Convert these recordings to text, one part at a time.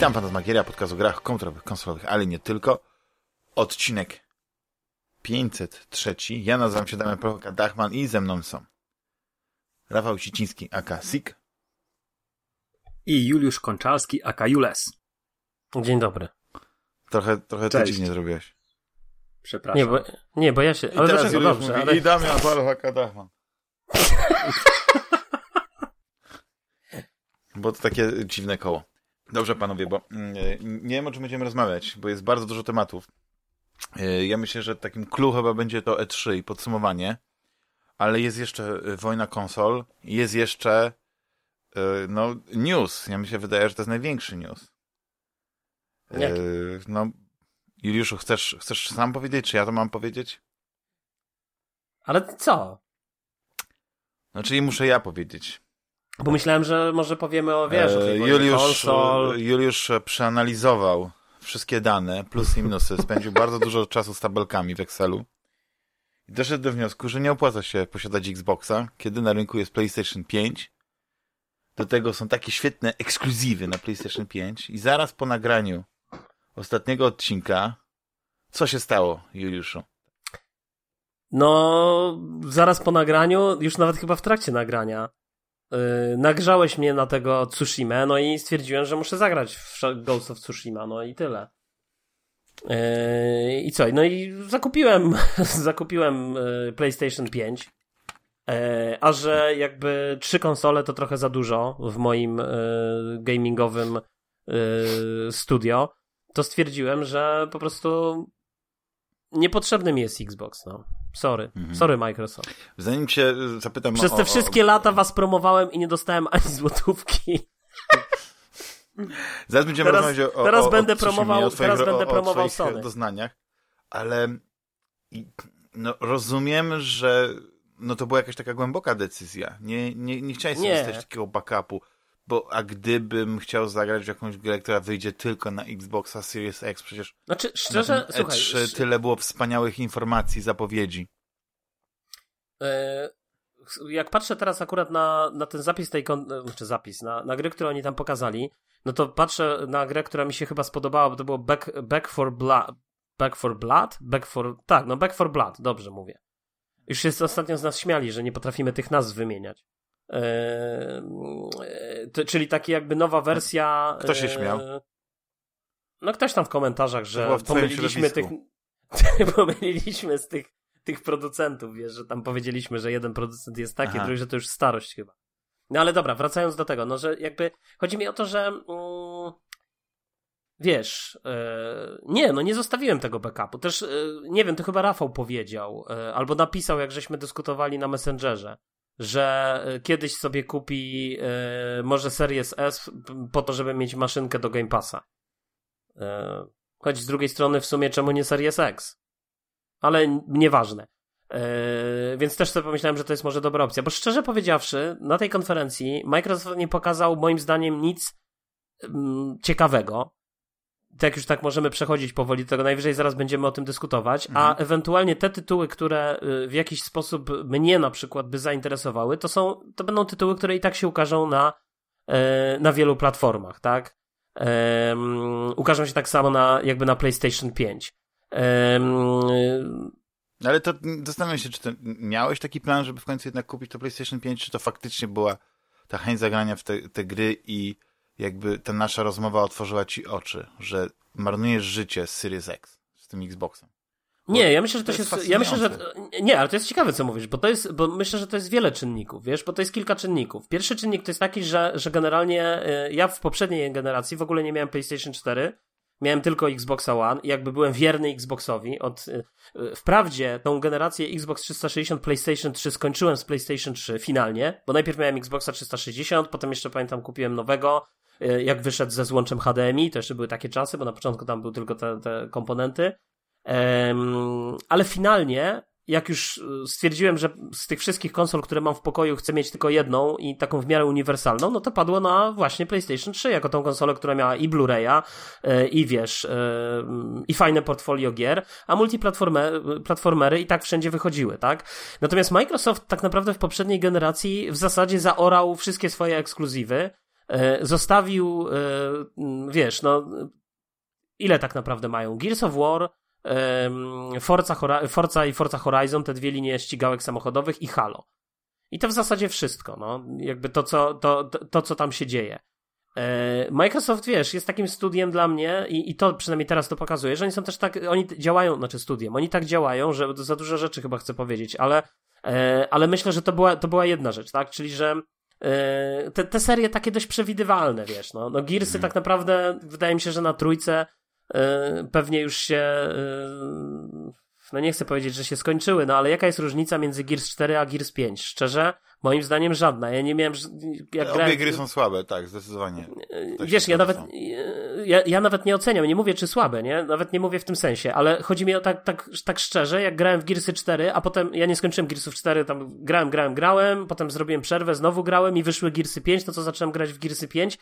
Witam Fantasmagieria, podcast o grach komputerowych, konsolowych, ale nie tylko. Odcinek 503. Ja nazywam się Damian Prochoka Dachman i ze mną są Rafał Siciński, aka Sik. I Juliusz Konczalski, aka Jules. Dzień dobry. Trochę, trochę to Cześć. dziwnie zrobiłeś. Przepraszam. Nie, bo, nie, bo ja się... I Ale teraz dlaczego? Juliusz Dobrze, mówi, ale... i Damian Paweł, aka Dachman. Bo to takie dziwne koło. Dobrze, panowie, bo mm, nie wiem, o czym będziemy rozmawiać, bo jest bardzo dużo tematów. E, Ja myślę, że takim clue chyba będzie to E3 i podsumowanie, ale jest jeszcze e, wojna konsol, jest jeszcze e, no, news. Ja mi się wydaje, że to jest największy news. Jaki? No, Juliuszu, chcesz, chcesz sam powiedzieć, czy ja to mam powiedzieć? Ale co? No, czyli muszę ja powiedzieć. Bo myślałem, że może powiemy o, wiesz, o E, wojnie Juliusz, konsol. Juliusz przeanalizował wszystkie dane, plusy i minusy. Spędził bardzo dużo czasu z tabelkami w Excelu. I doszedł do wniosku, że nie opłaca się posiadać Xboxa, kiedy na rynku jest PlayStation 5. Do tego są takie świetne ekskluzywy na PlayStation 5. I zaraz po nagraniu ostatniego odcinka, co się stało, Juliuszu? No, zaraz po nagraniu, już nawet chyba w trakcie nagrania, nagrzałeś mnie na tego Tsushima, no i stwierdziłem, że muszę zagrać w Ghost of Tsushima, no i tyle. Yy, I co? No i zakupiłem, zakupiłem yy, PlayStation 5. E, a że jakby trzy konsole to trochę za dużo w moim gamingowym studio, to stwierdziłem, że po prostu niepotrzebny mi jest Xbox, no. Sorry. Mhm. Sorry Microsoft. Zanim cię zapytam Przez te o- wszystkie lata was promowałem i nie dostałem ani złotówki. Zaraz będziemy Teraz- rozmawiać o, teraz o, będę promował- o twoich, teraz będę promował Sony. doznaniach, ale no, rozumiem, że no, to była jakaś taka głęboka decyzja. Nie, nie, nie chciałeś sobie Nie. zostać takiego backupu, bo a gdybym chciał zagrać w jakąś grę, która wyjdzie tylko na Xboxa Series X, przecież Znaczy, szczerze, na słuchaj, E3 sz- tyle było wspaniałych informacji, zapowiedzi. E, jak patrzę teraz akurat na, na ten zapis tej, e, czy zapis, na, na gry, które oni tam pokazali, no to patrzę na grę, która mi się chyba spodobała, bo to było Back, Back for Blood, Back for Blood? Back for, tak, no Back for Blood, dobrze mówię. Już się ostatnio z nas śmiali, że nie potrafimy tych nazw wymieniać. E, czyli taki jakby nowa wersja. Kto się e, śmiał? No ktoś tam w komentarzach, że w pomyliliśmy tych, pomyliliśmy z tych, tych producentów, wiesz, że tam powiedzieliśmy, że jeden producent jest taki, Aha. drugi, że to już starość chyba. No ale dobra, wracając do tego, no że jakby chodzi mi o to, że mm, wiesz, e, nie, no nie zostawiłem tego backupu. Też, nie wiem, to chyba Rafał powiedział, albo napisał, jak żeśmy dyskutowali na Messengerze, że e, kiedyś sobie kupi e, może Series S po to, żeby mieć maszynkę do Game Passa. E, choć z drugiej strony w sumie czemu nie Series X? Ale nieważne. Yy, więc też sobie pomyślałem, że to jest może dobra opcja. Bo szczerze powiedziawszy, na tej konferencji Microsoft nie pokazał moim zdaniem nic mm, ciekawego. Tak już tak możemy przechodzić powoli do tego, najwyżej zaraz będziemy o tym dyskutować, a Mhm. ewentualnie te tytuły, które y, w jakiś sposób mnie na przykład by zainteresowały, to są, to będą tytuły, które i tak się ukażą na, e, na wielu platformach, tak? Em, ukażą się tak samo na, jakby na PlayStation 5. Em, No Ale to zastanawiam się, czy miałeś taki plan, żeby w końcu jednak kupić to PlayStation 5, czy to faktycznie była ta chęć zagrania w te, te gry i jakby ta nasza rozmowa otworzyła ci oczy, że marnujesz życie z Series X, z tym Xboxem. Nie, ja myślę, że to, to jest się. Ja myślę, że. Nie, ale to jest ciekawe, co mówisz, bo to jest. Bo myślę, że to jest wiele czynników, wiesz, bo to jest kilka czynników. Pierwszy czynnik to jest taki, że, że generalnie y, ja w poprzedniej generacji w ogóle nie miałem PlayStation 4. Miałem tylko Xboxa One i jakby byłem wierny Xboxowi. Od, y, y, wprawdzie tą generację Xbox 360, PlayStation 3 skończyłem z PlayStation 3 finalnie, bo najpierw miałem Xboxa 360, potem jeszcze pamiętam kupiłem nowego, jak wyszedł ze złączem HDMI, to jeszcze były takie czasy, bo na początku tam były tylko te, te komponenty. Ale finalnie, jak już y, stwierdziłem, że z tych wszystkich konsol, które mam w pokoju, chcę mieć tylko jedną i taką w miarę uniwersalną, no to padło na właśnie PlayStation 3, jako tą konsolę, która miała i Blu-raya, e, i wiesz, e, i fajne portfolio gier, a multiplatformery i tak wszędzie wychodziły, tak? Natomiast Microsoft tak naprawdę w poprzedniej generacji w zasadzie zaorał wszystkie swoje ekskluzywy, e, zostawił, e, mm, wiesz, no, ile tak naprawdę mają? Gears of War, Forza, Forza i Forza Horizon, te dwie linie ścigałek samochodowych i Halo. I to w zasadzie wszystko, no. Jakby to, co, to, to, co tam się dzieje. E, Microsoft, wiesz, jest takim studiem dla mnie i, i to przynajmniej teraz to pokazuje, że oni są też tak, oni działają, znaczy studiem, oni tak działają, że za dużo rzeczy chyba chcę powiedzieć, ale, e, ale myślę, że to była, to była jedna rzecz, tak? Czyli, że e, te, te serie takie dość przewidywalne, wiesz, no, no Gearsy mm. tak naprawdę, wydaje mi się, że na trójce pewnie już się no nie chcę powiedzieć, że się skończyły, no ale jaka jest różnica między Gears 4 a Gears 5? Szczerze, moim zdaniem żadna. Ja nie miałem... Jak Obie grałem... gry są słabe, tak, zdecydowanie. Tak Wiesz, ja nawet, ja, ja, nawet nie oceniam, nie mówię czy słabe, nie? Nawet nie mówię w tym sensie, ale chodzi mi o tak, tak, tak szczerze, jak grałem w Gearsy 4, a potem ja nie skończyłem Gearsów 4, tam grałem, grałem, grałem, potem zrobiłem przerwę, znowu grałem i wyszły Gearsy 5, no to zacząłem grać w Gearsy 5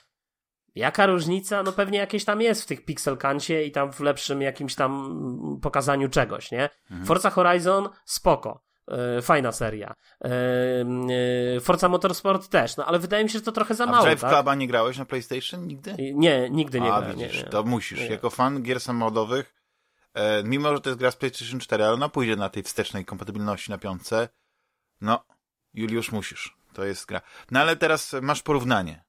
Jaka różnica? No pewnie jakieś tam jest w tych pixelkancie i tam w lepszym jakimś tam pokazaniu czegoś, nie? Mhm. Forza Horizon, spoko. Yy, fajna seria. Yy, yy, Forza Motorsport też, no ale wydaje mi się, że to trochę za A mało. A w tak? Cluba nie grałeś na PlayStation nigdy? Nie, nigdy nie A, grałem. widzisz, nie, nie. to musisz. Nie. Jako fan gier samochodowych, e, mimo że to jest gra z PlayStation 4, ale ona pójdzie na tej wstecznej kompatybilności na piątce, no, Juliusz musisz. To jest gra. No ale teraz masz porównanie,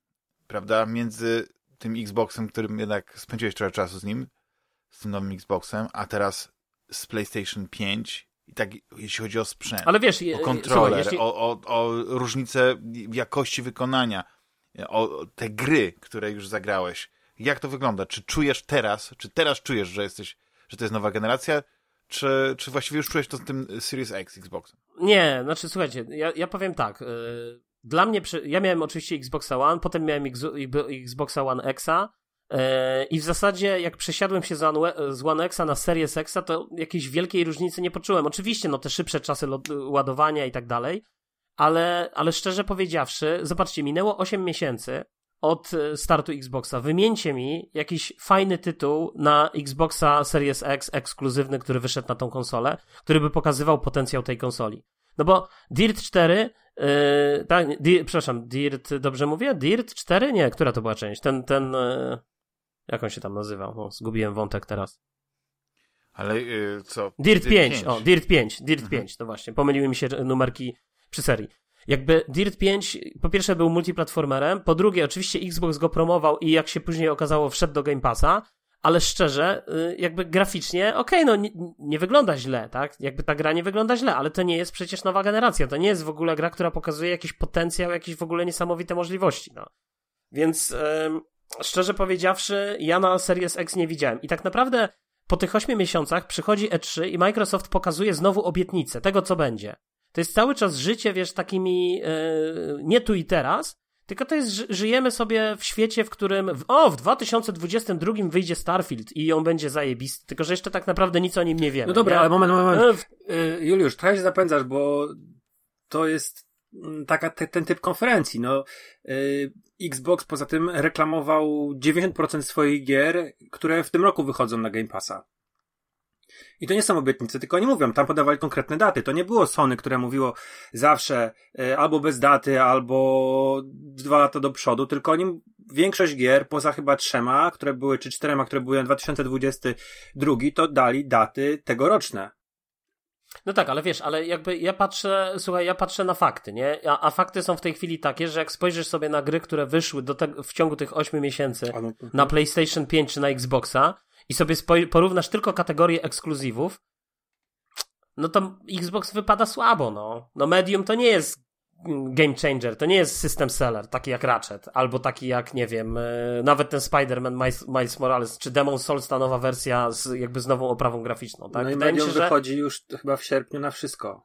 prawda, między tym Xboxem, którym jednak spędziłeś trochę czasu z nim, z tym nowym Xboxem, a teraz z PlayStation 5 i tak jeśli chodzi o sprzęt, Ale wiesz, o kontroler, jeśli... o, o, o różnicę jakości wykonania, o te gry, które już zagrałeś. Jak to wygląda? Czy czujesz teraz, czy teraz czujesz, że jesteś, że to jest nowa generacja, czy, czy właściwie już czujesz to z tym Series X Xboxem? Nie, znaczy słuchajcie, ja, ja powiem tak. Yy dla mnie, ja miałem oczywiście Xboxa One, potem miałem Xboxa One Xa e, i w zasadzie jak przesiadłem się z One Xa na Series X, to jakiejś wielkiej różnicy nie poczułem. Oczywiście, no te szybsze czasy ładowania i tak dalej, ale, ale szczerze powiedziawszy, zobaczcie, minęło 8 miesięcy od e, startu Xboxa. Wymieńcie mi jakiś fajny tytuł na Xboxa Series X ekskluzywny, który wyszedł na tą konsolę, który by pokazywał potencjał tej konsoli. No bo Dirt 4 Yy, tak, Di przepraszam, Dirt, dobrze mówię? Dirt 4? Nie, która to była część? Ten, ten, yy, jak on się tam nazywał? No, zgubiłem wątek teraz. Ale yy, co? Dirt, Dirt 5. 5, o, Dirt 5, Dirt mhm. 5, to właśnie, pomyliły mi się numerki przy serii. Jakby Dirt 5 po pierwsze był multiplatformerem, po drugie oczywiście Xbox go promował i jak się później okazało wszedł do Game Passa, ale szczerze, y, jakby graficznie, okej, okay, no nie, nie, wygląda źle, tak? Jakby ta gra nie wygląda źle, ale to nie jest przecież nowa generacja, to nie jest w ogóle gra, która pokazuje jakiś potencjał, jakieś w ogóle niesamowite możliwości, no. Więc szczerze powiedziawszy, ja na Series X nie widziałem. I tak naprawdę po tych ośmiu miesiącach przychodzi E3 i Microsoft pokazuje znowu obietnicę tego, co będzie. To jest cały czas życie, wiesz, takimi yy, nie tu i teraz, tylko to jest, żyjemy sobie w świecie, w którym, o, w 2022 wyjdzie Starfield i on będzie zajebisty, tylko że jeszcze tak naprawdę nic o nim nie wiemy. No dobra, nie? ale moment, moment. moment. E, Juliusz, trochę się zapędzasz, bo to jest mm, taka, te, ten typ konferencji. No, y, Xbox poza tym reklamował 90% swoich gier, które w tym roku wychodzą na Game Passa. I to nie są obietnice, tylko oni mówią, tam podawali konkretne daty. To nie było Sony, które mówiło zawsze e, albo bez daty, albo dwa lata do przodu, tylko oni większość gier, poza chyba trzema, które były, czy czterema, które były na 2022, to dali daty tegoroczne. No tak, ale wiesz, ale jakby ja patrzę, słuchaj, ja patrzę na fakty, nie? A, a fakty są w tej chwili takie, że jak spojrzysz sobie na gry, które wyszły do te, w ciągu tych 8 miesięcy no, na PlayStation 5 czy na Xboxa, i sobie porównasz tylko kategorię ekskluzywów, no to Xbox wypada słabo, no. No Medium to nie jest game changer, to nie jest system seller, taki jak Ratchet, albo taki jak, nie wiem, e, nawet ten Spider-Man Miles, Miles Morales, czy Demon Souls, ta nowa wersja z, jakby z nową oprawą graficzną, tak? No i Medium się, że... wychodzi już chyba w sierpniu na wszystko.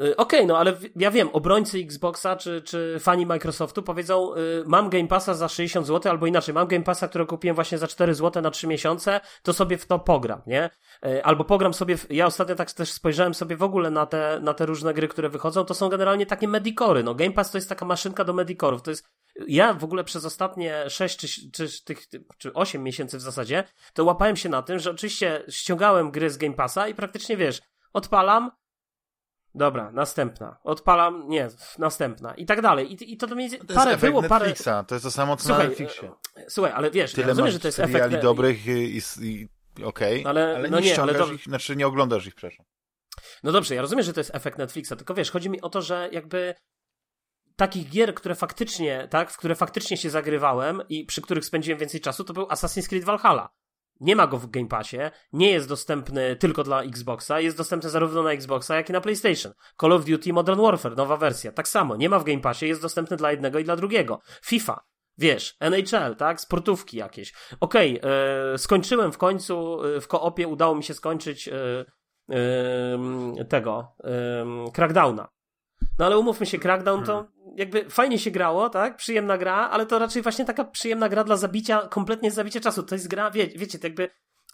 Y, okej, okay, no ale ja wiem, obrońcy Xboxa czy, czy fani Microsoftu powiedzą, y, mam Game Passa za 60 zł, albo inaczej, mam Game Passa, który kupiłem właśnie za 4 zł na 3 miesiące, to sobie w to pogram, nie? Y, albo pogram sobie, w, ja ostatnio tak też spojrzałem sobie w ogóle na te, na te różne gry, które wychodzą, to są generalnie takie medikory, no Game Pass to jest taka maszynka do medikorów, to jest, ja w ogóle przez ostatnie 6 czy, czy, tych, czy 8 miesięcy w zasadzie, to łapałem się na tym, że oczywiście ściągałem gry z Game Passa i praktycznie wiesz, odpalam, Dobra, następna. Odpalam, nie, następna. I tak dalej. I, i to, to między... To parę było, parę... Netflixa, to jest to samo co Słuchaj, na Netflixie. e, Słuchaj, ale wiesz, Tyle ja rozumiem, że to jest efekt... dobrych i, i, okej, Ale- ale no nie nie, ale to- ich, znaczy nie oglądasz ich, przepraszam. No dobrze, ja rozumiem, że to jest efekt Netflixa, tylko wiesz, chodzi mi o to, że jakby takich gier, które faktycznie, tak, w które faktycznie się zagrywałem i przy których spędziłem więcej czasu, to był Assassin's Creed Valhalla. Nie ma go w Game Passie, nie jest dostępny tylko dla Xboxa, jest dostępny zarówno na Xboxa, jak i na PlayStation. Call of Duty Modern Warfare, nowa wersja, tak samo, nie ma w Game Passie, jest dostępny dla jednego i dla drugiego. FIFA, wiesz, NHL, tak, sportówki jakieś. Okej, e, skończyłem w końcu, e, w koopie udało mi się skończyć em, tego, Crackdowna. No ale umówmy się, Crackdown to jakby fajnie się grało, tak? Przyjemna gra, ale to raczej właśnie taka przyjemna gra dla zabicia, kompletnie zabicia czasu. To jest gra, wie, wiecie, to jakby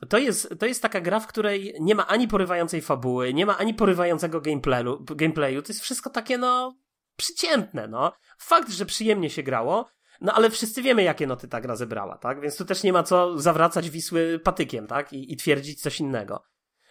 to jest, to jest taka gra, w której nie ma ani porywającej fabuły, nie ma ani porywającego gameplayu, gameplayu. To jest wszystko takie, no, przeciętne, no. Fakt, że przyjemnie się grało, no ale wszyscy wiemy, jakie noty ta gra zebrała, tak? Więc tu też nie ma co zawracać Wisły patykiem, tak? I, i twierdzić coś innego.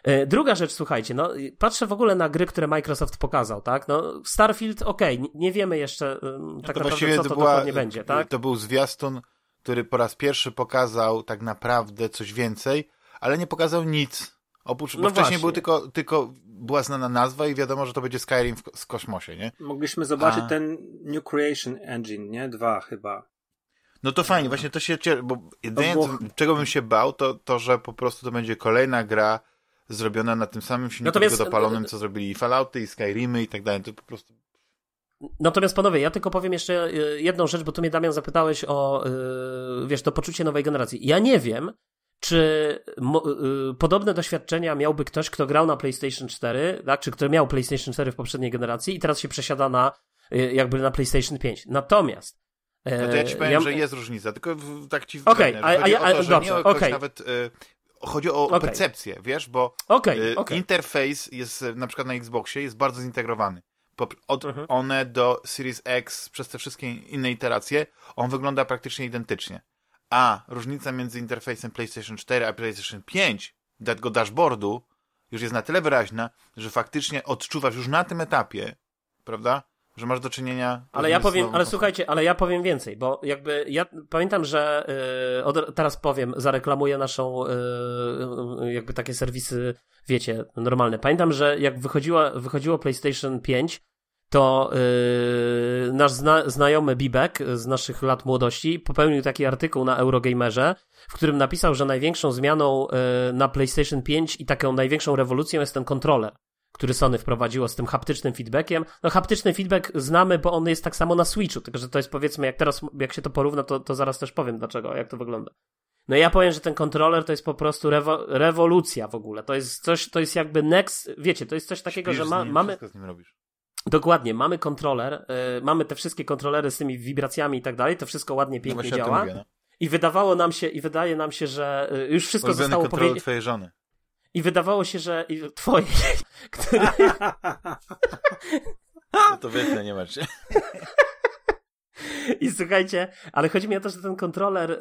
E, Druga rzecz, słuchajcie, no patrzę w ogóle na gry, które Microsoft pokazał, tak? No Starfield, okej, nie- nie wiemy jeszcze ym, tak to naprawdę, co to to była, dokładnie będzie, tak? To był zwiastun, który po raz pierwszy pokazał tak naprawdę coś więcej, ale nie pokazał nic. Oprócz, bo No wcześniej był tylko, tylko była znana nazwa i wiadomo, że to będzie Skyrim w, w kosmosie, nie? Mogliśmy zobaczyć A. ten New Creation Engine, nie? Dwa chyba. No to fajnie, właśnie to się cieszę, bo jedynie, było- co, czego bym się bał, to, to, że po prostu to będzie kolejna gra zrobiona na tym samym silniku Natomiast- dopalonym, co zrobili i Fallouty, i Skyrimy i tak dalej. To po prostu... Natomiast panowie, ja tylko powiem jeszcze y, jedną rzecz, bo tu mnie Damian zapytałeś o, y, wiesz, to poczucie nowej generacji. Ja nie wiem, czy y, podobne doświadczenia miałby ktoś, kto grał na PlayStation 4, tak, czy kto miał PlayStation 4 w poprzedniej generacji i teraz się przesiada na, jakby na PlayStation 5. Natomiast No to ja ci e, powiem, że jest różnica, tylko tak ci Okej, względnie, a- a ja- to, a- że dobrze, nie o jakoś okej. nawet... Chodzi o Okej. percepcję, wiesz, bo Okej, Y, okej. Interfejs jest y, na przykład na Xboxie jest bardzo zintegrowany. Od Mhm. one do Series X przez te wszystkie inne iteracje, on wygląda praktycznie identycznie. A różnica między interfejsem PlayStation 4 a PlayStation 5 tego dashboardu już jest na tyle wyraźna, że faktycznie odczuwasz już na tym etapie, prawda, że masz do czynienia... Ale ja powiem, ale słuchajcie, ale ja powiem więcej, bo jakby ja pamiętam, że yy, od, teraz powiem, zareklamuję naszą yy, jakby takie serwisy, wiecie, normalne. Pamiętam, że jak wychodziła, wychodziło PlayStation 5, to yy, nasz zna, znajomy Bibek z naszych lat młodości popełnił taki artykuł na Eurogamerze, w którym napisał, że największą zmianą na PlayStation 5 i taką największą rewolucją jest ten kontroler który Sony wprowadziło z tym haptycznym feedbackiem. No haptyczny feedback znamy, bo on jest tak samo na Switchu, tylko że to jest powiedzmy, jak teraz, jak się to porówna, to, to zaraz też powiem dlaczego, jak to wygląda. No ja powiem, że ten kontroler to jest po prostu rewo rewolucja w ogóle. To jest coś, to jest jakby next, wiecie, to jest coś takiego, Śpisz że z ma, nim, mamy, z nim robisz. dokładnie, mamy kontroler, y, mamy te wszystkie kontrolery z tymi wibracjami i tak dalej, to wszystko ładnie, No pięknie właśnie o tym działa. mówię, no. I wydawało nam się, i wydaje nam się, że y, już wszystko Ulubiony zostało powiedziane. twojej żony. I wydawało się, że twoje, który, No to wiecie, nie macie. I słuchajcie, ale chodzi mi o to, że ten kontroler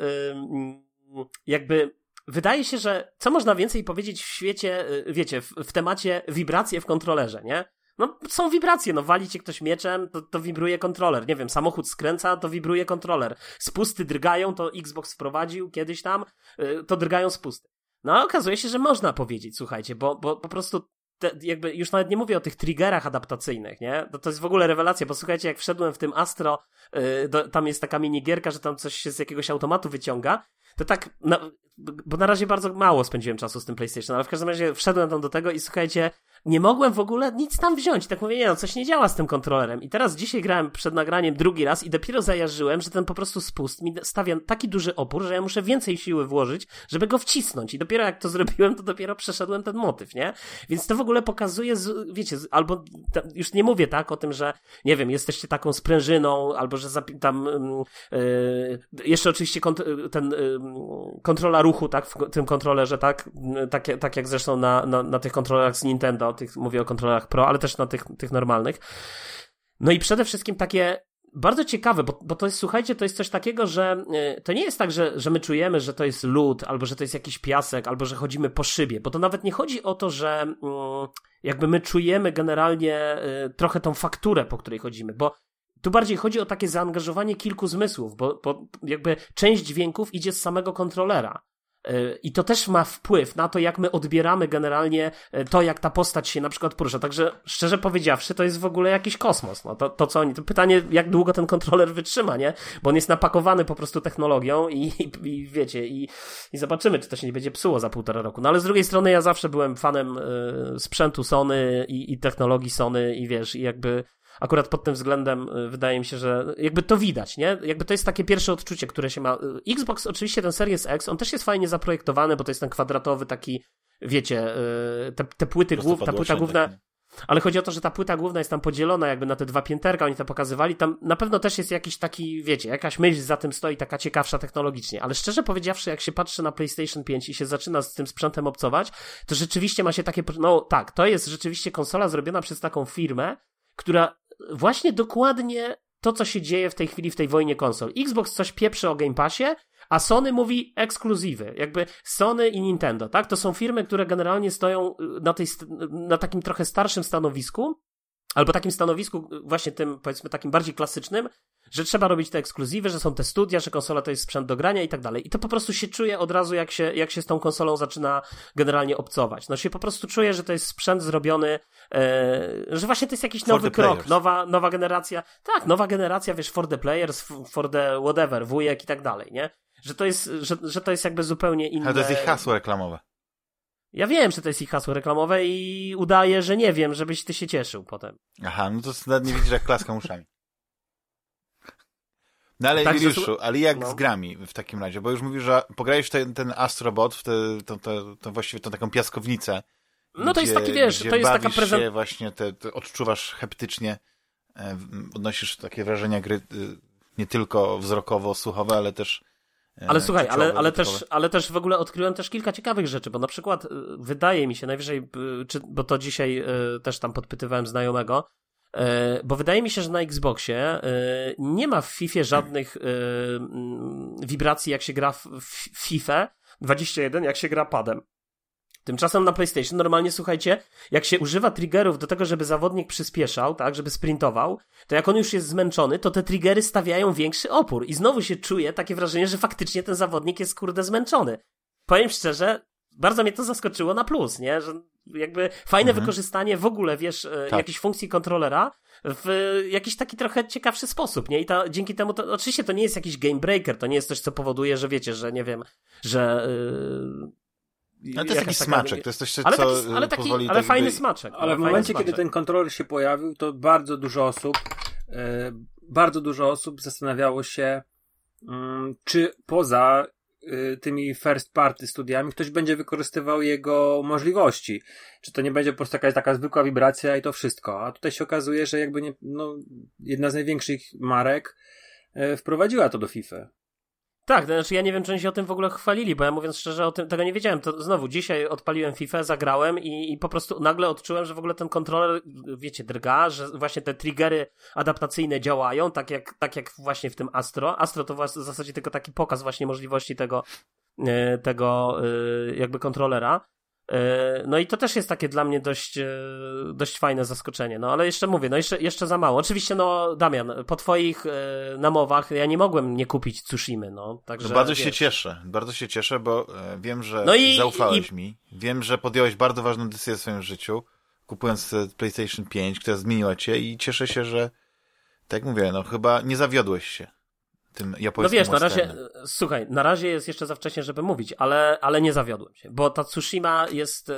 jakby wydaje się, że co można więcej powiedzieć w świecie, y, wiecie, w, w temacie wibracje w kontrolerze, nie? No, są wibracje, no wali cię ktoś mieczem, to, to wibruje kontroler. Nie wiem, samochód skręca, to wibruje kontroler. Spusty drgają, to Xbox wprowadził kiedyś tam, y, to drgają spusty. No, a okazuje się, że można powiedzieć, słuchajcie, bo, bo po prostu te, jakby już nawet nie mówię o tych triggerach adaptacyjnych, nie? To, to jest w ogóle rewelacja, bo słuchajcie, jak wszedłem w tym Astro, yy, do, tam jest taka minigierka, że tam coś się z jakiegoś automatu wyciąga, to tak, na, bo na razie bardzo mało spędziłem czasu z tym PlayStation, ale w każdym razie wszedłem tam do tego i słuchajcie, nie mogłem w ogóle nic tam wziąć. Tak mówię, nie no, coś nie działa z tym kontrolerem. I teraz dzisiaj grałem przed nagraniem drugi raz i dopiero zajarzyłem, że ten po prostu spust mi stawia taki duży opór, że ja muszę więcej siły włożyć, żeby go wcisnąć. I dopiero jak to zrobiłem, to dopiero przeszedłem ten motyw, nie? Więc to w ogóle pokazuje, wiecie, albo już nie mówię tak o tym, że nie wiem, jesteście taką sprężyną, albo że tam yy, jeszcze oczywiście kont ten yy, kontrola ruchu, tak, w tym kontrolerze, tak, tak, tak jak zresztą na, na, na tych kontrolerach z Nintendo, tych, mówię o kontrolerach Pro, ale też na tych, tych normalnych. No i przede wszystkim takie bardzo ciekawe, bo, bo to jest, słuchajcie, to jest coś takiego, że y, to nie jest tak, że, że my czujemy, że to jest lód, albo że to jest jakiś piasek, albo że chodzimy po szybie, bo to nawet nie chodzi o to, że y, jakby my czujemy generalnie y, trochę tą fakturę, po której chodzimy, bo tu bardziej chodzi o takie zaangażowanie kilku zmysłów, bo, bo jakby część dźwięków idzie z samego kontrolera. E, I to też ma wpływ na to, jak my odbieramy generalnie e, to, jak ta postać się na przykład porusza. Także szczerze powiedziawszy, to jest w ogóle jakiś kosmos. No, to, to co oni, to pytanie, jak długo ten kontroler wytrzyma, nie? Bo on jest napakowany po prostu technologią i, i, i wiecie, i, i zobaczymy, czy to się nie będzie psuło za półtora roku. No ale z drugiej strony ja zawsze byłem fanem y, sprzętu Sony i, i technologii Sony i wiesz, i jakby akurat pod tym względem y, wydaje mi się, że jakby to widać, nie? Jakby to jest takie pierwsze odczucie, które się ma. Y, Xbox, oczywiście ten Series X, on też jest fajnie zaprojektowany, bo to jest ten kwadratowy taki, wiecie, y, te, te płyty główne, ta płyta główna. Tak, ale chodzi o to, że ta płyta główna jest tam podzielona jakby na te dwa pięterka, oni to pokazywali. Tam na pewno też jest jakiś taki, wiecie, jakaś myśl za tym stoi, taka ciekawsza technologicznie. Ale szczerze powiedziawszy, jak się patrzy na PlayStation 5 i się zaczyna z tym sprzętem obcować, to rzeczywiście ma się takie, no tak, to jest rzeczywiście konsola zrobiona przez taką firmę, która właśnie dokładnie to, co się dzieje w tej chwili w tej wojnie konsol. Xbox coś pieprzy o Game Passie, a Sony mówi ekskluzywy. Jakby Sony i Nintendo, tak? To są firmy, które generalnie stoją na, tej, na takim trochę starszym stanowisku, albo takim stanowisku, właśnie tym, powiedzmy, takim bardziej klasycznym, że trzeba robić te ekskluzywy, że są te studia, że konsola to jest sprzęt do grania i tak dalej. I to po prostu się czuje od razu, jak się, jak się z tą konsolą zaczyna generalnie obcować. No się po prostu czuje, że to jest sprzęt zrobiony, e, że właśnie to jest jakiś nowy krok, nowa, nowa generacja. Tak, nowa generacja, wiesz, for the players, for the whatever, wujek i tak dalej, nie? Że to jest, że, że to jest jakby zupełnie inne. Ale to jest ich hasło reklamowe. Ja wiem, że to jest ich hasło reklamowe i udaję, że nie wiem, żebyś ty się cieszył potem. Aha, no to nawet nie widzisz, jak klaskam uszami. No ale tak, Juliuszu, ale jak no. z grami w takim razie? Bo już mówisz, że pograłeś ten, ten Astrobot, w te, to, to, to właściwie tą taką piaskownicę. No to gdzie, jest taki, wiesz, to jest taka prezentacja. właśnie, te, te odczuwasz heptycznie, e, odnosisz takie wrażenia gry e, nie tylko wzrokowo-słuchowe, ale też ale słuchaj, ale, ale, też, ale też w ogóle odkryłem też kilka ciekawych rzeczy, bo na przykład wydaje mi się najwyżej, czy, bo to dzisiaj też tam podpytywałem znajomego, E, bo wydaje mi się, że na Xboxie e, nie ma w FIFA żadnych e, wibracji, jak się gra w FIFA 21, jak się gra padem. Tymczasem na PlayStation normalnie, słuchajcie, jak się używa triggerów do tego, żeby zawodnik przyspieszał, tak, żeby sprintował, to jak on już jest zmęczony, to te triggery stawiają większy opór i znowu się czuje takie wrażenie, że faktycznie ten zawodnik jest kurde zmęczony. Powiem szczerze, bardzo mnie to zaskoczyło na plus, nie? Że jakby fajne mhm. wykorzystanie w ogóle, wiesz, e, tak. jakiejś funkcji kontrolera w jakiś taki trochę ciekawszy sposób, nie? I ta, dzięki temu, to, oczywiście to nie jest jakiś game breaker, to nie jest coś, co powoduje, że wiecie, że nie wiem, że... Yy, ale to jest jakiś taka, smaczek, to jest coś, co ale taki, ale taki, pozwoli... Ale fajny smaczek. Ale w momencie, smaczek. kiedy ten kontroler się pojawił, to bardzo dużo osób, yy, bardzo dużo osób zastanawiało się, yy, czy poza Y, tymi first party studiami ktoś będzie wykorzystywał jego możliwości. Czy to nie będzie po prostu jakaś taka zwykła wibracja i to wszystko. A tutaj się okazuje, że jakby nie, no, jedna z największych marek y, wprowadziła to do FIFA. Tak, to znaczy ja nie wiem, czy oni się o tym w ogóle chwalili, bo ja mówiąc szczerze, o tym tego nie wiedziałem. To znowu dzisiaj odpaliłem FIFA, zagrałem i, i po prostu nagle odczułem, że w ogóle ten kontroler, wiecie, drga, że właśnie te triggery adaptacyjne działają, tak jak, tak jak właśnie w tym Astro. Astro to w zasadzie tylko taki pokaz właśnie możliwości tego, e, tego e, jakby kontrolera. E, no i to też jest takie dla mnie dość, e, dość fajne zaskoczenie. No ale jeszcze mówię, no jeszcze, jeszcze za mało. Oczywiście, no Damian, po twoich e, namowach ja nie mogłem nie kupić Tsushimy, no. Także, no bardzo wiesz. się cieszę, bardzo się cieszę, bo wiem, że no i, zaufałeś i... mi. Wiem, że podjąłeś bardzo ważną decyzję w swoim życiu, kupując PlayStation 5, która zmieniła cię i cieszę się, że tak jak mówię, no chyba nie zawiodłeś się tym japońskim No wiesz, na razie, słuchaj, na razie jest jeszcze za wcześnie, żeby mówić, ale, ale nie zawiodłem się, bo ta Tsushima jest e,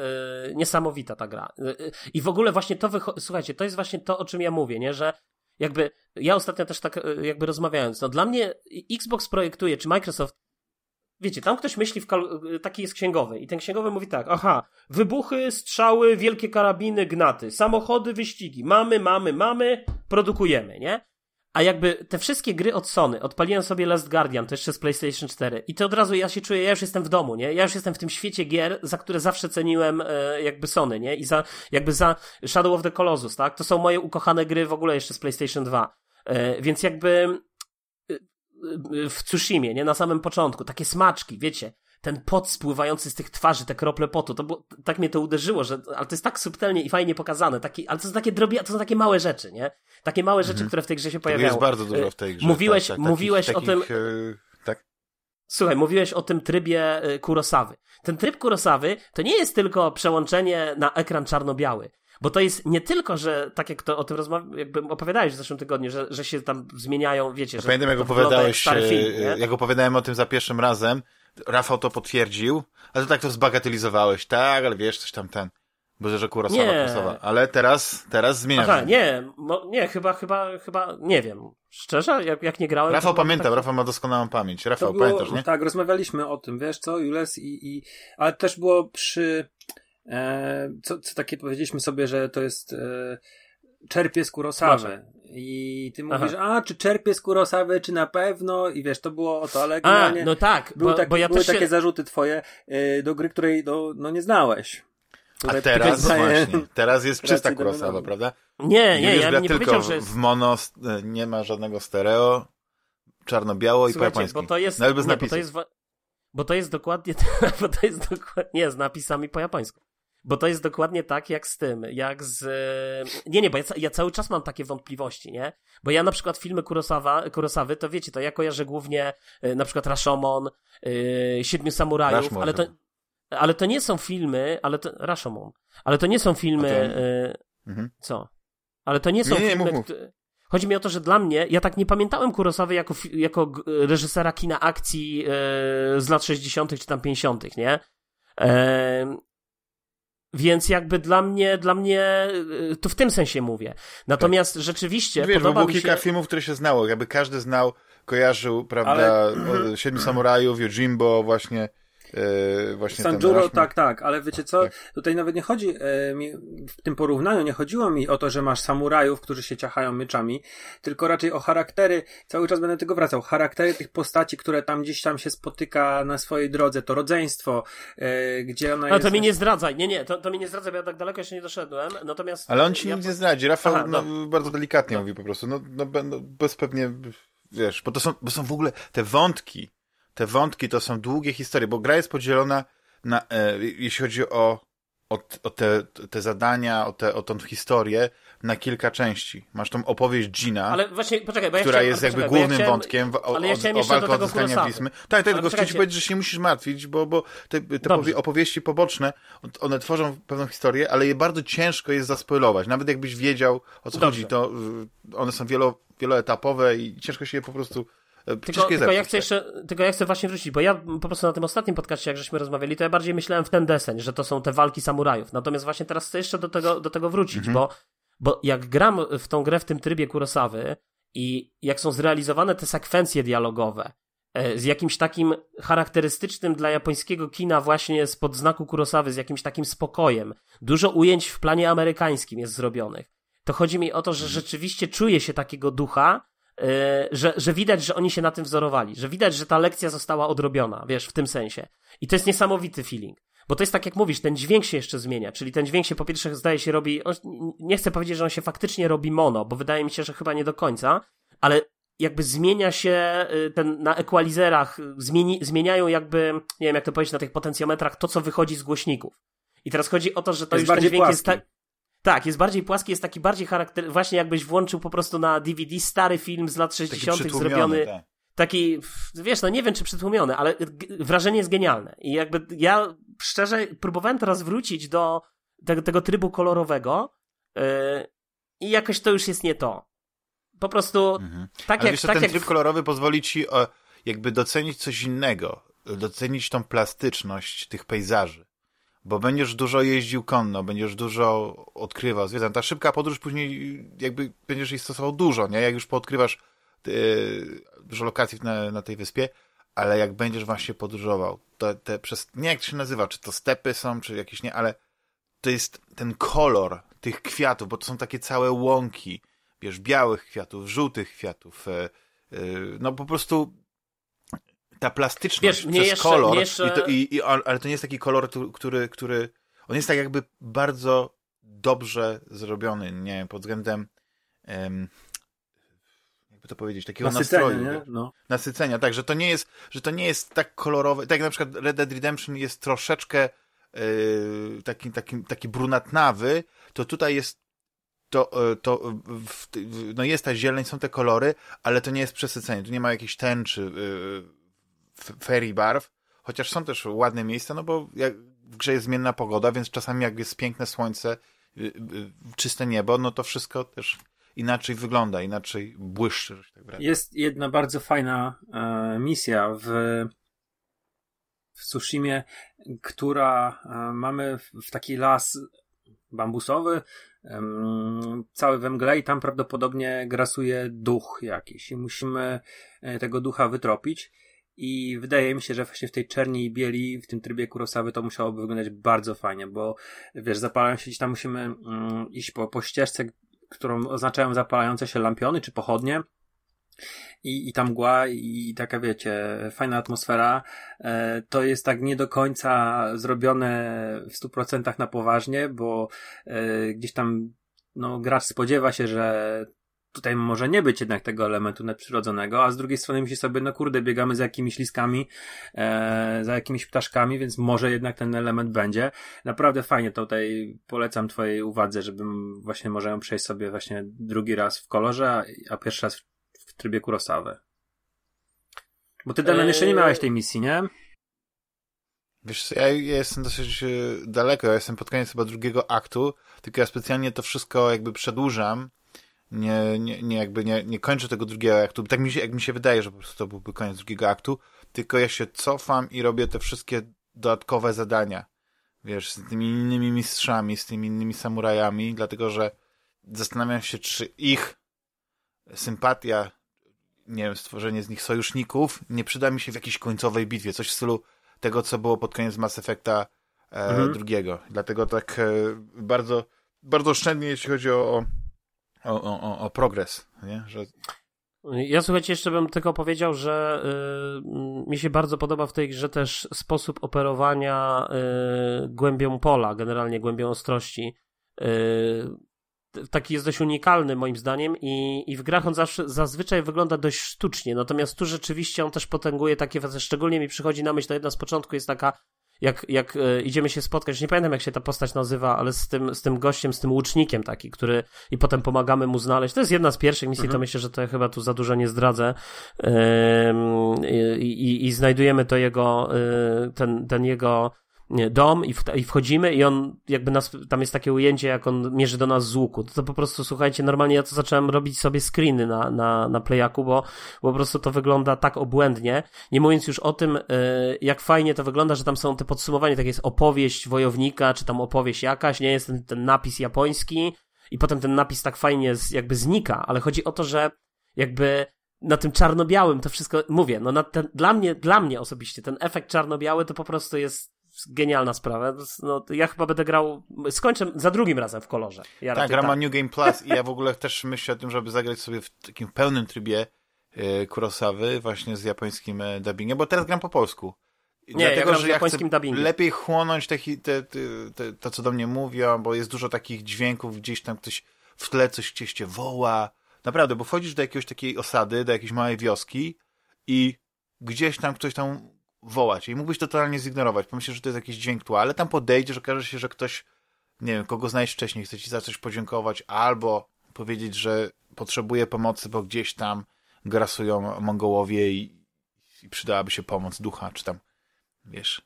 niesamowita ta gra. E, I w ogóle właśnie to, słuchajcie, to jest właśnie to, o czym ja mówię, nie, że jakby, ja ostatnio też tak e, jakby rozmawiając, no dla mnie Xbox projektuje, czy Microsoft Wiecie, tam ktoś myśli, w taki jest księgowy i ten księgowy mówi tak, aha, wybuchy, strzały, wielkie karabiny, gnaty, samochody, wyścigi, mamy, mamy, mamy, produkujemy, nie? A jakby te wszystkie gry od Sony, odpaliłem sobie Last Guardian, to jeszcze z PlayStation 4 i to od razu ja się czuję, ja już jestem w domu, nie? Ja już jestem w tym świecie gier, za które zawsze ceniłem e, jakby Sony, nie? I za, jakby za Shadow of the Colossus, tak? To są moje ukochane gry w ogóle jeszcze z PlayStation 2. E, więc jakby e, e, w Tsushimie, nie, na samym początku, takie smaczki, wiecie, ten pot spływający z tych twarzy, te krople potu, to było, tak mnie to uderzyło, że, ale to jest tak subtelnie i fajnie pokazane, taki, ale to są takie drobia, to są takie małe rzeczy, nie? Takie małe rzeczy, Mhm. które w tej grze się Tego pojawiają. jest bardzo dużo w tej grze. Mówiłeś, tak, tak, mówiłeś takich, o tym, e, tak? Słuchaj, mówiłeś o tym trybie y, Kurosawy. Ten tryb Kurosawy to nie jest tylko przełączenie na ekran czarno-biały. Bo to jest nie tylko, że tak jak to o tym rozmawiałem, jakby opowiadałeś w zeszłym tygodniu, że, że się tam zmieniają, wiecie, że. Pamiętam, jak opowiadałeś, film, jak opowiadałem o tym za pierwszym razem, Rafał to potwierdził, ale to tak to zbagatelizowałeś, tak, ale wiesz, coś tam ten, bo że Kurosawa, Nie. Kurosawa, ale teraz, teraz zmieniasz. Aha, nie, mo, nie, chyba, chyba, chyba, nie wiem. Szczerze, jak, jak nie grałem. Rafał pamiętam, taki- Rafał ma doskonałą pamięć. Rafał, było, pamiętasz, nie? Tak, rozmawialiśmy o tym, wiesz co, Jules, i, i, ale też było przy, e, co, co takie powiedzieliśmy sobie, że to jest e, czerpie z Kurosawy. I ty mówisz, a czy czerpie z Kurosawy, czy na pewno? I wiesz, to było o to, ale A, no tak, były, bo, taki, bo ja były też takie się... zarzuty twoje e, do gry, której no, no nie znałeś. A teraz właśnie, teraz jest czysta Kurosawa, prawda? Nie, nie, Juliusz ja nie tylko powiedział, że jest... w mono, nie ma żadnego stereo, czarno-biało i po japońsku. bo to jest, Nawet bez nie, bo to jest, wa- bo to jest dokładnie, bo to jest dokładnie, nie, z napisami po japońsku. Bo to jest dokładnie tak jak z tym, jak z... Nie, nie, bo ja, ja cały czas mam takie wątpliwości, nie? Bo ja na przykład filmy Kurosawa, Kurosawy, to wiecie, to ja kojarzę głównie y, na przykład Rashomon, y, Siedmiu Samurajów, Rashomon ale to, ale to nie są filmy, ale to... Rashomon. Ale to nie są filmy... Mhm. co? Ale to nie są Nie, nie, filmy, mów, mów. Chodzi mi o to, że dla mnie, ja tak nie pamiętałem Kurosawy jako, jako reżysera kina akcji e, z lat 60. czy tam 50., nie? E, więc jakby dla mnie, dla mnie, e, to w tym sensie mówię. Natomiast rzeczywiście Wiesz, bo podoba było mi kilka filmów, które się znało. Jakby każdy znał, kojarzył, prawda, o, Siedmiu Samurajów, Yojimbo, właśnie, e, właśnie ten Sanjuro, Rashomon. tak, tak, ale wiecie co, Tak. tutaj nawet nie chodzi, e, mi, w tym porównaniu nie chodziło mi o to, że masz samurajów, którzy się ciachają mieczami, tylko raczej o charaktery, cały czas będę tego wracał, charaktery tych postaci, które tam gdzieś tam się spotyka na swojej drodze, to rodzeństwo, e, gdzie ona No jest... to mi nie zdradzaj, nie, nie, to, to mi nie zdradzaj, bo ja tak daleko jeszcze nie doszedłem, natomiast... Ale on ci ja... nic nie zdradzi. Rafał Aha, no, no. bardzo delikatnie No. mówi po prostu. No, no, no bez pewnie, wiesz, bo to są, bo są w ogóle te wątki, te wątki to są długie historie, bo gra jest podzielona na, e, jeśli chodzi o, o, o te, te zadania, o, te, o tą historię, na kilka części. Masz tą opowieść Gina, Ale właśnie, poczekaj, bo ja która chciałem, jest jakby bo ja głównym chciałem- wątkiem w, o, ale ja o, o walkę. Tak, tak, tylko chciałem ci powiedzieć, że się nie musisz martwić, bo, bo te, te opowieści poboczne, one tworzą pewną historię, ale je bardzo ciężko jest zaspoilować. Nawet jakbyś wiedział, o co Dobrze. chodzi, to one są wielo, wieloetapowe i ciężko się je po prostu... y, Tylko, tylko, ja chcę jeszcze, tylko ja chcę właśnie wrócić, bo ja po prostu na tym ostatnim podcaście, jak żeśmy rozmawiali, to ja bardziej myślałem w ten deseń, że to są te walki samurajów. Natomiast właśnie teraz chcę jeszcze do tego, do tego wrócić, Mhm. bo, bo jak gram w tą grę w tym trybie Kurosawy i jak są zrealizowane te sekwencje dialogowe e, z jakimś takim charakterystycznym dla japońskiego kina właśnie spod znaku Kurosawy, z jakimś takim spokojem, dużo ujęć w planie amerykańskim jest zrobionych, to chodzi mi o to, że rzeczywiście czuje się takiego ducha, e, że, że widać, że oni się na tym wzorowali, że widać, że ta lekcja została odrobiona, wiesz, w tym sensie. I to jest niesamowity feeling. Bo to jest tak jak mówisz, ten dźwięk się jeszcze zmienia, czyli ten dźwięk się po pierwsze zdaje się robi, on, nie chcę powiedzieć, że on się faktycznie robi mono, bo wydaje mi się, że chyba nie do końca, ale jakby zmienia się y, ten na equalizerach, zmieni, zmieniają jakby, nie wiem jak to powiedzieć, na tych potencjometrach to, co wychodzi z głośników. I teraz chodzi o to, że to Jest już ten dźwięk jest płaski. tak, tak, jest bardziej płaski, jest taki bardziej charakter, właśnie jakbyś włączył po prostu na DVD stary film z lat Taki 60. przytłumiony, zrobiony, tak. taki, wiesz, no nie wiem czy przytłumiony, ale wrażenie jest genialne. I jakby ja szczerze próbowałem teraz wrócić do tego, tego trybu kolorowego yy, i jakoś to już jest nie to. Po prostu Mhm. tak Ale jak, wiesz, tak ten jak tryb kolorowy pozwoli ci o, jakby docenić coś innego, docenić tą plastyczność tych pejzaży. Bo będziesz dużo jeździł konno, będziesz dużo odkrywał, zwiedzał. Ta szybka podróż później jakby będziesz jej stosował dużo, nie? Jak już poodkrywasz yy, dużo lokacji na, na tej wyspie, ale jak będziesz właśnie podróżował, to te przez, nie jak to się nazywa, czy to stepy są, czy jakieś nie, ale to jest ten kolor tych kwiatów, bo to są takie całe łąki, wiesz, białych kwiatów, żółtych kwiatów, e, no po prostu ta plastyczność Wiesz, przez jeszcze- kolor, jeszcze- i to, i, i, ale to nie jest taki kolor, który, który, on jest tak jakby bardzo dobrze zrobiony, nie wiem, pod względem em, jakby to powiedzieć, takiego Nasycenia, nastroju. No. Nasycenia, tak, że to nie jest, że to nie jest tak kolorowe, tak jak na przykład Red Dead Redemption jest troszeczkę yy, taki, taki, taki brunatnawy, to tutaj jest to, e, to w, w, no jest ta zieleń, są te kolory, ale to nie jest przesycenie, tu nie ma jakiejś tęczy yy, fairy barw, chociaż są też ładne miejsca, no bo jak w grze jest zmienna pogoda, więc czasami jak jest piękne słońce, yy, yy, czyste niebo, no to wszystko też inaczej wygląda, inaczej błyszczy. Tak. Jest jedna bardzo fajna e, misja w, w Tsushimie, która e, mamy w, taki las bambusowy, cały we mgle i tam prawdopodobnie grasuje duch jakiś i musimy e, tego ducha wytropić. I wydaje mi się, że właśnie w tej czerni i bieli, w tym trybie Kurosawy to musiałoby wyglądać bardzo fajnie, bo wiesz, zapalając się gdzieś tam musimy mm, iść po, po ścieżce, którą oznaczają zapalające się lampiony czy pochodnie. I, i ta mgła, i taka wiecie, fajna atmosfera. E, to jest tak nie do końca zrobione w 100% na poważnie, bo e, gdzieś tam no, gracz spodziewa się, że tutaj może nie być jednak tego elementu nadprzyrodzonego, a z drugiej strony myśli sobie, no kurde, biegamy za jakimiś liskami, e, za jakimiś ptaszkami, więc może jednak ten element będzie. Naprawdę fajnie tutaj polecam twojej uwadze, żebym właśnie może ją przejść sobie właśnie drugi raz w kolorze, a, pierwszy raz w, w trybie Kurosawy. Bo ty, Damian, jeszcze nie Eee. miałeś tej misji, nie? Wiesz, ja, ja jestem dosyć e, daleko, ja jestem pod koniec chyba drugiego aktu, tylko ja specjalnie to wszystko jakby przedłużam, nie, nie, nie jakby nie, nie kończę tego drugiego aktu, tak mi się, jak mi się wydaje, że po prostu to byłby koniec drugiego aktu, tylko ja się cofam i robię te wszystkie dodatkowe zadania, wiesz, z tymi innymi mistrzami, z tymi innymi samurajami, dlatego, że zastanawiam się, czy ich sympatia, nie wiem, stworzenie z nich sojuszników nie przyda mi się w jakiejś końcowej bitwie, coś w stylu tego, co było pod koniec Mass Effecta e, Mhm. drugiego. Dlatego tak e, bardzo, bardzo oszczędnie, jeśli chodzi o, o, o, o, o progres, nie? Że Ja słuchajcie, jeszcze bym tylko powiedział, że y, mi się bardzo podoba w tej grze też sposób operowania y, głębią pola, generalnie głębią ostrości. Y, taki jest dość unikalny moim zdaniem i, i w grach on zawsze, zazwyczaj wygląda dość sztucznie, natomiast tu rzeczywiście on też potęguje takie fazy, szczególnie mi przychodzi na myśl, to jedna z początku jest taka jak, jak e, idziemy się spotkać, nie pamiętam jak się ta postać nazywa, ale z tym, z tym gościem, z tym łucznikiem taki, który i potem pomagamy mu znaleźć. To jest jedna z pierwszych misji, Mhm. to myślę, że to ja chyba tu za dużo nie zdradzę. Ym, i, i, znajdujemy to jego, y, ten, ten jego dom i, w, i wchodzimy i on jakby nas, tam jest takie ujęcie, jak on mierzy do nas z łuku. To, to po prostu, słuchajcie, normalnie ja to zacząłem robić sobie screeny na, na, na playaku, bo, bo po prostu to wygląda tak obłędnie. Nie mówiąc już o tym, y, jak fajnie to wygląda, że tam są te podsumowania, tak jest opowieść wojownika, czy tam opowieść jakaś, nie jest ten, ten napis japoński i potem ten napis tak fajnie z, jakby znika, ale chodzi o to, że jakby na tym czarno-białym to wszystko, mówię, no na ten, dla mnie, dla mnie osobiście ten efekt czarno-biały to po prostu jest genialna sprawa. No, ja chyba będę grał, skończę za drugim razem w kolorze. Ja tak, raczej gra ma New Game Plus i ja w ogóle też myślę o tym, żeby zagrać sobie w takim pełnym trybie e, Kurosawy, właśnie z japońskim e, dubbingiem, bo teraz gram po polsku. Nie, ja gram w japońskim chcę dubbingu. lepiej chłonąć te, te, te, te, to, co do mnie mówią, bo jest dużo takich dźwięków, gdzieś tam ktoś w tle coś gdzieś cię woła. Naprawdę, bo wchodzisz do jakiegoś takiej osady, do jakiejś małej wioski i gdzieś tam ktoś tam woła cię i mógłbyś to totalnie zignorować. Pomyślisz, że to jest jakiś dźwięk tła, ale tam podejdziesz, okaże się, że ktoś, nie wiem, kogo znałeś wcześniej, chce ci za coś podziękować, albo powiedzieć, że potrzebuje pomocy, bo gdzieś tam grasują Mongołowie i, i przydałaby się pomoc ducha, czy tam, wiesz...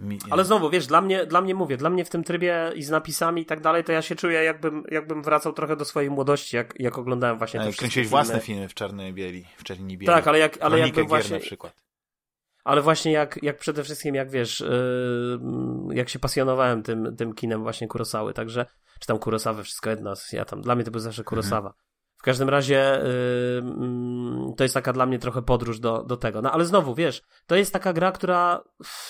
Mi, Ale znowu, wiesz, dla mnie, dla mnie mówię, dla mnie w tym trybie i z napisami i tak dalej, to ja się czuję jakbym, jakbym wracał trochę do swojej młodości, jak, jak oglądałem właśnie te e, wszystkie kręciłeś filmy. własne filmy w czarnej bieli, w czerni bieli. Tak, ale jak, ale Kronikę jakbym właśnie, na przykład. Ale właśnie jak, jak przede wszystkim, jak wiesz, yy, jak się pasjonowałem tym, tym kinem właśnie Kurosawy, także, czy tam Kurosawę, wszystko jedno, ja tam, dla mnie to był zawsze Kurosawa. W każdym razie yy, mm, to jest taka dla mnie trochę podróż do, do tego. No ale znowu, wiesz, to jest taka gra, która,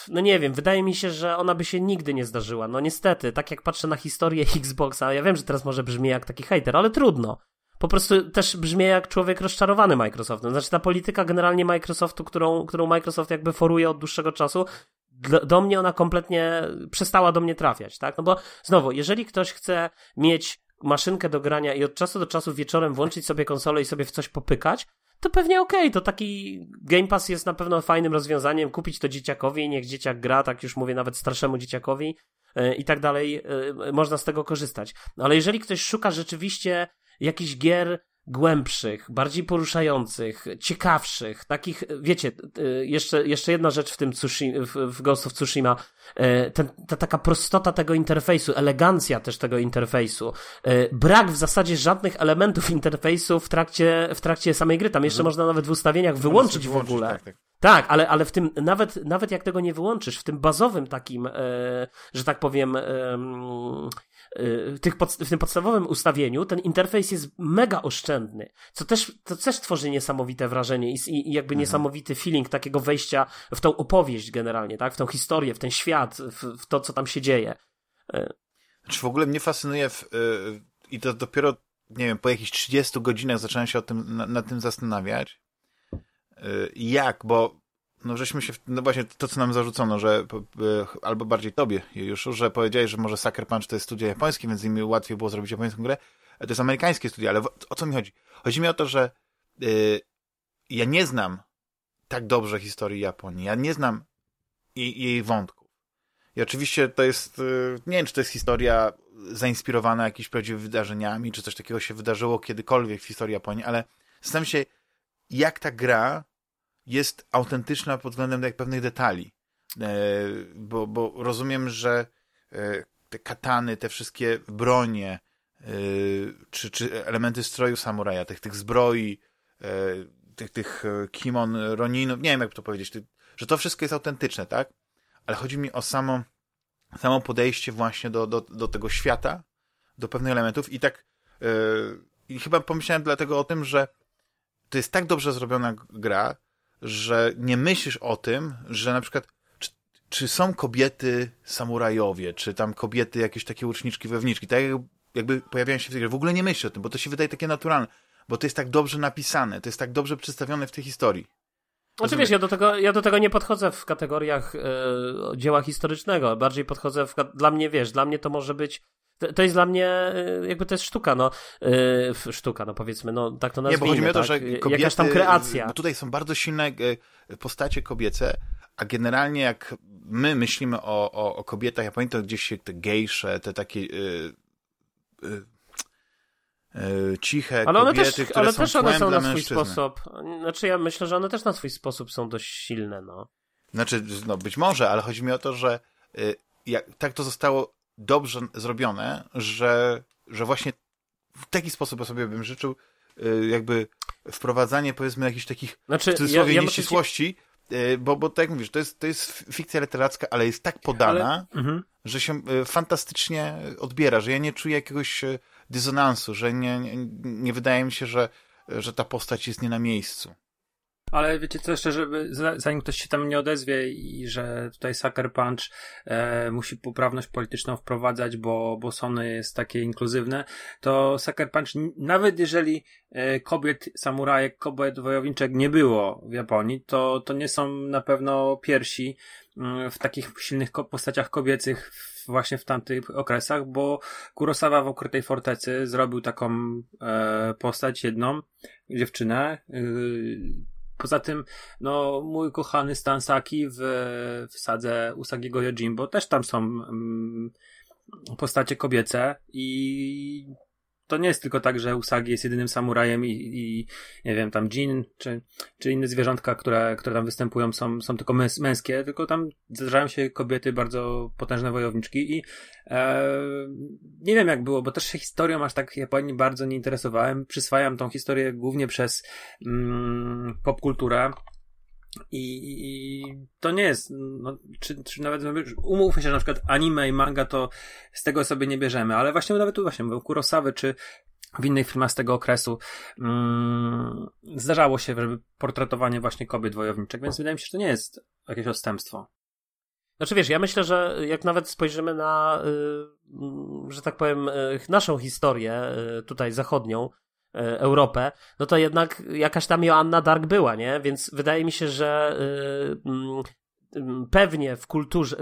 no nie wiem, wydaje mi się, że ona by się nigdy nie zdarzyła. No niestety, tak jak patrzę na historię Xboxa, ja wiem, że teraz może brzmi jak taki hater, ale trudno. Po prostu też brzmi jak człowiek rozczarowany Microsoftem. Znaczy ta polityka generalnie Microsoftu, którą, którą Microsoft jakby foruje od dłuższego czasu, do, do mnie ona kompletnie przestała do mnie trafiać, tak? No bo znowu, jeżeli ktoś chce mieć maszynkę do grania i od czasu do czasu wieczorem włączyć sobie konsolę i sobie w coś popykać, to pewnie okej, okay. to taki Game Pass jest na pewno fajnym rozwiązaniem, kupić to dzieciakowi, niech dzieciak gra, tak już mówię, nawet starszemu dzieciakowi yy, i tak dalej, yy, można z tego korzystać. No, ale jeżeli ktoś szuka rzeczywiście jakichś gier głębszych, bardziej poruszających, ciekawszych, takich, wiecie, y, jeszcze, jeszcze jedna rzecz w tym Tsushima, w Ghost of Tsushima, y, ten, ta taka prostota tego interfejsu, elegancja też tego interfejsu, y, brak w zasadzie żadnych elementów interfejsu w trakcie, w trakcie samej gry, tam jeszcze mhm. można nawet w ustawieniach wyłączyć w ogóle. Tak, tak. tak, ale, ale w tym, nawet, nawet jak tego nie wyłączysz, w tym bazowym takim, że tak powiem, Y, tych pod, w tym podstawowym ustawieniu ten interfejs jest mega oszczędny, co też, to też tworzy niesamowite wrażenie i, i jakby mhm. niesamowity feeling takiego wejścia w tą opowieść generalnie, tak? W tą historię, w ten świat, w, w to, co tam się dzieje. Y. Znaczy w ogóle mnie fascynuje w, yy, i to dopiero, nie wiem, po jakichś 30 godzinach zacząłem się o tym, na, nad tym zastanawiać. Yy, jak, bo no żeśmy się, no właśnie to, co nam zarzucono, że albo bardziej tobie już, że powiedziałeś, że może Sucker Punch to jest studio japońskie, więc im łatwiej było zrobić japońską grę. To jest amerykańskie studio, ale o co mi chodzi? Chodzi mi o to, że yy, ja nie znam tak dobrze historii Japonii. Ja nie znam jej, jej wątków. I oczywiście to jest, yy, nie wiem, czy to jest historia zainspirowana jakimiś prawdziwymi wydarzeniami, czy coś takiego się wydarzyło kiedykolwiek w historii Japonii, ale zastanawiam się, jak ta gra jest autentyczna pod względem pewnych detali. E, bo, bo rozumiem, że e, te katany, te wszystkie bronie, e, czy, czy elementy stroju samuraja, tych, tych zbroi, tych, tych kimon, roninów, nie wiem jak to powiedzieć, że to wszystko jest autentyczne, tak? Ale chodzi mi o samo, samo podejście właśnie do, do, do tego świata, do pewnych elementów i tak i chyba pomyślałem dlatego o tym, że to jest tak dobrze zrobiona gra, że nie myślisz o tym, że na przykład czy, czy są kobiety samurajowie, czy tam kobiety jakieś takie uczniczki, wewniczki, tak jakby pojawiają się w tej grze. W ogóle nie myślisz o tym, bo to się wydaje takie naturalne, bo to jest tak dobrze napisane, to jest tak dobrze przedstawione w tej historii. Oczywiście, wiesz, ja do tego, ja do tego nie podchodzę w kategoriach e, dzieła historycznego, bardziej podchodzę w, dla mnie, wiesz, dla mnie to może być to, to jest dla mnie, y, jakby to jest sztuka, no. Yy, sztuka, no powiedzmy, no tak to nazwijmy. Nie, bo chodzi mi o to, tak? że kobiety, Jakaś tam kreacja. Tutaj są bardzo silne y, postacie kobiece, a generalnie jak my myślimy o, o, o kobietach ja pamiętam gdzieś te gejsze, te takie yy, yy, ciche ale one kobiety, też, ale też one są na swój sposób. Znaczy ja myślę, że one też na swój sposób są dość silne, no. Znaczy, no być może, ale chodzi mi o to, że y, jak, tak to zostało dobrze zrobione, że, że właśnie w taki sposób sobie bym życzył y, jakby wprowadzanie powiedzmy jakichś takich znaczy, w cudzysłowie ja, ja nieścisłości, ci... bo, bo tak jak mówisz, to jest, to jest fikcja literacka, ale jest tak podana, ale... mhm. że się y, fantastycznie odbiera, że ja nie czuję jakiegoś y, dysonansu, że nie, nie, nie wydaje mi się, że, że ta postać jest nie na miejscu. Ale wiecie co jeszcze, żeby zanim ktoś się tam nie odezwie i że tutaj Sucker Punch e, musi poprawność polityczną wprowadzać, bo, bo Sony jest takie inkluzywne, to Sucker Punch, nawet jeżeli e, kobiet samurajek, kobiet wojowniczek nie było w Japonii, to, to nie są na pewno piersi mm, w takich silnych postaciach kobiecych właśnie w tamtych okresach, bo Kurosawa w Ukrytej Fortecy zrobił taką e, postać jedną, dziewczynę, y, Poza tym, no, mój kochany Stansaki w, w sadze Usagiego Yojimbo też tam są mm, postacie kobiece i to nie jest tylko tak, że Usagi jest jedynym samurajem i, i nie wiem, tam Jin czy, czy inne zwierzątka, które, które tam występują są, są tylko męs męskie, tylko tam zdarzają się kobiety bardzo potężne wojowniczki i e, nie wiem jak było, bo też się historią aż tak Japonii bardzo nie interesowałem. Przyswajam tą historię głównie przez mm, popkulturę, i, I, to nie jest, no, czy, czy nawet, umówmy się, że na przykład anime i manga to z tego sobie nie bierzemy, ale właśnie nawet tu właśnie mówię, Kurosawy czy w innych filmach z tego okresu mm, zdarzało się, żeby portretowanie właśnie kobiet wojowniczek, więc wydaje mi się, że to nie jest jakieś odstępstwo. Znaczy wiesz, ja myślę, że jak nawet spojrzymy na, y, że tak powiem, y, naszą historię y, tutaj zachodnią, Europę, no to jednak jakaś tam Joanna Dark była, nie? Więc wydaje mi się, że y, mm, pewnie w kulturze,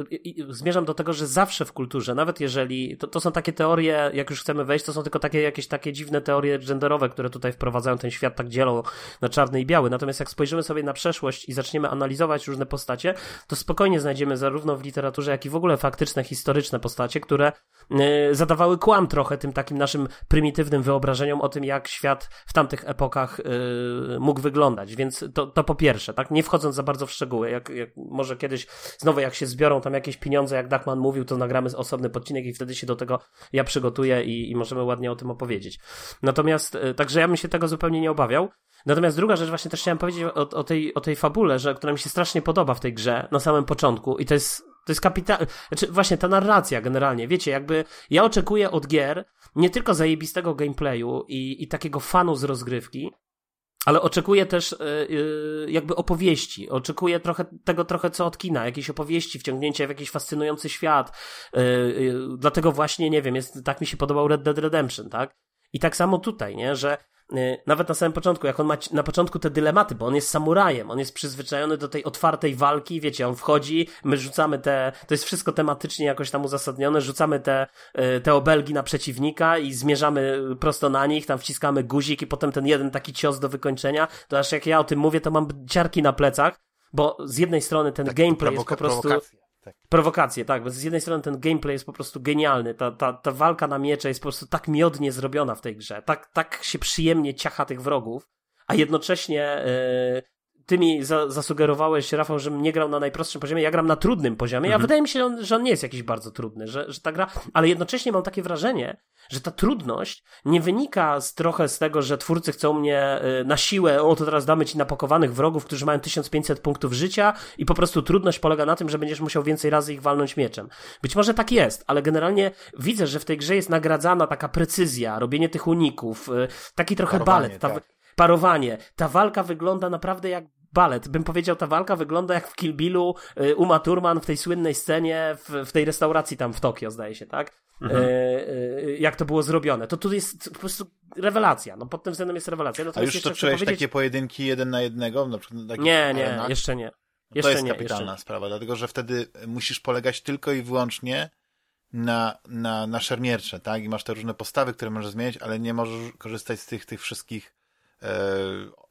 zmierzam do tego, że zawsze w kulturze, nawet jeżeli, to, to są takie teorie, jak już chcemy wejść, to są tylko takie jakieś takie dziwne teorie genderowe, które tutaj wprowadzają ten świat tak dzielą na czarny i biały. Natomiast jak spojrzymy sobie na przeszłość i zaczniemy analizować różne postacie, to spokojnie znajdziemy zarówno w literaturze, jak i w ogóle faktyczne, historyczne postacie, które yy, zadawały kłam trochę tym takim naszym prymitywnym wyobrażeniom o tym, jak świat w tamtych epokach yy, mógł wyglądać. Więc to, to po pierwsze, tak? Nie wchodząc za bardzo w szczegóły, jak, jak może kiedyś, znowu jak się zbiorą tam jakieś pieniądze, jak Dachman mówił, to nagramy osobny podcinek i wtedy się do tego ja przygotuję i, i możemy ładnie o tym opowiedzieć. Natomiast, e, także ja bym się tego zupełnie nie obawiał. Natomiast druga rzecz, właśnie też chciałem powiedzieć o, o, tej, o tej fabule, że, która mi się strasznie podoba w tej grze na samym początku i to jest, to jest kapital, znaczy właśnie ta narracja generalnie, wiecie, jakby ja oczekuję od gier nie tylko zajebistego gameplayu i, i takiego fanu z rozgrywki, ale oczekuję też yy, jakby opowieści. Oczekuję trochę tego trochę co od kina, jakiejś opowieści, wciągnięcia w jakiś fascynujący świat. Yy, dlatego właśnie, nie wiem, jest, tak mi się podobał Red Dead Redemption, tak? I tak samo tutaj, nie? Że Y, nawet na samym początku, jak on ma na początku te dylematy, bo on jest samurajem, on jest przyzwyczajony do tej otwartej walki, wiecie, on wchodzi, my rzucamy te, to jest wszystko tematycznie jakoś tam uzasadnione, rzucamy te, y, te obelgi na przeciwnika i zmierzamy prosto na nich, tam wciskamy guzik i potem ten jeden taki cios do wykończenia, to aż jak ja o tym mówię, to mam ciarki na plecach, bo z jednej strony ten tak, gameplay jest po prostu... Prowokacja tak. Prowokacje, tak, bo z jednej strony ten gameplay jest po prostu genialny, ta, ta, ta walka na miecze jest po prostu tak miodnie zrobiona w tej grze, tak, tak się przyjemnie ciacha tych wrogów, a jednocześnie yy, ty mi za, zasugerowałeś, Rafał, żebym nie grał na najprostszym poziomie, ja gram na trudnym poziomie, mhm. a wydaje mi się, że on, że on nie jest jakiś bardzo trudny, że, że ta gra, ale jednocześnie mam takie wrażenie, że ta trudność nie wynika z, trochę z tego, że twórcy chcą mnie y, na siłę, o to teraz damy ci napakowanych wrogów, którzy mają 1500 punktów życia i po prostu trudność polega na tym, że będziesz musiał więcej razy ich walnąć mieczem. Być może tak jest, ale generalnie widzę, że w tej grze jest nagradzana taka precyzja, robienie tych uników, y, taki trochę Parowanie, balet. Ta, tak. Parowanie. Ta walka wygląda naprawdę jak balet. Bym powiedział, ta walka wygląda jak w Kill Billu y, Uma Thurman w tej słynnej scenie w, w tej restauracji tam w Tokio, zdaje się, tak? Mhm. E, e, jak to było zrobione. To tu jest po prostu rewelacja. No pod tym względem jest rewelacja. A już toczyłeś powiedzieć... takie pojedynki jeden na jednego? Na przykład nie, nie, arenach? jeszcze nie. Jeszcze to jest nie, kapitalna sprawa, dlatego że wtedy musisz polegać tylko i wyłącznie na, na, na szermiercze, tak? I masz te różne postawy, które możesz zmieniać, ale nie możesz korzystać z tych, tych wszystkich e,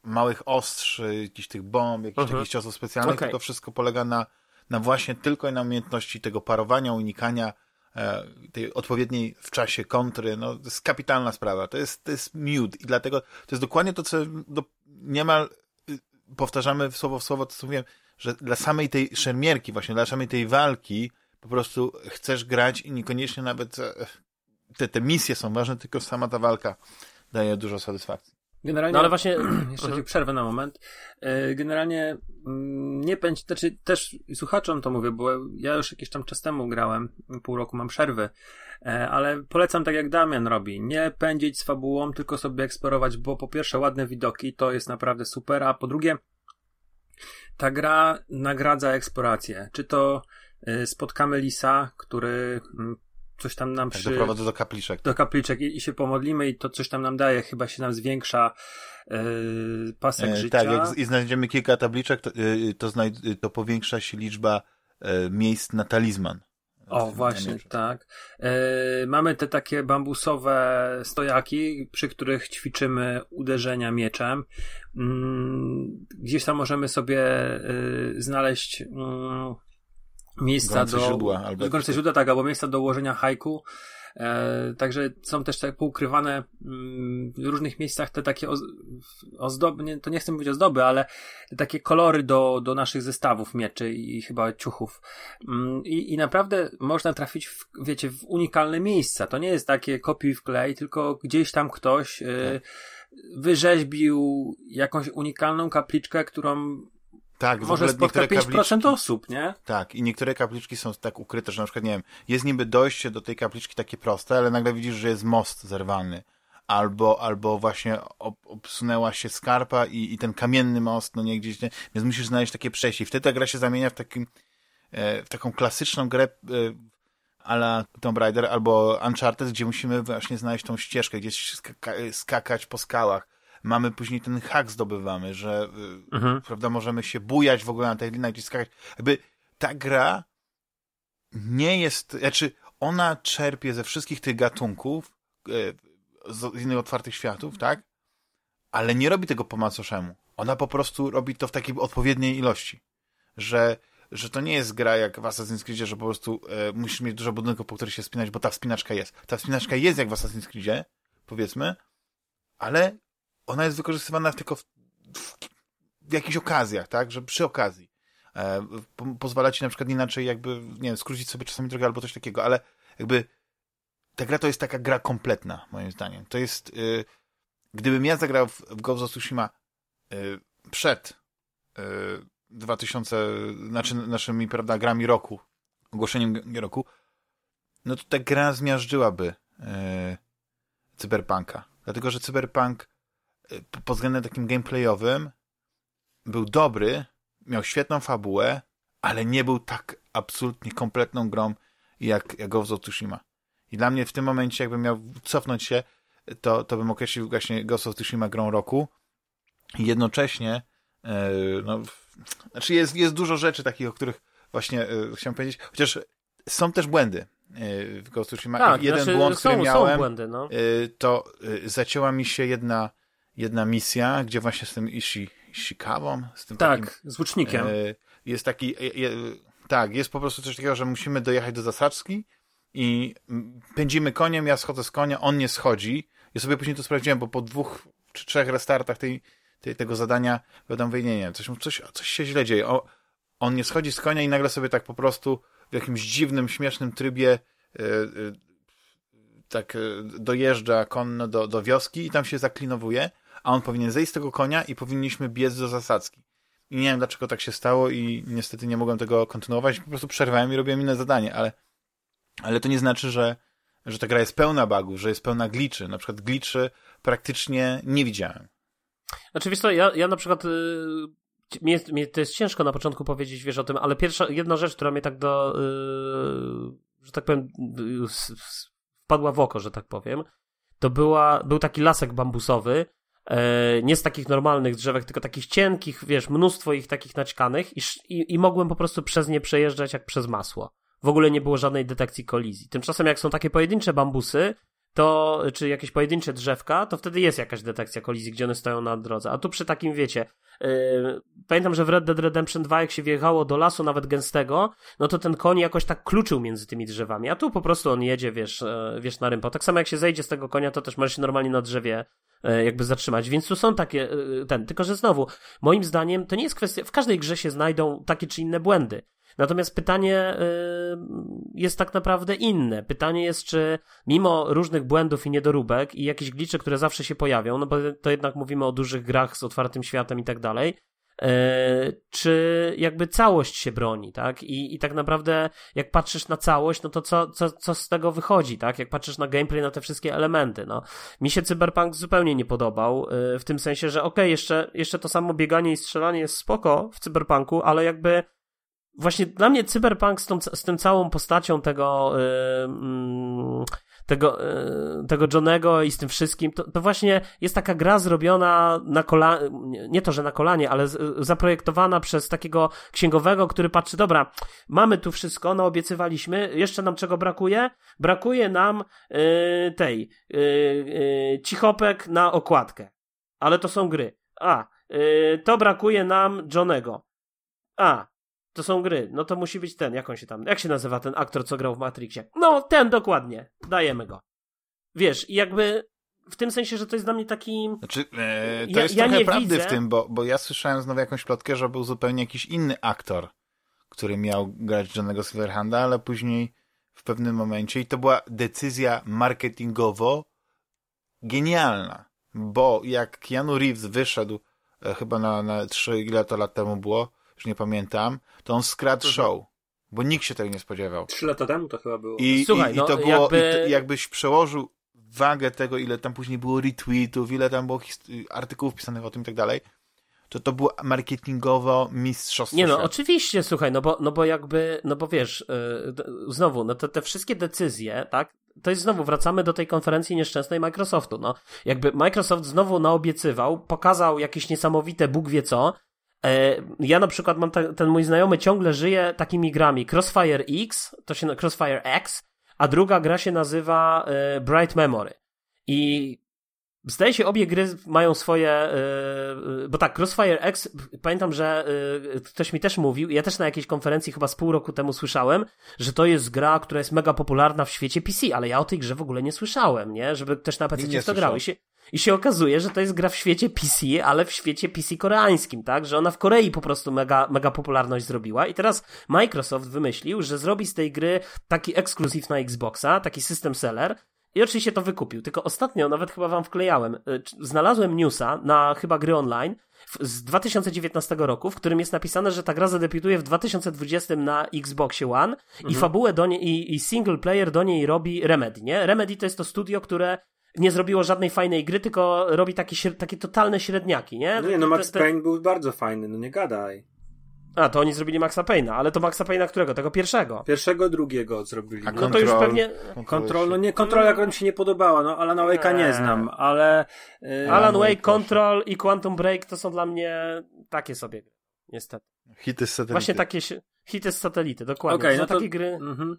małych ostrz, jakichś tych bomb, jakichś mhm. takich ciosów specjalnych, okay. tylko wszystko polega na, na właśnie tylko na umiejętności tego parowania, unikania e, tej odpowiedniej w czasie kontry, no to jest kapitalna sprawa, to jest, to jest miód i dlatego to jest dokładnie to, co do, niemal y, powtarzamy słowo w słowo, to co mówiłem, że dla samej tej szermierki właśnie, dla samej tej walki po prostu chcesz grać i niekoniecznie nawet e, te, te misje są ważne, tylko sama ta walka daje dużo satysfakcji. Generalnie, no ale właśnie, jeszcze mhm. przerwę na moment. E, generalnie mm, nie pędź, znaczy też słuchaczom to mówię, bo ja już jakiś tam czas temu grałem, pół roku mam przerwy, e, ale polecam tak jak Damian robi, nie pędzić z fabułą, tylko sobie eksplorować, bo po pierwsze ładne widoki, to jest naprawdę super, a po drugie ta gra nagradza eksplorację. Czy to e, spotkamy Lisa, który mm, coś tam nam tak, przy... doprowadzę do kapliczek. Do kapliczek i, i, się pomodlimy i to coś tam nam daje, chyba się nam zwiększa yy, pasek e, życia. Tak, jak i znajdziemy kilka tabliczek, to, yy, to, znajd- to powiększa się liczba yy, miejsc na talizman. O, właśnie, tak. Yy, mamy te takie bambusowe stojaki, przy których ćwiczymy uderzenia mieczem. Yy, gdzieś tam możemy sobie yy, znaleźć mm, miejsca gorące do... źródła. Albo gorące źródła, tak, albo miejsca do ułożenia hajku. E, także są też tak poukrywane mm, w różnych miejscach te takie ozdoby, nie, to nie chcę mówić ozdoby, ale takie kolory do, do naszych zestawów mieczy i chyba ciuchów. Mm, I, I naprawdę można trafić, w, wiecie, w unikalne miejsca. To nie jest takie kopiuj w klej, tylko gdzieś tam ktoś tak. wyrzeźbił jakąś unikalną kapliczkę, którą tak, może spotka 5% kapliczki, osób, nie? Tak, i niektóre kapliczki są tak ukryte, że na przykład, nie wiem, jest niby dojście do tej kapliczki takie proste, ale nagle widzisz, że jest most zerwany. Albo, albo właśnie ob, obsunęła się skarpa i, i ten kamienny most, no nie gdzieś, nie? więc musisz znaleźć takie przejście. I wtedy ta gra się zamienia w, takim, e, w taką klasyczną grę e, ala Tomb Raider albo Uncharted, gdzie musimy właśnie znaleźć tą ścieżkę, gdzieś skaka skakać po skałach mamy później ten hak zdobywamy, że y, mhm. prawda, możemy się bujać w ogóle na tych linach, gdzieś skakać. Jakby ta gra nie jest, znaczy ona czerpie ze wszystkich tych gatunków, e, z innych otwartych światów, tak? Ale nie robi tego po macoszemu. Ona po prostu robi to w takiej odpowiedniej ilości. Że, że to nie jest gra jak w Assassin's Creed, że po prostu e, musisz mieć dużo budynków, po których się spinać, bo ta wspinaczka jest. Ta wspinaczka jest jak w Assassin's Creed, powiedzmy, ale ona jest wykorzystywana tylko w, w, w jakichś okazjach, tak? Że przy okazji. E, po, pozwala ci na przykład inaczej jakby, nie wiem, skrócić sobie czasami drogę albo coś takiego, ale jakby ta gra to jest taka gra kompletna, moim zdaniem. To jest, y, gdybym ja zagrał w, w Ghost of Tsushima y, przed y, 2000, znaczy naszymi, prawda, grami roku, ogłoszeniem roku, no to ta gra zmiażdżyłaby y, Cyberpunka. Dlatego, że Cyberpunk pod względem takim gameplayowym był dobry, miał świetną fabułę, ale nie był tak absolutnie kompletną grą jak, jak Ghost of Tsushima. I dla mnie w tym momencie, jakbym miał cofnąć się, to, to bym określił właśnie Ghost of Tsushima grą roku. I jednocześnie, yy, no, znaczy jest, jest dużo rzeczy takich, o których właśnie yy, chciałem powiedzieć, chociaż są też błędy yy, w Ghost of Tsushima. Tak, Jeden znaczy, błąd, są, który miałem, błędy, no. to zacięła mi się jedna, jedna misja, gdzie właśnie z tym Ishi, Ishikawą, z tym tak, takim, z łucznikiem. jest taki, tak, jest po prostu coś takiego, że musimy dojechać do zasadzki i pędzimy koniem, ja schodzę z konia, on nie schodzi. Ja sobie później to sprawdziłem, bo po dwóch czy trzech restartach tej, tej, tego zadania wiadomo, nie, nie, coś, coś, coś się źle dzieje. O, on nie schodzi z konia i nagle sobie tak po prostu w jakimś dziwnym, śmiesznym trybie yy, yy, tak dojeżdża konno do, do wioski i tam się zaklinowuje, a on powinien zejść z tego konia i powinniśmy biec do zasadzki. I nie wiem, dlaczego tak się stało i niestety nie mogłem tego kontynuować. Po prostu przerwałem i robiłem inne zadanie, ale, ale to nie znaczy, że, że ta gra jest pełna bugów, że jest pełna gliczy. Na przykład gliczy praktycznie nie widziałem. Znaczy, wiesz ja, ja na przykład yy, mnie, mnie to jest ciężko na początku powiedzieć, wiesz, o tym, ale pierwsza, jedna rzecz, która mnie tak do, yy, że tak powiem, yy, wpadła w oko, że tak powiem, to była, był taki lasek bambusowy, nie z takich normalnych drzewek, tylko takich cienkich, wiesz, mnóstwo ich takich naćkanych i, i, i mogłem po prostu przez nie przejeżdżać jak przez masło. W ogóle nie było żadnej detekcji kolizji. Tymczasem jak są takie pojedyncze bambusy, to, czy jakieś pojedyncze drzewka, to wtedy jest jakaś detekcja kolizji, gdzie one stoją na drodze. A tu przy takim, wiecie, yy, pamiętam, że w Red Dead Redemption 2, jak się wjechało do lasu, nawet gęstego, no to ten koń jakoś tak kluczył między tymi drzewami, a tu po prostu on jedzie, wiesz, yy, wiesz na rympo. Tak samo jak się zejdzie z tego konia, to też możesz się normalnie na drzewie yy, jakby zatrzymać, więc tu są takie, ten, tylko że znowu, moim zdaniem, to nie jest kwestia, w każdej grze się znajdą takie czy inne błędy. Natomiast pytanie y, jest tak naprawdę inne. Pytanie jest, czy mimo różnych błędów i niedoróbek i jakichś gliczy, które zawsze się pojawią, no bo to jednak mówimy o dużych grach z otwartym światem i tak dalej, y, czy jakby całość się broni, tak? I, I tak naprawdę, jak patrzysz na całość, no to co, co, co z tego wychodzi, tak? Jak patrzysz na gameplay, na te wszystkie elementy, no. Mi się Cyberpunk zupełnie nie podobał, y, w tym sensie, że okej, okay, jeszcze, jeszcze to samo bieganie i strzelanie jest spoko w Cyberpunku, ale jakby właśnie dla mnie Cyberpunk z, tą, z tym całą postacią tego yy, tego, yy, tego Johnego i z tym wszystkim, to, to właśnie jest taka gra zrobiona na kolanie, nie to, że na kolanie, ale z, zaprojektowana przez takiego księgowego, który patrzy, dobra, mamy tu wszystko, no obiecywaliśmy, jeszcze nam czego brakuje? Brakuje nam yy, tej yy, cichopek na okładkę. Ale to są gry. A, to brakuje nam Johnego. A, to są gry, no to musi być ten, jak on się tam, jak się nazywa ten aktor, co grał w Matrixie? No, ten dokładnie, dajemy go. Wiesz, i jakby w tym sensie, że to jest dla mnie taki... Znaczy, e, to ja, jest ja trochę prawdy widzę... w tym, bo, bo ja słyszałem znowu jakąś plotkę, że był zupełnie jakiś inny aktor, który miał grać Johnego Silverhanda, ale później w pewnym momencie, i to była decyzja marketingowo genialna, bo jak Keanu Reeves wyszedł e, chyba na, na 3, ile to lat temu było, już nie pamiętam, to on skradł mhm. show. Bo nikt się tego nie spodziewał. Trzy lata temu to chyba było. I, Słuchaj, i, no, i to było, jakby... i jakbyś przełożył wagę tego, ile tam później było retweetów, ile tam było artykułów pisanych o tym i tak dalej, to to było marketingowo mistrzostwo. Nie no, oczywiście, słuchaj, no bo, no bo jakby, no bo wiesz, yy, znowu, no to te wszystkie decyzje, tak, to jest znowu, wracamy do tej konferencji nieszczęsnej Microsoftu, no. Jakby Microsoft znowu naobiecywał, pokazał jakieś niesamowite Bóg wie co, ja na przykład mam ta, ten mój znajomy ciągle żyje takimi grami Crossfire X, to się Crossfire X, a druga gra się nazywa e, Bright Memory. I Zdaje się, obie gry mają swoje. Yy, bo tak, Crossfire X, pamiętam, że ktoś mi też mówił, ja też na jakiejś konferencji chyba z pół roku temu słyszałem, że to jest gra, która jest mega popularna w świecie PC, ale ja o tej grze w ogóle nie słyszałem, nie? Żeby ktoś na PC w to grał. I się, I się okazuje, że to jest gra w świecie PC, ale w świecie PC koreańskim, tak? Że ona w Korei po prostu mega, mega popularność zrobiła. I teraz Microsoft wymyślił, że zrobi z tej gry taki ekskluzyw na Xboxa, taki system seller, i oczywiście to wykupił. Tylko ostatnio, nawet chyba wam wklejałem, y, znalazłem newsa na chyba gry online z 2019 roku, w którym jest napisane, że ta gra zadebiutuje w 2020 na Xboxie One mhm. i fabułę do niej, i, i single player do niej robi Remedy, nie? Remedy to jest to studio, które nie zrobiło żadnej fajnej gry, tylko robi takie, takie totalne średniaki, nie? No nie, no Max Payne był bardzo fajny, no nie gadaj. A, to oni zrobili Maxa Payne'a, ale to Maxa Payne'a którego? Tego pierwszego? Pierwszego, drugiego zrobili. A no to już pewnie... Control, no nie, Control jak mi się nie podobała, no Alana Wake'a nie znam, ale... Yy... Alan Wake, Control i Quantum Break to są dla mnie takie sobie niestety. Hity z satelity. Właśnie takie hity z satelity, dokładnie. Okay, no to... takie gry... Mhm.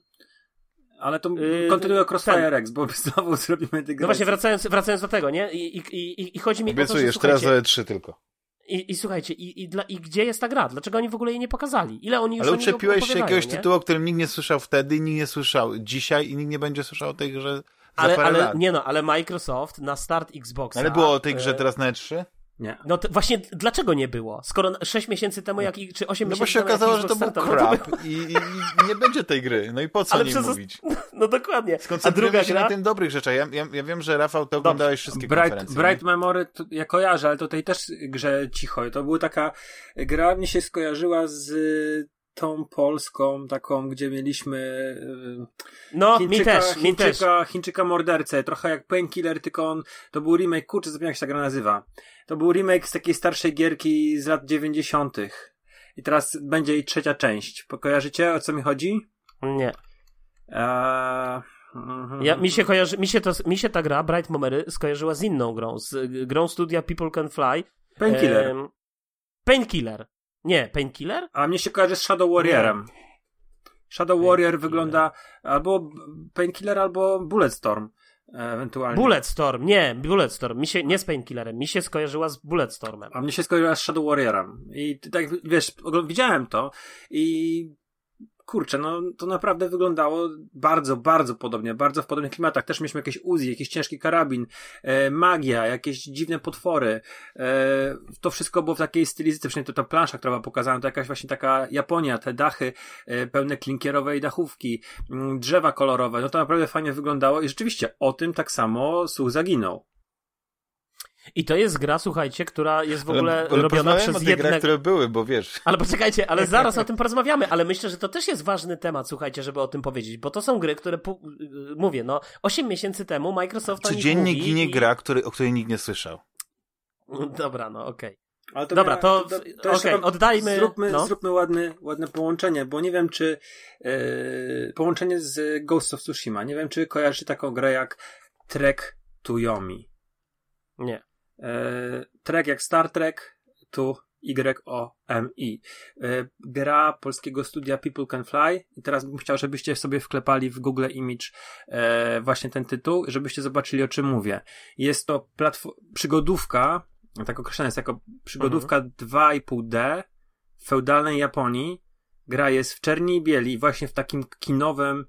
Ale to yy, kontynuuję Crossfire X, bo znowu zrobimy tego. No właśnie, wracając, wracając do tego, nie? I, i, i, i chodzi mi Obiecujesz, o to, że, teraz za 3 tylko. I, i słuchajcie, i, i, dla, i gdzie jest ta gra? Dlaczego oni w ogóle jej nie pokazali? Ile oni już Ale uczepiłeś się jakiegoś nie? tytułu, o którym nikt nie słyszał wtedy, nikt nie słyszał dzisiaj i nikt nie będzie słyszał o tej grze ale, ale lat. nie no, ale Microsoft na start Xboxa. Ale było o tej grze teraz na E3? Nie. No to właśnie dlaczego nie było? Skoro 6 miesięcy temu, jak, czy 8 no miesięcy temu. No bo się okazało, że to był crap i, i, i, nie będzie tej gry. No i po co Ale przez... mówić? No dokładnie. A druga się gra? na tym dobrych rzeczach. Ja, ja, ja wiem, że Rafał, to oglądałeś wszystkie Bright, konferencje. Bright Memory to ja kojarzę, ale tutaj też grze cicho. To była taka gra, mnie się skojarzyła z tą polską, taką, gdzie mieliśmy no, Chińczyka, mi też, mi Chińczyka, też. Chińczyka mordercę, trochę jak Painkiller, tylko on, to był remake, kurczę, zapomniałem jak się ta gra nazywa. To był remake z takiej starszej gierki z lat 90. I teraz będzie jej trzecia część. Pokojarzycie, o co mi chodzi? Nie. Eee... Ja, mi, się kojarzy, mi, się to, mi się ta gra, Bright Momery, skojarzyła z inną grą, z grą studia People Can Fly. Painkiller. Ehm, Painkiller. Nie, Painkiller? A mnie się kojarzy z Shadow Warriorem. Nie. Shadow Warrior wygląda albo Painkiller, albo Bulletstorm. Ewentualnie. Bulletstorm, nie, Bulletstorm. Mi się, nie z Painkillerem, mi się skojarzyła z Bulletstormem. A mnie się skojarzyła z Shadow Warriorem. I tak, wiesz, widziałem to i kurczę, no to naprawdę wyglądało bardzo, bardzo podobnie, bardzo w podobnych klimatach. Też mieliśmy jakieś Uzi, jakiś ciężki karabin, e, magia, jakieś dziwne potwory. E, to wszystko było w takiej stylistyce, przynajmniej to ta plansza, która była pokazana, to jakaś właśnie taka Japonia, te dachy e, pełne klinkierowej dachówki, m, mm, drzewa kolorowe, no to naprawdę fajnie wyglądało i rzeczywiście o tym tak samo Such zaginął. I to jest gra, słuchajcie, która jest w ogóle ale, ale robiona przez jedne... Grach, które były, bo wiesz... Ale poczekajcie, ale zaraz o tym porozmawiamy, ale myślę, że to też jest ważny temat, słuchajcie, żeby o tym powiedzieć, bo to są gry, które, mówię, no, 8 miesięcy temu Microsoft Codziennie ginie i... gra, który, o której nikt nie słyszał. Dobra, no okej. Okay. To Dobra, to, to, to okay, oddajmy. Zróbmy, no. zróbmy ładne, ładne połączenie, bo nie wiem, czy yy, połączenie z Ghost of Tsushima. Nie wiem, czy kojarzy taką grę jak Trek to Yomi. Nie. E, Trek jak Star Trek, tu Y-O-M-I. E, gra polskiego studia People Can Fly. I teraz bym chciał, żebyście sobie wklepali w Google Image e, właśnie ten tytuł, żebyście zobaczyli o czym mówię. Jest to przygodówka, tak określana jest jako przygodówka mhm. 2,5D w feudalnej Japonii. Gra jest w czerni i bieli, właśnie w takim kinowym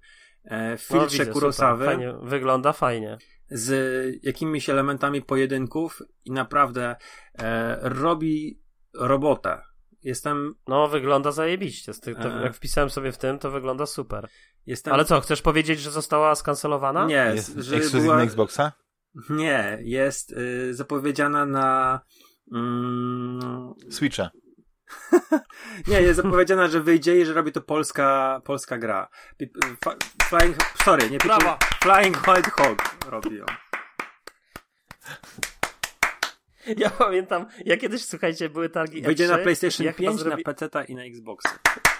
filtrze no, Kurosawy. Fajnie, wygląda fajnie z jakimiś elementami pojedynków i naprawdę e, robi robotę. Jestem. No, wygląda zajebiście. To, e... Jak wpisałem sobie w tym, to wygląda super. Jestem... Ale co, chcesz powiedzieć, że została skancelowana? Nie, jest że ekskluzywna była... Xboxa? Nie, jest y, zapowiedziana na. Mm... Switcha. Nie, jest zapowiedziana, że wyjdzie i że robi to polska, polska gra. Flying, sorry, nie Brawa. Flying White Hog robi ją. Ja pamiętam, ja kiedyś, słuchajcie, były targi Wyjdzie E3, na PlayStation 5, zrobi... na PC i na Xbox. Tak.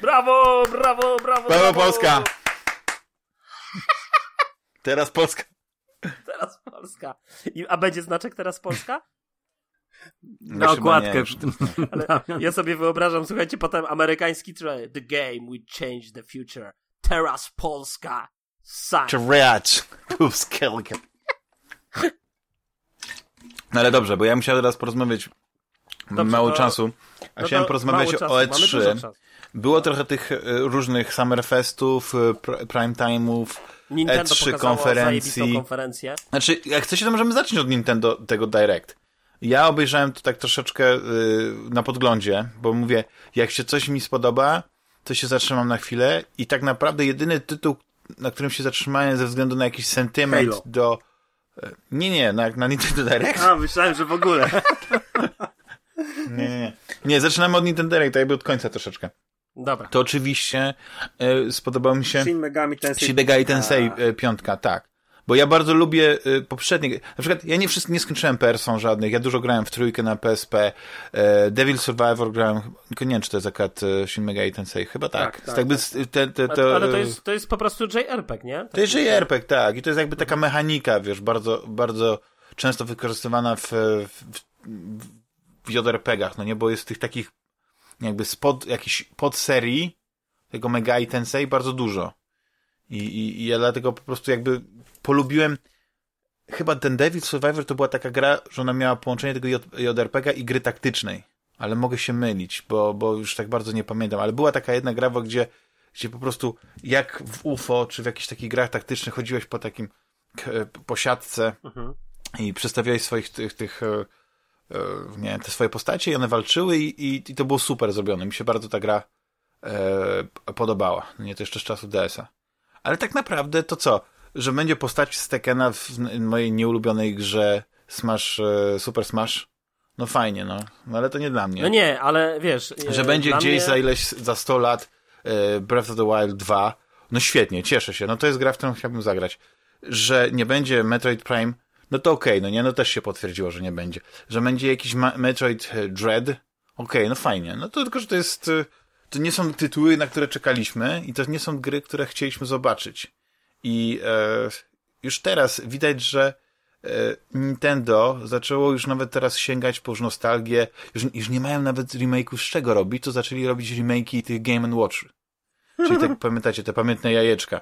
Brawo, brawo, brawo, brawo! Brawo Polska! Teraz Polska. Teraz Polska. I, a będzie znaczek teraz Polska? Na okładkę. Ale ja sobie wyobrażam, słuchajcie, potem amerykański trailer. The game will change the future. Teraz Polska. Sign. Teraz Polska. No ale dobrze, bo ja musiałem teraz porozmawiać Dobrze, mało to, czasu. A no chciałem porozmawiać o E3. Było trochę tych e, różnych Summerfestów, e, prime time'ów, E3 konferencji. konferencję. Znaczy, jak chcecie, to możemy zacząć od Nintendo tego Direct. Ja obejrzałem to tak troszeczkę yy, na podglądzie, bo mówię, jak się coś mi spodoba, to się zatrzymam na chwilę i tak naprawdę jedyny tytuł, na którym się zatrzymałem ze względu na jakiś sentyment Halo. do... Nie, nie, na, na Nintendo Direct. A, myślałem, że w ogóle. nie, nie, nie. Nie, zaczynamy od Nintendo Direct, jakby od końca troszeczkę. Dobra. To oczywiście y, spodobał mi się Shin Megami Tensei. Shin Megami Tensei y, piątka, tak. Bo ja bardzo lubię y, poprzednie. Na przykład ja nie wszystko nie skończyłem Persą żadnych. Ja dużo grałem w trójkę na PSP. Y, Devil Survivor grałem. Nie wiem, czy to jest akurat y, Shin Megami Tensei. Chyba tak. tak, tak, jakby, tak. Te, te, te, ale to jest, to jest po prostu JRPG, nie? Tak to jest JRPG, tak. I to jest jakby taka mechanika, wiesz, bardzo, bardzo często wykorzystywana w, w, w JRPGach, no nie? Bo jest tych takich jakby spod, jakiś podserii tego Mega i Tensei bardzo dużo. I, i, I ja dlatego po prostu jakby polubiłem chyba ten Devil Survivor to była taka gra, że ona miała połączenie tego JRPG i gry taktycznej. Ale mogę się mylić, bo, bo już tak bardzo nie pamiętam. Ale była taka jedna gra, gdzie, gdzie po prostu jak w UFO, czy w jakichś takich grach taktycznych chodziłeś po takim po siatce mhm. i przedstawiałeś swoich tych, tych e, E, nie, te swoje postacie i one walczyły i, i, i, to było super zrobione. Mi się bardzo ta gra e, podobała. Nie to jeszcze z czasu DS-a. Ale tak naprawdę to co? Że będzie postać z Tekena w mojej nieulubionej grze Smash, e, Super Smash? No fajnie, no. no. Ale to nie dla mnie. No nie, ale wiesz... Że e, będzie gdzieś mnie... za ileś, za 100 lat e, Breath of the Wild 2. No świetnie, cieszę się. No to jest gra, w którą chciałbym zagrać. Że nie będzie Metroid Prime no to okej, okay, no nie, no też się potwierdziło, że nie będzie. Że będzie jakiś Metroid e, Dread, okej, okay, no fajnie. No to tylko, że to jest, e, to nie są tytuły, na które czekaliśmy i to nie są gry, które chcieliśmy zobaczyć. I e, już teraz widać, że e, Nintendo zaczęło już nawet teraz sięgać po już nostalgię, już, już nie mają nawet remake'u z czego robić, to zaczęli robić remake'i tych Game Watch. Czyli tak pamiętacie, te pamiętne jajeczka.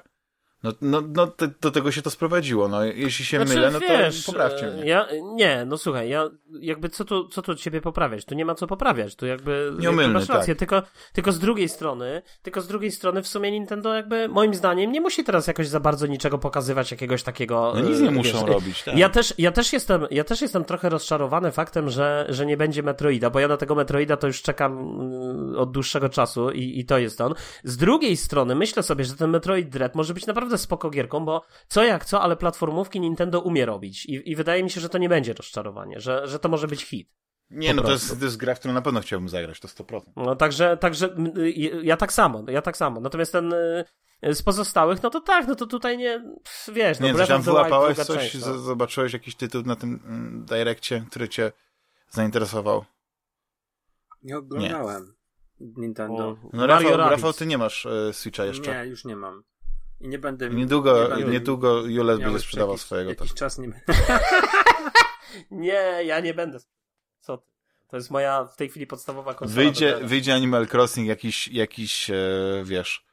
No, no, no te, do tego się to sprowadziło. No, jeśli się znaczy, mylę, no wiesz, to poprawcie mnie. Ja, nie, no słuchaj, ja jakby co tu, co tu ciebie poprawiać? Tu nie ma co poprawiać, tu jakby, Nieomylny, masz rację, tak. tylko, tylko z drugiej strony, tylko z drugiej strony w sumie Nintendo jakby moim zdaniem nie musi teraz jakoś za bardzo niczego pokazywać, jakiegoś takiego... No nic nie wiesz, muszą robić, tak. Ja też, ja też jestem, ja też jestem trochę rozczarowany faktem, że, że nie będzie Metroida, bo ja na tego Metroida to już czekam mm, od dłuższego czasu i, i to jest on. Z drugiej strony myślę sobie, że ten Metroid Dread może być naprawdę spoko gierką, bo co jak co, ale platformówki Nintendo umie robić i, i wydaje mi się, że to nie będzie rozczarowanie, że, że to może być hit. Nie, no to jest, to jest gra, w którą na pewno chciałbym zagrać, to 100%. No także, także ja tak samo, ja tak samo. Natomiast ten y, z pozostałych, no to tak, no to tutaj nie, wiesz, no Nie, Breath tam wyłapałeś coś, część, no. zobaczyłeś jakiś tytuł na tym mm, Direccie, który cię zainteresował? Nie oglądałem nie. Nintendo. no Rafał, Rafał, ty nie masz y, Switcha jeszcze. Nie, już nie mam. I nie będę... Niedługo, nie będę niedługo Jules będzie sprzedawał jakiś, swojego. Jakiś czas nie Nie, ja nie będę. Co ty? To jest moja w tej chwili podstawowa konsola. Wyjdzie, wyjdzie Animal Crossing jakiś, jakiś e, wiesz,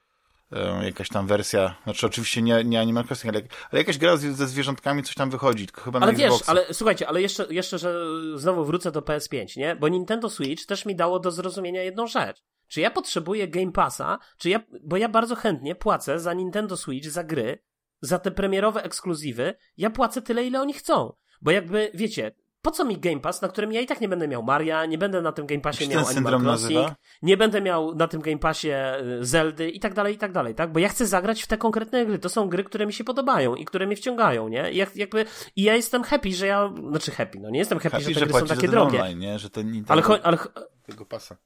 e, jakaś tam wersja, znaczy oczywiście nie, nie Animal Crossing, ale, ale jakaś gra ze zwierzątkami coś tam wychodzi, tylko chyba ale na wiesz, ale słuchajcie, ale jeszcze, jeszcze, że znowu wrócę do PS5, nie? Bo Nintendo Switch też mi dało do zrozumienia jedną rzecz. Czy ja potrzebuję Game Passa, czy ja, bo ja bardzo chętnie płacę za Nintendo Switch, za gry, za te premierowe ekskluzywy, ja płacę tyle, ile oni chcą. Bo jakby, wiecie, po co mi Game Pass, na którym ja i tak nie będę miał Maria, nie będę na tym Game Passie miał Animal Crossing, nazywa? nie będę miał na tym Game Passie y, Zeldy i tak dalej, i tak dalej, tak? Bo ja chcę zagrać w te konkretne gry. To są gry, które mi się podobają i które mnie wciągają, nie? I jak, jakby, i ja jestem happy, że ja, znaczy happy, no nie jestem happy, happy że te że gry są takie drogie. Online, nie? Że ten Nintendo ale, cho- ale, tego pasa.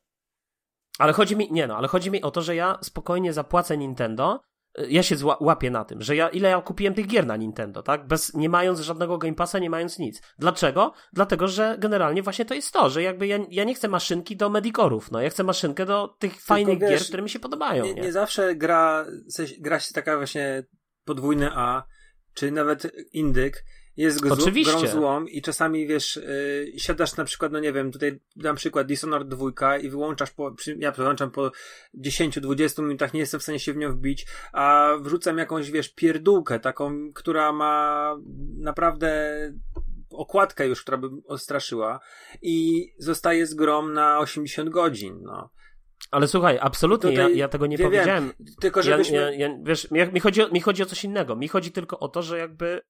Ale chodzi mi, nie no, ale chodzi mi o to, że ja spokojnie zapłacę Nintendo, ja się łapię na tym, że ja, ile ja kupiłem tych gier na Nintendo, tak? Bez, nie mając żadnego Game Passa, nie mając nic. Dlaczego? Dlatego, że generalnie właśnie to jest to, że jakby ja, ja nie chcę maszynki do Medicorów, no. Ja chcę maszynkę do tych Tylko fajnych wiesz, gier, które mi się podobają, nie? Nie, nie zawsze gra, gra się taka właśnie podwójne A, czy nawet indyk, jest go Oczywiście. grą złą i czasami, wiesz, yy, siadasz na przykład, no nie wiem, tutaj dam przykład Dishonored 2 i wyłączasz po, przy, ja wyłączam po 10-20 minutach, nie jestem w stanie się w nią wbić, a wrzucam jakąś, wiesz, pierdółkę, taką, która ma naprawdę okładkę już, która by straszyła i zostaje z grom na 80 godzin, no. Ale słuchaj, absolutnie, Tutaj- ja, ja tego nie ja wiem, powiedziałem. Tylko żebyśmy... ja, ja, wiesz, mi, mi, chodzi o, mi chodzi o coś innego. Mi chodzi tylko o to, że jakby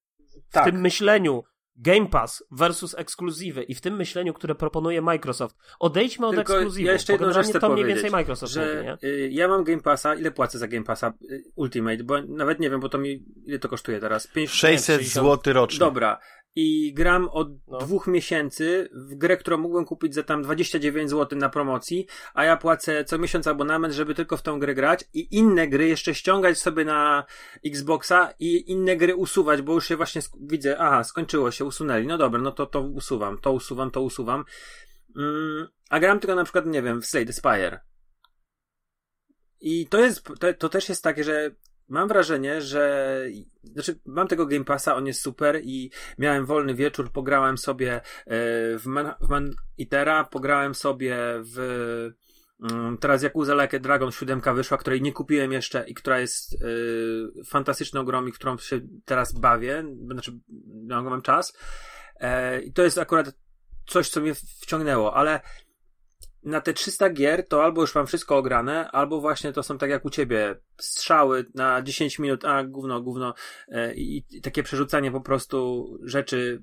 w tak. tym myśleniu Game Pass versus ekskluzywy i w tym myśleniu, które proponuje Microsoft, odejdźmy od Tylko ekskluzywów. ja jeszcze bo jedną rzecz chcę to mniej więcej Microsoft że mówi, nie? y, ja mam Game Passa, ile płacę za Game Passa y, Ultimate, bo nawet nie wiem, bo to mi, ile to kosztuje teraz? 5, 600 60. zł rocznie. Dobra. I gram od No. dwóch miesięcy w grę, którą mógłbym kupić za tam 29 zł na promocji, a ja płacę co miesiąc abonament, żeby tylko w tą grę grać i inne gry jeszcze ściągać sobie na Xboxa i inne gry usuwać, bo już się właśnie widzę, aha, skończyło się, usunęli. No dobra, no to to usuwam, to usuwam, to usuwam. Mm, a gram tylko na przykład, nie wiem, w Slade Spire. I to jest, to, to też jest takie, że mam wrażenie, że znaczy mam tego Game Passa, on jest super i miałem wolny wieczór, pograłem sobie e, w Man, w Man Eatera, pograłem sobie w mm, teraz Yakuza Like a Dragon 7 wyszła, której nie kupiłem jeszcze i która jest e, fantastyczną grą i którą się teraz bawię, znaczy no, mam czas. E, I to jest akurat coś, co mnie wciągnęło, ale na te 300 gier to albo już mam wszystko ograne, albo właśnie to są tak jak u ciebie, strzały na 10 minut, a gówno, gówno e, i, i takie przerzucanie po prostu rzeczy,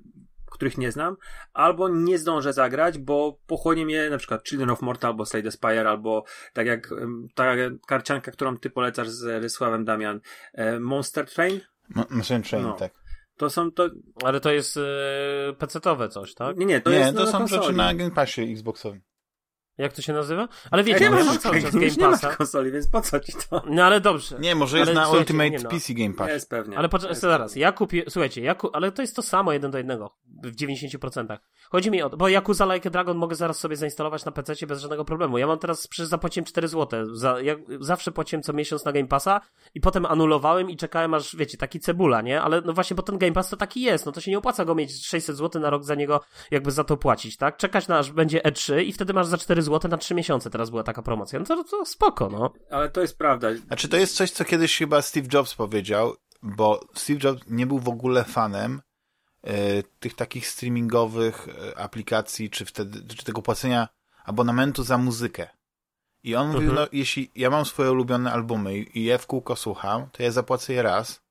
których nie znam, albo nie zdążę zagrać, bo pochłonie mnie na przykład Children of Morta, albo Slay the Spire, albo tak jak ta karcianka, którą ty polecasz z Rysławem Damian, e, Monster Train, Ma- Machine Train, No. tak. to są to, Ale to jest yy, PC-towe coś, tak? nie, nie, to nie, jest to na są rzeczy na Game Passie Xboxowym. Jak to się nazywa? Ale wiecie, masz, cały czas nie, Game nie masz Passa. konsoli, więc po co ci to? No ale dobrze. Nie, może Ale jest na słuchajcie, Ultimate nie no. PC Game Pass. Jest pewnie. Ale poczekaj, zaraz, ja kupię, słuchajcie, ja ku, ale to jest to samo jeden do jednego, w 90%. Chodzi mi o to, bo Yakuza Like a Dragon mogę zaraz sobie zainstalować na PC bez żadnego problemu. Ja mam teraz, przecież zapłaciłem 4 zł, za, ja zawsze płaciłem co miesiąc na Game Passa i potem anulowałem i czekałem aż, wiecie, taki cebula, nie? Ale no właśnie, bo ten Game Pass to taki jest, no to się nie opłaca go mieć 600 zł na rok za niego, jakby za to płacić, tak? Czekać na aż będzie E3 i wtedy masz za 4 zł na 3 miesiące, teraz była taka promocja. No to, to spoko, no. Ale to jest prawda. Znaczy, to jest coś, co kiedyś chyba Steve Jobs powiedział, bo Steve Jobs nie był w ogóle fanem e, tych takich streamingowych e, aplikacji, czy wtedy, czy tego płacenia abonamentu za muzykę. I on mówił, Mhm. no, jeśli ja mam swoje ulubione albumy i i je w kółko słucham, to ja zapłacę je raz,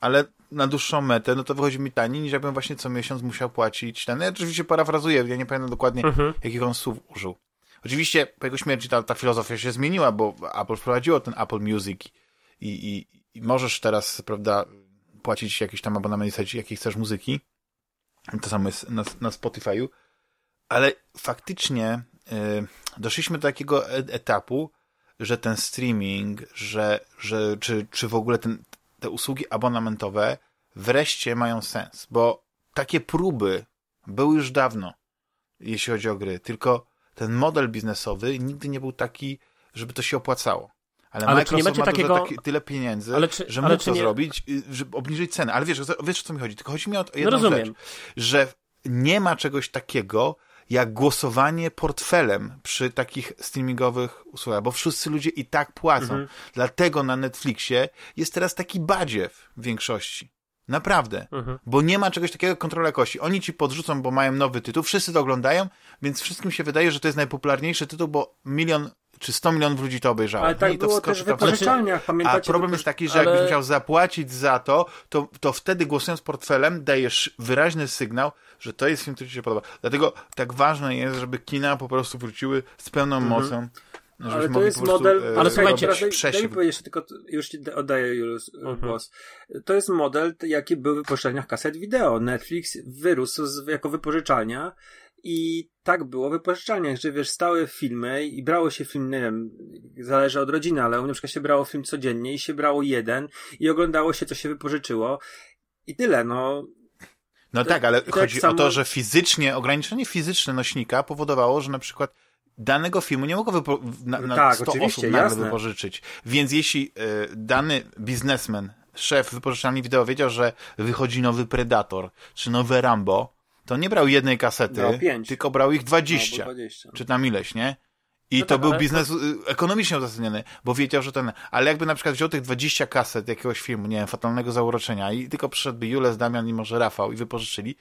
ale na dłuższą metę, no to wychodzi mi taniej, niż jakbym właśnie co miesiąc musiał płacić ten. Ja oczywiście parafrazuję, ja nie pamiętam dokładnie, Mhm. jakich on słów użył. Oczywiście po jego śmierci ta, ta filozofia się zmieniła, bo Apple wprowadziło ten Apple Music i, i, i możesz teraz, prawda, płacić jakiś tam abonament i jakiej chcesz muzyki. To samo jest na, na Spotify'u. Ale faktycznie y, doszliśmy do takiego e- etapu, że ten streaming, że, że czy, czy w ogóle ten, te usługi abonamentowe wreszcie mają sens, bo takie próby były już dawno, jeśli chodzi o gry, tylko ten model biznesowy nigdy nie był taki, żeby to się opłacało. Ale, Ale czy nie Microsoft będzie ma takiego- taki, tyle pieniędzy, czy- że mógł to nie- zrobić, y, żeby obniżyć cenę. Ale wiesz, wiesz o co mi chodzi? Tylko chodzi mi o No jedną rozumiem. rzecz, że nie ma czegoś takiego, jak głosowanie portfelem przy takich streamingowych usługach, bo wszyscy ludzie i tak płacą. Mhm. Dlatego na Netflixie jest teraz taki badziew w większości. Naprawdę. Mhm. Bo nie ma czegoś takiego jak kontrola jakości. Oni ci podrzucą, bo mają nowy tytuł, wszyscy to oglądają, więc wszystkim się wydaje, że to jest najpopularniejszy tytuł, bo milion czy 100 milionów ludzi to obejrzało. Ale tak i to było wskoczy też w tam- wypożyczalniach, A pamiętacie? problem wypoż- jest taki, że Ale- jakbyś musiał zapłacić za to, to, to wtedy głosując portfelem dajesz wyraźny sygnał, że to jest film, który ci się podoba. Dlatego tak ważne jest, żeby kina po prostu wróciły z pełną mocą. Mhm. Ale to mogli jest prostu, model. e, Ale słuchajcie, daj, daj mi powiedzieć tylko, już ci oddaję Julius Mhm. głos. To jest model, jaki był w wypożyczalniach kaset wideo. Netflix wyrósł z, jako wypożyczalnia i tak było w wypożyczalniach, że wiesz, stały filmy i brało się film, nie wiem, zależy od rodziny, ale u mnie na przykład się brało film codziennie i się brało jeden i oglądało się, co się wypożyczyło. I tyle, no. No To- tak, ale tak chodzi samo- o to, że fizycznie, ograniczenie fizyczne nośnika powodowało, że na przykład danego filmu nie mogło wypo- na, na Tak, 100 oczywiście, osób nagle jasne. wypożyczyć. Więc jeśli e, dany biznesmen szef wypożyczalni wideo wiedział, że wychodzi nowy Predator, czy nowe Rambo, to nie brał jednej kasety, Brał tylko brał ich 20, Albo 20. czy tam ileś, nie? I No to tak, był biznes y, ekonomicznie uzasadniony, bo wiedział, że ten... Ale jakby na przykład wziął tych 20 kaset jakiegoś filmu, nie wiem, Fatalnego Zauroczenia i tylko przyszedłby Jules, Damian i może Rafał i wypożyczyli,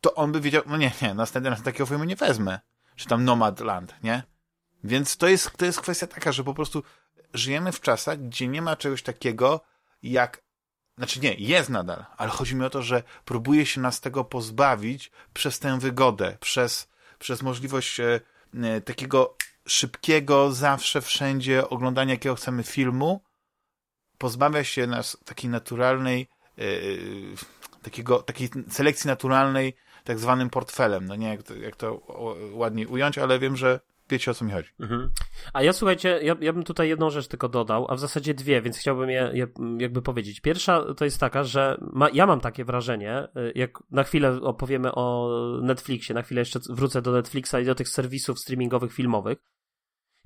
to on by wiedział, no nie, nie, następny raz takiego filmu nie wezmę. Czy tam Nomadland, nie? Więc to jest, to jest kwestia taka, że po prostu żyjemy w czasach, gdzie nie ma czegoś takiego jak. Znaczy nie, jest nadal, ale chodzi mi o to, że próbuje się nas tego pozbawić przez tę wygodę, przez, przez możliwość e, e, takiego szybkiego, zawsze, wszędzie oglądania jakiego chcemy filmu. Pozbawia się nas takiej naturalnej, e, takiego, takiej selekcji naturalnej, tak zwanym portfelem. No nie jak to, jak to ładniej ująć, ale wiem, że wiecie o co mi chodzi. Mhm. A ja słuchajcie, ja, ja bym tutaj jedną rzecz tylko dodał, a w zasadzie dwie, więc chciałbym je, je jakby powiedzieć. Pierwsza to jest taka, że ma, ja mam takie wrażenie, y, jak na chwilę opowiemy o Netflixie, na chwilę jeszcze wrócę do Netflixa i do tych serwisów streamingowych, filmowych.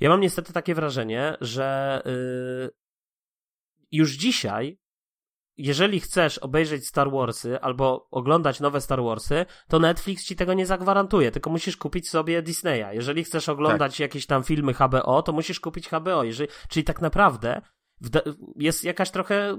Ja mam niestety takie wrażenie, że y, już dzisiaj jeżeli chcesz obejrzeć Star Warsy albo oglądać nowe Star Warsy, to Netflix ci tego nie zagwarantuje, tylko musisz kupić sobie Disneya. Jeżeli chcesz oglądać jakieś tam filmy HBO, to musisz kupić HBO. Jeżeli, czyli tak naprawdę jest jakaś trochę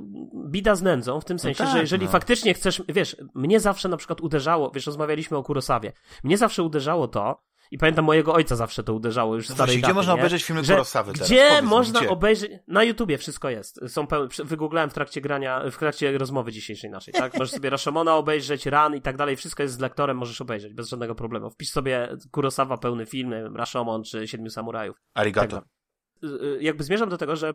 bida z nędzą, w tym sensie, tak, że jeżeli no. faktycznie chcesz, wiesz, mnie zawsze na przykład uderzało, wiesz, rozmawialiśmy o Kurosawie, mnie zawsze uderzało to, i pamiętam mojego ojca zawsze to uderzało już starej właśnie, gdzie daty, można nie? obejrzeć filmy Że Kurosawy teraz? Gdzie Powiedz mi, można gdzie? obejrzeć? Na YouTubie wszystko jest. Są pełne, wygooglałem w trakcie grania, w trakcie rozmowy dzisiejszej naszej, tak? Możesz sobie Rashomona obejrzeć, Ran i tak dalej, wszystko jest z lektorem, możesz obejrzeć, bez żadnego problemu. Wpisz sobie Kurosawa pełny film, Rashomon czy Siedmiu Samurajów. Arigato. Tak, Y, y, jakby zmierzam do tego, że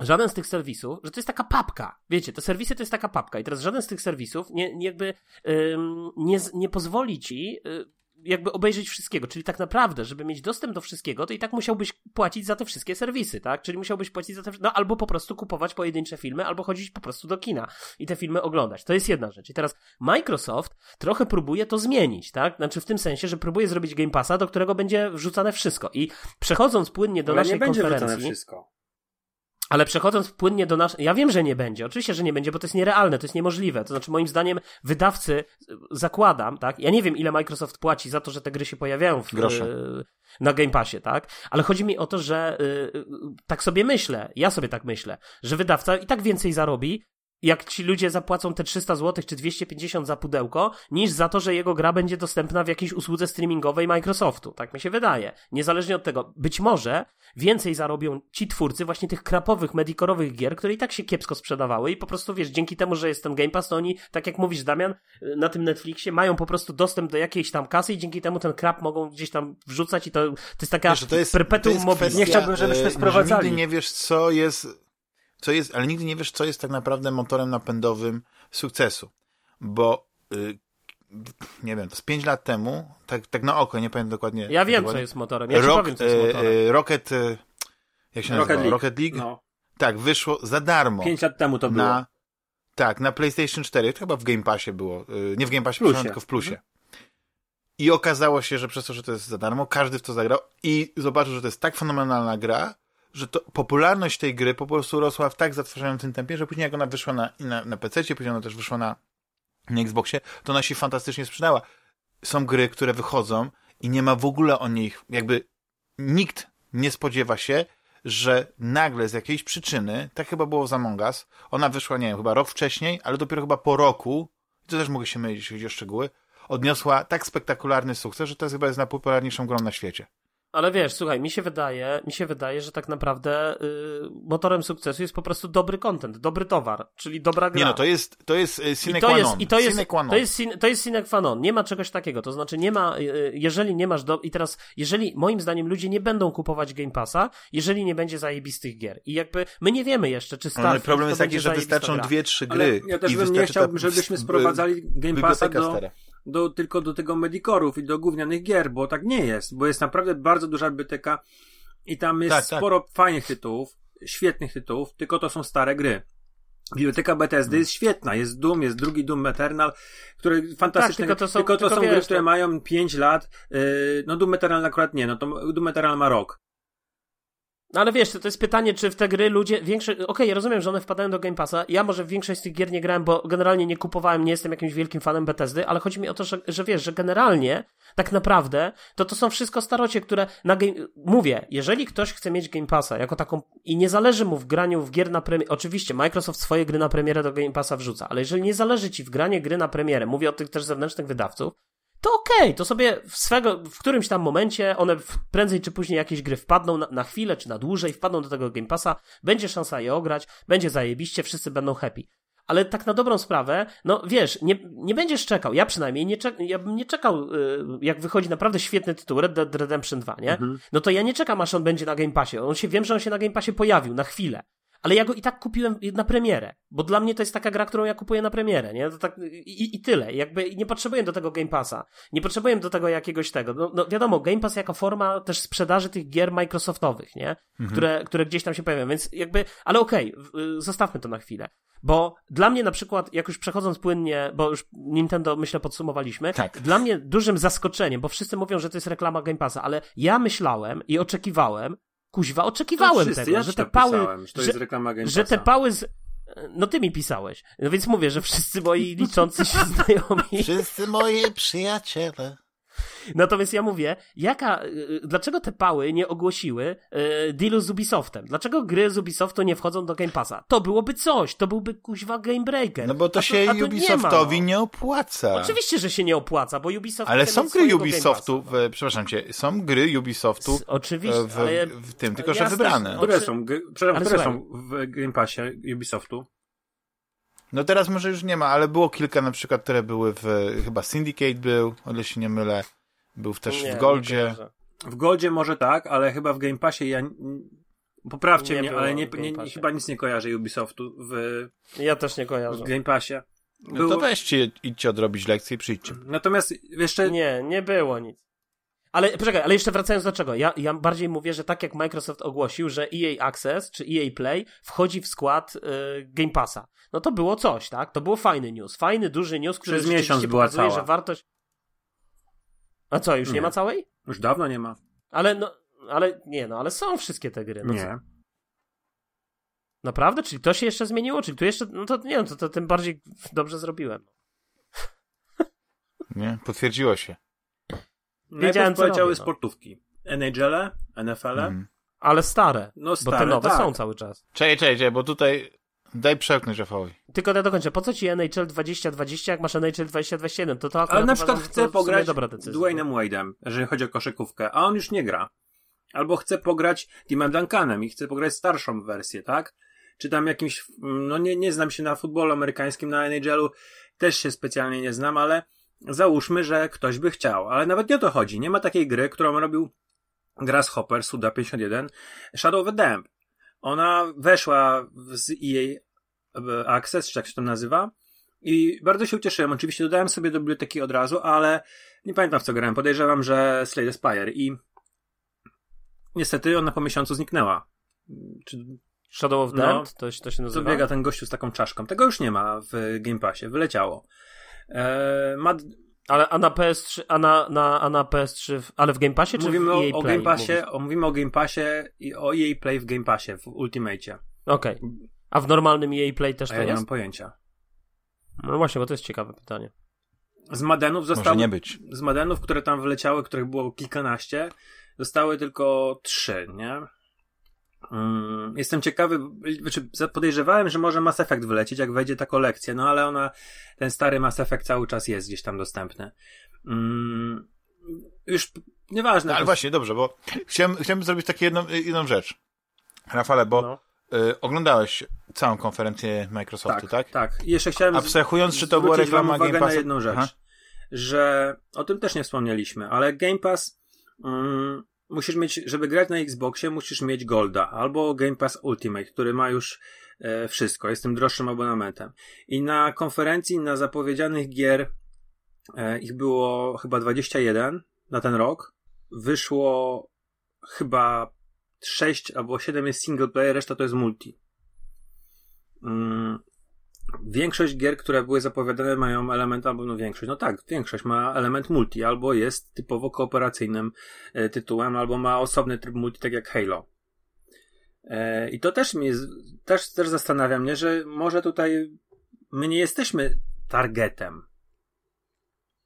żaden z tych serwisów, że to jest taka papka. Wiecie, te serwisy to jest taka papka i teraz żaden z tych serwisów nie, nie jakby ym, nie, nie pozwoli ci y, jakby obejrzeć wszystkiego, czyli tak naprawdę, żeby mieć dostęp do wszystkiego, to i tak musiałbyś płacić za te wszystkie serwisy, tak? Czyli musiałbyś płacić za te, no albo po prostu kupować pojedyncze filmy, albo chodzić po prostu do kina i te filmy oglądać. To jest jedna rzecz. I teraz Microsoft trochę próbuje to zmienić, tak? Znaczy w tym sensie, że próbuje zrobić Game Passa, do którego będzie wrzucane wszystko. I przechodząc płynnie do Ale naszej nie będzie wrzucane konferencji, wszystko. Ale przechodząc płynnie do naszej. Ja wiem, że nie będzie. Oczywiście, że nie będzie, bo to jest nierealne, to jest niemożliwe. To znaczy, moim zdaniem, wydawcy, y, zakładam, tak? Ja nie wiem, ile Microsoft płaci za to, że te gry się pojawiają w, Grosze. y, na Game Passie, tak? Ale chodzi mi o to, że y, tak sobie myślę, ja sobie tak myślę, że wydawca i tak więcej zarobi, jak ci ludzie zapłacą te 300 zł czy 250 za pudełko, niż za to, że jego gra będzie dostępna w jakiejś usłudze streamingowej Microsoftu. Tak mi się wydaje. Niezależnie od tego, być może więcej zarobią ci twórcy właśnie tych krapowych, medikorowych gier, które i tak się kiepsko sprzedawały i po prostu, wiesz, dzięki temu, że jest ten Game Pass, to oni, tak jak mówisz, Damian, na tym Netflixie mają po prostu dostęp do jakiejś tam kasy i dzięki temu ten krap mogą gdzieś tam wrzucać i to, to jest taka Wiesz, to jest, perpetuum mobile. Nie chciałbym, żebyśmy e, sprowadzali. Nigdy nie wiesz, co jest, co jest, ale nigdy nie wiesz, co jest tak naprawdę motorem napędowym sukcesu. Bo, y, nie wiem, to z 5 lat temu, tak, tak na oko, nie pamiętam dokładnie. Ja wiem, co dokładnie, jest motorem. Ja ci Rock, powiem, co jest e, motorem. e, Rocket, e, jak się Rocket nazywa? League. Rocket League? No. Tak, wyszło za darmo. Pięć lat temu to było. na, tak, na PlayStation 4, to chyba w Game Passie było, y, nie w Game Passie, Plusie. tylko w Plusie. I okazało się, że przez to, że to jest za darmo, każdy w to zagrał i zobaczył, że to jest tak fenomenalna gra, że to popularność tej gry po prostu rosła w tak zatrważającym tempie, że później jak ona wyszła na, na, na PC, później ona też wyszła na, na Xboxie, to ona się fantastycznie sprzedała. Są gry, które wychodzą i nie ma w ogóle o nich, jakby nikt nie spodziewa się, że nagle z jakiejś przyczyny, tak chyba było z Among Us, ona wyszła, nie wiem, chyba rok wcześniej, ale dopiero chyba po roku, i to też mogę się mylić, jeśli chodzi o szczegóły, odniosła tak spektakularny sukces, że to jest chyba jest najpopularniejszą grą na świecie. Ale wiesz, słuchaj, mi się wydaje, mi się wydaje, że tak naprawdę y, motorem sukcesu jest po prostu dobry content, dobry towar, czyli dobra gra. Nie no, to jest, to jest y, sine I to qua jest, non. i to jest, Sine qua non. to jest, sin- to jest sine qua non. Nie ma czegoś takiego. To znaczy, nie ma, y, jeżeli nie masz do, i teraz, jeżeli, moim zdaniem, ludzie nie będą kupować Game Passa, jeżeli nie będzie zajebistych gier. I jakby, my nie wiemy jeszcze, czy Ale Starfield problem to jest taki, że wystarczą gra. dwie, trzy Ale gry. ja też i bym nie wystarczy chciał, ta- żebyśmy sprowadzali Game Passa do, stara. Do, tylko do tego Medicorów i do gównianych gier, bo tak nie jest, bo jest naprawdę bardzo duża biblioteka i tam jest Tak, tak. sporo fajnych tytułów, świetnych tytułów, tylko to są stare gry. Biblioteka BTSD jest świetna, jest Doom, jest drugi Doom Eternal, które fantastyczne, Tak, tylko to są- tylko to tylko są wiesz, gry, które to- mają 5 lat, yy, no Doom Eternal akurat nie, no to Doom Eternal ma rok. No ale wiesz, to jest pytanie, czy w te gry ludzie, większość, okej, okay, rozumiem, że one wpadają do Game Passa, ja może w większość z tych gier nie grałem, bo generalnie nie kupowałem, nie jestem jakimś wielkim fanem Bethesdy, ale chodzi mi o to, że, że wiesz, że generalnie, tak naprawdę, to to są wszystko starocie, które na game, mówię, jeżeli ktoś chce mieć Game Passa jako taką, i nie zależy mu w graniu w gier na premierę, oczywiście Microsoft swoje gry na premierę do Game Passa wrzuca, ale jeżeli nie zależy ci w granie gry na premierę, mówię o tych też zewnętrznych wydawców, to okej, okay, to sobie w swego, w którymś tam momencie one prędzej czy później jakieś gry wpadną na, na, chwilę czy na dłużej, wpadną do tego Game Passa, będzie szansa je ograć, będzie zajebiście, wszyscy będą happy. Ale tak na dobrą sprawę, no wiesz, nie, nie będziesz czekał, ja przynajmniej nie czek, ja bym nie czekał, y, jak wychodzi naprawdę świetny tytuł Red Dead Redemption 2, nie? Mhm. No to ja nie czekam, aż on będzie na Game Passie. On się, wiem, że on się na Game Passie pojawił, na chwilę ale ja go i tak kupiłem na premierę, bo dla mnie to jest taka gra, którą ja kupuję na premierę, nie? To tak, i, i tyle. Jakby nie potrzebuję do tego Game Passa. Nie potrzebuję do tego jakiegoś tego. No, no wiadomo, Game Pass jako forma też sprzedaży tych gier Microsoftowych, nie? Mhm. Które, które gdzieś tam się pojawiają, więc jakby, ale okej, okay, zostawmy to na chwilę. Bo dla mnie na przykład, jak już przechodząc płynnie, bo już Nintendo myślę podsumowaliśmy, tak. dla mnie dużym zaskoczeniem, bo wszyscy mówią, że to jest reklama Game Passa, ale ja myślałem i oczekiwałem, kuźwa, oczekiwałem wszyscy, tego, ja że te pały, pisałem, że, to jest reklama Game że te pały z, no ty mi pisałeś. No więc mówię, że wszyscy moi liczący się znajomi. Wszyscy moi przyjaciele. Natomiast ja mówię, jaka, y, dlaczego te pały nie ogłosiły y, dealu z Ubisoftem? Dlaczego gry z Ubisoftu nie wchodzą do Game Passa? To byłoby coś, to byłby kuźwa game breaker. No bo to, to się to Ubisoftowi nie, ma, no. nie, opłaca. Oczywiście, że się nie opłaca, bo Ubisoft Ale są gry Ubisoftu, w, przepraszam cię, są gry Ubisoftu S oczywiście, w, w, w tym, tylko że wybrane. Które są, przepraszam, które są w Game Passie Ubisoftu? No teraz może już nie ma, ale było kilka na przykład, które były w, chyba Syndicate był, o ile się nie mylę. Był też nie, w Goldzie. W Goldzie może tak, ale chyba w Game Passie ja... Poprawcie nie mnie, ale nie, nie, chyba nic nie kojarzę Ubisoftu w... Ja też nie kojarzę. W Game Passie. Było... No to weźcie, idźcie odrobić lekcję i przyjdźcie. Natomiast jeszcze... Nie, nie było nic. Ale poczekaj, ale jeszcze wracając do czego? Ja, ja bardziej mówię, że tak jak Microsoft ogłosił, że EA Access czy EA Play wchodzi w skład y, Game Passa. No to było coś, tak? To było fajny news. Fajny, duży news, który Przez miesiąc była pokazuje, cała. że wartość. A co, już nie. nie. ma całej? Już dawno nie ma. Ale no, ale nie, no, ale są wszystkie te gry. No nie. Co? Naprawdę? Czyli to się jeszcze zmieniło? Czyli tu jeszcze, no to nie wiem, to, to tym bardziej dobrze zrobiłem. Nie, potwierdziło się. Wiedziałem, co poleciały no. sportówki. NHL, NFL. Mm. Ale stare. No stare, bo te nowe tak. są cały czas. Czekaj, czekaj, bo tutaj Daj przełknąć Rafałowi. Tylko ja dokończę. Po co ci NHL 2020, jak masz NHL 2021? To to Ale na przykład chce pograć Dwayne'em Wade'em, jeżeli chodzi o koszykówkę, a on już nie gra. Albo chce pograć Timem Duncanem i chce pograć starszą wersję, tak? Czy tam jakimś, no nie, nie znam się na futbolu amerykańskim, na NHL-u też się specjalnie nie znam, ale załóżmy, że ktoś by chciał. Ale nawet nie o to chodzi. Nie ma takiej gry, którą robił Grasshopper, Suda 51, Shadow of the Damp. Ona weszła z EA Access, czy jak się to nazywa. I bardzo się ucieszyłem. Oczywiście dodałem sobie do biblioteki od razu, ale nie pamiętam w co grałem. Podejrzewam, że Slay the Spire i niestety ona po miesiącu zniknęła. Czy... Shadow of Damned? No, to, to się nazywa? Co biega ten gościu z taką czaszką. Tego już nie ma w Game Passie. Wyleciało. Eee, Mad... Ale a na PS3, a na, na, a na PS3, ale w Game Passie czy mówimy w EA o, o Game Passie, o, mówimy o Game Passie i o EA Play w Game Passie, w Ultimate. Okej. Okay. A w normalnym EA Play też a to ja jest? nie mam pojęcia. No właśnie, bo to jest ciekawe pytanie. Z Madenów zostało... Może nie być. Z Madenów, które tam wleciały, których było kilkanaście, zostały tylko trzy, nie? Mm, jestem ciekawy, znaczy podejrzewałem, że może Mass Effect wylecieć, jak wejdzie ta kolekcja, no ale ona, ten stary Mass Effect cały czas jest gdzieś tam dostępny. Mm, już nieważne. No, ale to... właśnie, dobrze, bo chciałem, chciałem zrobić taką jedną, jedną rzecz. Rafale, bo no. y, oglądałeś całą konferencję Microsoftu, tak? Tak, tak. I jeszcze chciałem Abstrahując, czy to była reklama Game Passa? na jedną rzecz, Aha. że o tym też nie wspomnieliśmy, ale Game Pass mm, musisz mieć, żeby grać na Xboxie, musisz mieć Golda albo Game Pass Ultimate, który ma już e, wszystko, jest tym droższym abonamentem. I na konferencji, na zapowiedzianych gier, e, ich było chyba 21 na ten rok. Wyszło chyba 6 albo 7 jest single player, reszta to jest multi. Mm, Większość gier, które były zapowiadane, mają element, albo no większość, no tak, większość ma element multi, albo jest typowo kooperacyjnym e, tytułem, albo ma osobny tryb multi, tak jak Halo. E, I to też mnie, też, też zastanawia mnie, że może tutaj my nie jesteśmy targetem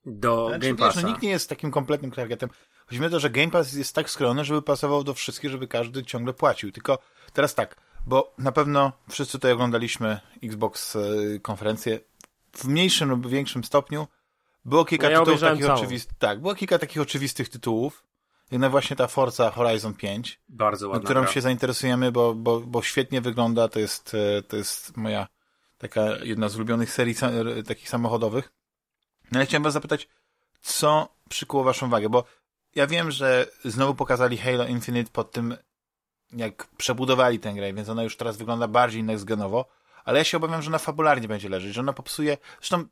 do znaczy, Game Passa. Wiesz, no, nikt nie jest takim kompletnym targetem. Chodzi mi o to, że Game Pass jest tak skrojony, żeby pasował do wszystkich, żeby każdy ciągle płacił. Tylko teraz tak, bo na pewno wszyscy tutaj oglądaliśmy Xbox y, konferencję w mniejszym lub większym stopniu. Było kilka No ja tytułów takich oczywistych. Tak, było kilka takich oczywistych tytułów. Jedna właśnie ta Forza Horizon 5, Bardzo na ładna którą gra. się zainteresujemy, bo, bo, bo świetnie wygląda. To jest, e, to jest moja taka jedna z ulubionych serii takich samochodowych. No ale chciałem was zapytać, co przykuło waszą uwagę, bo ja wiem, że znowu pokazali Halo Infinite pod tym, jak przebudowali tę grę, więc ona już teraz wygląda bardziej next-genowo, ale ja się obawiam, że ona fabularnie będzie leżeć, że ona popsuje, zresztą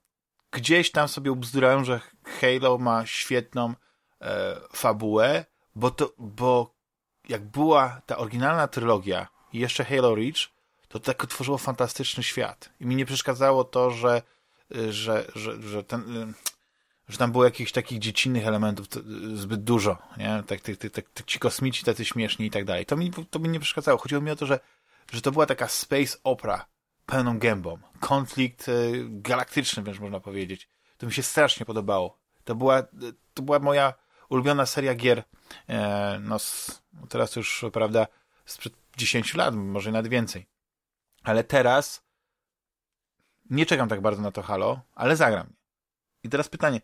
gdzieś tam sobie ubzdurają, że Halo ma świetną e, fabułę, bo to, bo jak była ta oryginalna trylogia i jeszcze Halo Reach, to tak utworzyło fantastyczny świat. I mi nie przeszkadzało to, że, y, że, że, że, ten, y, że tam było jakichś takich dziecinnych elementów zbyt dużo, nie? Tak, tak, tak, tak, tak ci kosmici tacy śmieszni i tak dalej. To mi, to mi nie przeszkadzało. Chodziło mi o to, że, że to była taka space opera pełną gębą. Konflikt y, galaktyczny, wręcz można powiedzieć. To mi się strasznie podobało. To była, to była moja ulubiona seria gier. E, no, s- no teraz już, prawda, sprzed 10 lat, może nawet więcej. Ale teraz nie czekam tak bardzo na to Halo, ale zagram. I teraz pytanie,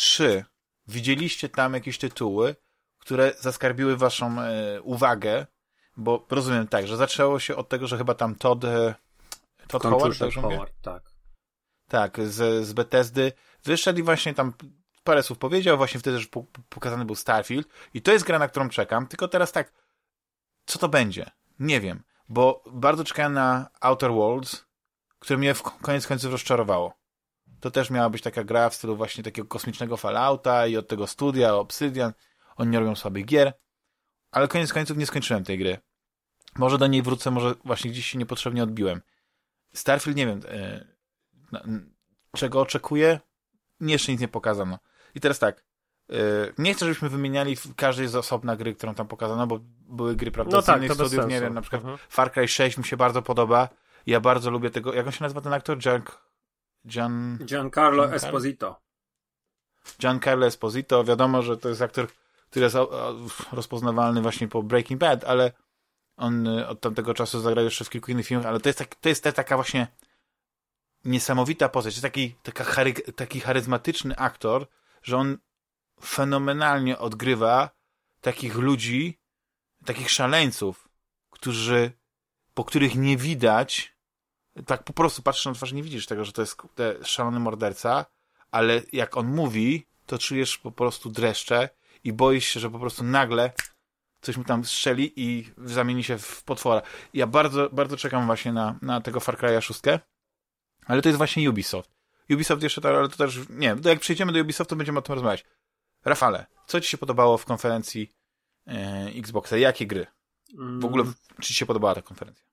czy widzieliście tam jakieś tytuły, które zaskarbiły waszą e, uwagę, bo rozumiem tak, że zaczęło się od tego, że chyba tam Todd, e, Todd Howard, mówię? Howard, tak. Tak, z, z Bethesdy wyszedł i właśnie tam parę słów powiedział, właśnie wtedy, po- pokazany był Starfield i to jest gra, na którą czekam, tylko teraz tak, co to będzie? Nie wiem, bo bardzo czekałem na Outer Worlds, które mnie w koniec końców rozczarowało. To też miała być taka gra w stylu właśnie takiego kosmicznego Fallouta i od tego studia, Obsidian, oni nie robią słabych gier, ale koniec końców nie skończyłem tej gry. Może do niej wrócę, może właśnie gdzieś się niepotrzebnie odbiłem. Starfield, nie wiem, e, na- czego oczekuję? Nie, Jeszcze nic nie pokazano. I teraz tak, yy, nie chcę, żebyśmy wymieniali każdej z osobna gry, którą tam pokazano, bo były gry, prawda, No z tak, innych studiów, nie wiem, na przykład Mhm. Far Cry 6 mi się bardzo podoba. Ja bardzo lubię tego, jak on się nazywa ten aktor? Gian... Gian... Giancarlo Giancarlo? Esposito. Giancarlo Esposito. Wiadomo, że to jest aktor, który jest rozpoznawalny właśnie po Breaking Bad, ale on y, od tamtego czasu zagrał jeszcze w kilku innych filmach, ale to jest, tak, to jest ta, taka właśnie niesamowita postać. To jest taki, taka chary, taki charyzmatyczny aktor, że on fenomenalnie odgrywa takich ludzi, takich szaleńców, którzy, po których nie widać, tak po prostu patrzysz na twarz, nie widzisz tego, że to jest te szalony morderca, ale jak on mówi, to czujesz po prostu dreszcze i boisz się, że po prostu nagle coś mu tam strzeli i zamieni się w potwora. Ja bardzo, bardzo czekam właśnie na, na tego Far Cry'a 6, ale to jest właśnie Ubisoft. Ubisoft jeszcze, to, ale to też, nie, to jak przejdziemy do Ubisoftu, będziemy o tym rozmawiać. Rafale, co ci się podobało w konferencji e, Xboxa? Jakie gry? W ogóle, Mm, czy ci się podobała ta konferencja?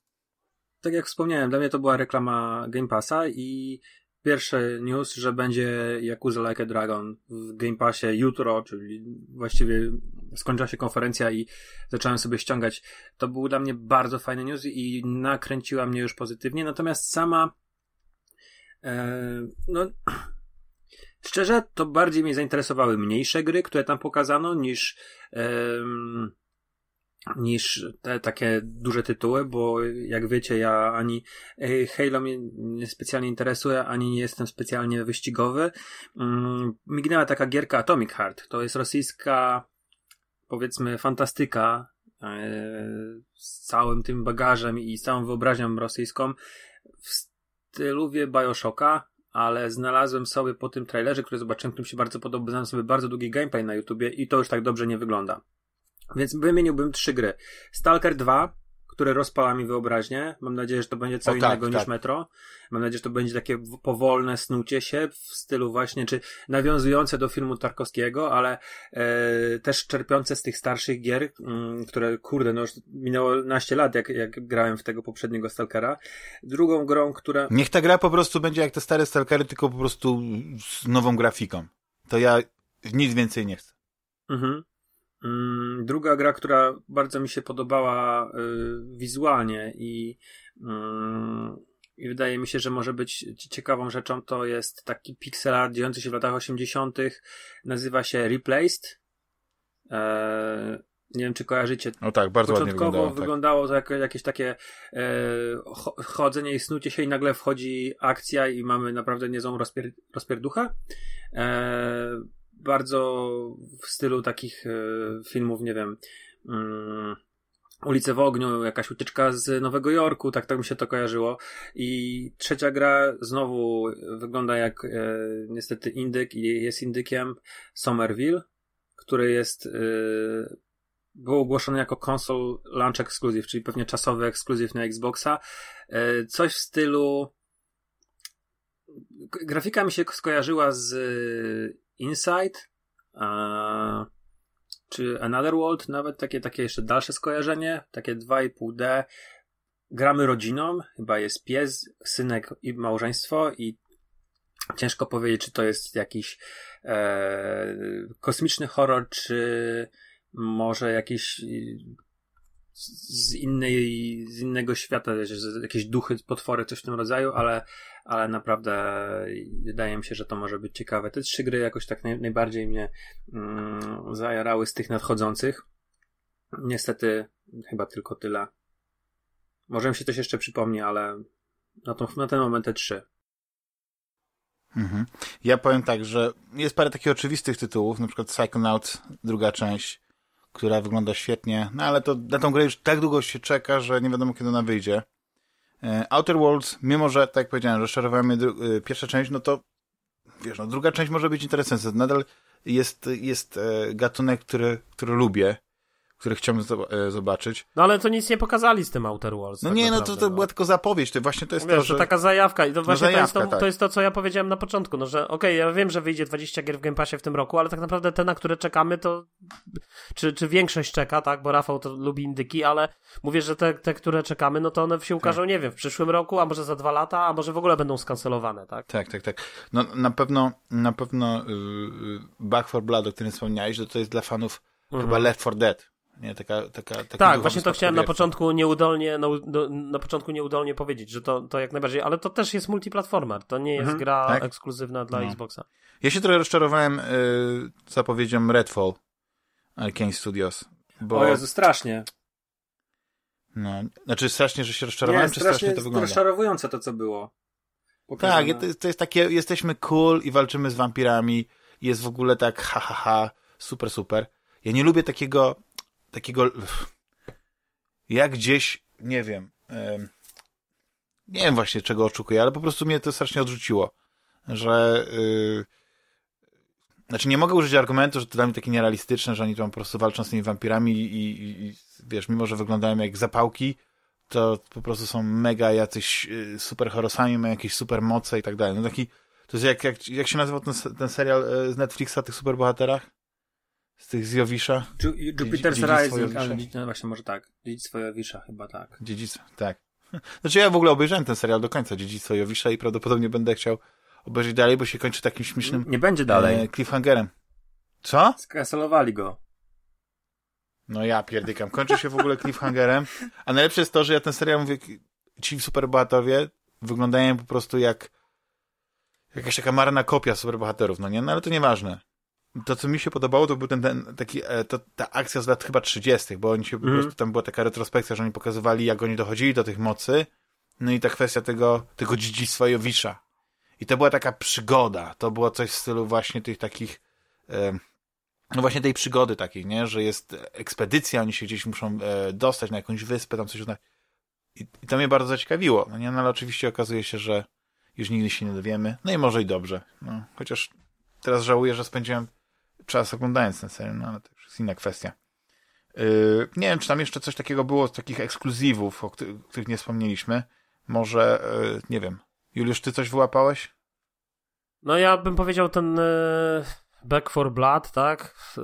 Tak jak wspomniałem, dla mnie to była reklama Game Passa i pierwszy news, że będzie Yakuza Like a Dragon w Game Passie jutro, czyli właściwie skończyła się konferencja i zacząłem sobie ściągać. To był dla mnie bardzo fajny news i nakręciła mnie już pozytywnie, natomiast sama e, no szczerze, to bardziej mnie zainteresowały mniejsze gry, które tam pokazano, niż em, niż te takie duże tytuły, bo jak wiecie, ja ani e, Halo mnie nie specjalnie interesuje, ani nie jestem specjalnie wyścigowy. Mm, Mignęła taka gierka Atomic Heart. To jest rosyjska, powiedzmy, fantastyka e, z całym tym bagażem i całą wyobraźnią rosyjską w stylu wie Bioshocka, ale znalazłem sobie po tym trailerze, który zobaczyłem, który mi się bardzo podobał, znalazłem sobie bardzo długi gameplay na YouTubie i to już tak dobrze nie wygląda. Więc wymieniłbym trzy gry. Stalker 2, które rozpala mi wyobraźnię. Mam nadzieję, że to będzie co O, tak, innego niż tak. Metro. Mam nadzieję, że to będzie takie powolne snucie się w stylu właśnie, czy nawiązujące do filmu Tarkowskiego, ale e, też czerpiące z tych starszych gier, mm, które, kurde, no już minęło naście lat, jak, jak grałem w tego poprzedniego Stalkera. Drugą grą, która... Niech ta gra po prostu będzie jak te stare Stalkery, tylko po prostu z nową grafiką. To ja nic więcej nie chcę. Mhm. Mm, druga gra, która bardzo mi się podobała y, wizualnie i, mm, i wydaje mi się, że może być ciekawą rzeczą, to jest taki pixel art dziejący się w latach 80. Nazywa się Replaced. E, nie wiem, czy kojarzycie. No tak, bardzo Początkowo ładnie wyglądało. wyglądało to jak, jakieś takie e, cho- chodzenie i snucie się i nagle wchodzi akcja i mamy naprawdę niezłą rozpier rozpierduchę. E, bardzo w stylu takich e, filmów, nie wiem, mm, Ulice w ogniu, jakaś ucieczka z Nowego Jorku, tak to mi się to kojarzyło. I trzecia gra znowu wygląda jak e, niestety indyk i jest indykiem Somerville, który jest e, był ogłoszony jako console launch exclusive, czyli pewnie czasowy ekskluzyw na Xboxa. Coś w stylu grafika mi się skojarzyła z Inside czy Another World, nawet takie, takie jeszcze dalsze skojarzenie, takie 2,5D. Gramy rodziną, chyba jest pies, synek i małżeństwo i ciężko powiedzieć, czy to jest jakiś e, kosmiczny horror, czy może jakiś z innej, z innego świata, jakieś duchy, potwory, coś w tym rodzaju, ale, ale naprawdę wydaje mi się, że to może być ciekawe. Te trzy gry jakoś tak naj, najbardziej mnie mm, zajarały z tych nadchodzących. Niestety chyba tylko tyle. Może mi się coś jeszcze przypomni, ale na, tą, na ten moment te trzy. Mhm. Ja powiem tak, że jest parę takich oczywistych tytułów, na przykład Psychonauts, druga część, która wygląda świetnie, no ale to na tą grę już tak długo się czeka, że nie wiadomo kiedy ona wyjdzie. E, Outer Worlds, mimo że, tak jak powiedziałem, mnie dru- e, pierwsza część, no to wiesz, no druga część może być interesująca. Nadal jest, jest e, gatunek, który, który lubię, który chciałbym e, zobaczyć. No ale to nic nie pokazali z tym Outer Worlds. No tak nie, no to, naprawdę, to była tylko zapowiedź, to właśnie to jest Wiesz, to, że że... taka zajawka i to właśnie to, jest zajawka, to, tak. to jest to, co ja powiedziałem na początku, no że okej, ja wiem, że wyjdzie 20 gier w Game Passie w tym roku, ale tak naprawdę te, na które czekamy, to czy, czy większość czeka, tak, bo Rafał to lubi indyki, ale mówię, że te, te które czekamy, no to one się ukażą, Tak. nie wiem, w przyszłym roku, a może za dwa lata, a może w ogóle będą skancelowane, tak? Tak, tak, tak. No na pewno, na pewno yy, Back for Blood, o którym wspomniałeś, to, to jest dla fanów chyba Left 4 Dead. Nie, taka, taka, Mhm. Tak, właśnie to chciałem na początku nieudolnie, na, na, początku nieudolnie powiedzieć, że to, to jak najbardziej, ale to też jest multiplatformer, to nie jest Mhm, gra tak. ekskluzywna dla No. Xboxa. Ja się trochę rozczarowałem yy, zapowiedzią Redfall Arkane Studios. Bo, O Jezu, strasznie. no, znaczy strasznie, że się rozczarowałem, Nie, czy strasznie strasznie to wygląda? rozczarowujące to, co było. Tak, Pokazane. to, to jest takie, jesteśmy cool i walczymy z wampirami. Jest w ogóle tak ha, ha, ha, super, super. Ja nie lubię takiego, takiego, jak gdzieś, nie wiem, em, nie wiem właśnie czego oczekuję, ale po prostu mnie to strasznie odrzuciło, że, yy, znaczy nie mogę użyć argumentu, że to dla mnie takie nierealistyczne, że oni tam po prostu walczą z tymi wampirami i, i, i wiesz, mimo że wyglądają jak zapałki, to po prostu są mega jacyś y, super horosami, mają jakieś super moce i tak dalej. No taki, to jest jak, jak, jak się nazywał ten, ten serial y, z Netflixa o tych superbohaterach? Z tych z Jowisza? Ju- Jupiter's Dziedzictwo Rising, ale no właśnie może tak. Dziedzictwo Jowisza chyba tak. Dziedzic, tak. Znaczy ja w ogóle obejrzałem ten serial do końca, Dziedzictwo Jowisza i prawdopodobnie będę chciał obejrzeć dalej, bo się kończy takim śmiesznym Nie będzie dalej. e, cliffhangerem. Co? Skancelowali go. No ja pierdykam. Kończy się w ogóle cliffhangerem. A najlepsze jest to, że ja ten serial mówię, ci superbohaterowie wyglądają po prostu jak jakaś taka marna kopia superbohaterów, no nie? No ale to nieważne. To, co mi się podobało, to był ten, ten taki, e, to, ta akcja z lat chyba 30., bo oni się po Mhm. prostu, tam była taka retrospekcja, że oni pokazywali, jak oni dochodzili do tych mocy, no i ta kwestia tego, tego dziedzictwa Jowisza. I to była taka przygoda, to było coś w stylu właśnie tych takich, e, no właśnie tej przygody takiej, nie, że jest ekspedycja, oni się gdzieś muszą e, dostać na jakąś wyspę, tam coś uznać. I, I to mnie bardzo zaciekawiło, no nie, no ale oczywiście okazuje się, że już nigdy się nie dowiemy, no i może i dobrze, no, chociaż teraz żałuję, że spędziłem czas oglądając ten serial, no ale to już jest inna kwestia. Yy, nie wiem, czy tam jeszcze coś takiego było z takich ekskluzywów, o których, których nie wspomnieliśmy. Może, yy, nie wiem. Juliusz, ty coś wyłapałeś? No ja bym powiedział ten e, Back for Blood, tak? E,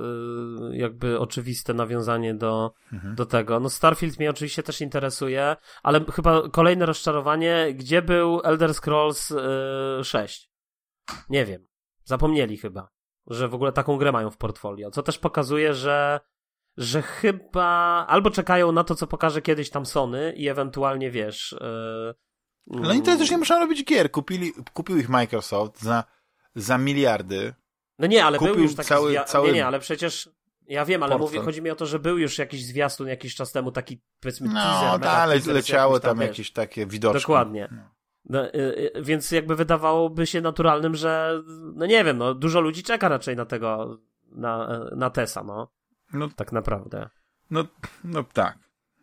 jakby oczywiste nawiązanie do, Mhm. do tego. No Starfield mnie oczywiście też interesuje, ale chyba kolejne rozczarowanie, gdzie był Elder Scrolls e, 6? Nie wiem. Zapomnieli chyba, że w ogóle taką grę mają w portfolio, co też pokazuje, że że chyba albo czekają na to, co pokaże kiedyś tam Sony i ewentualnie wiesz. Yy, no i teraz też nie muszą robić gier. Kupili, kupił ich Microsoft za, za miliardy. No nie, ale Kupił był już taki cały- zwia- cały Nie, nie, ale przecież ja wiem, ale mówię, chodzi mi o to, że był już jakiś zwiastun jakiś czas temu, taki powiedzmy No, teaser, tak, ale leciały tam wiesz. jakieś takie widoczki. Dokładnie. No. No, y, y, więc jakby wydawałoby się naturalnym, że no nie wiem, no dużo ludzi czeka raczej na tego, na, na Tesa, no. No, Tak naprawdę. no, no tak.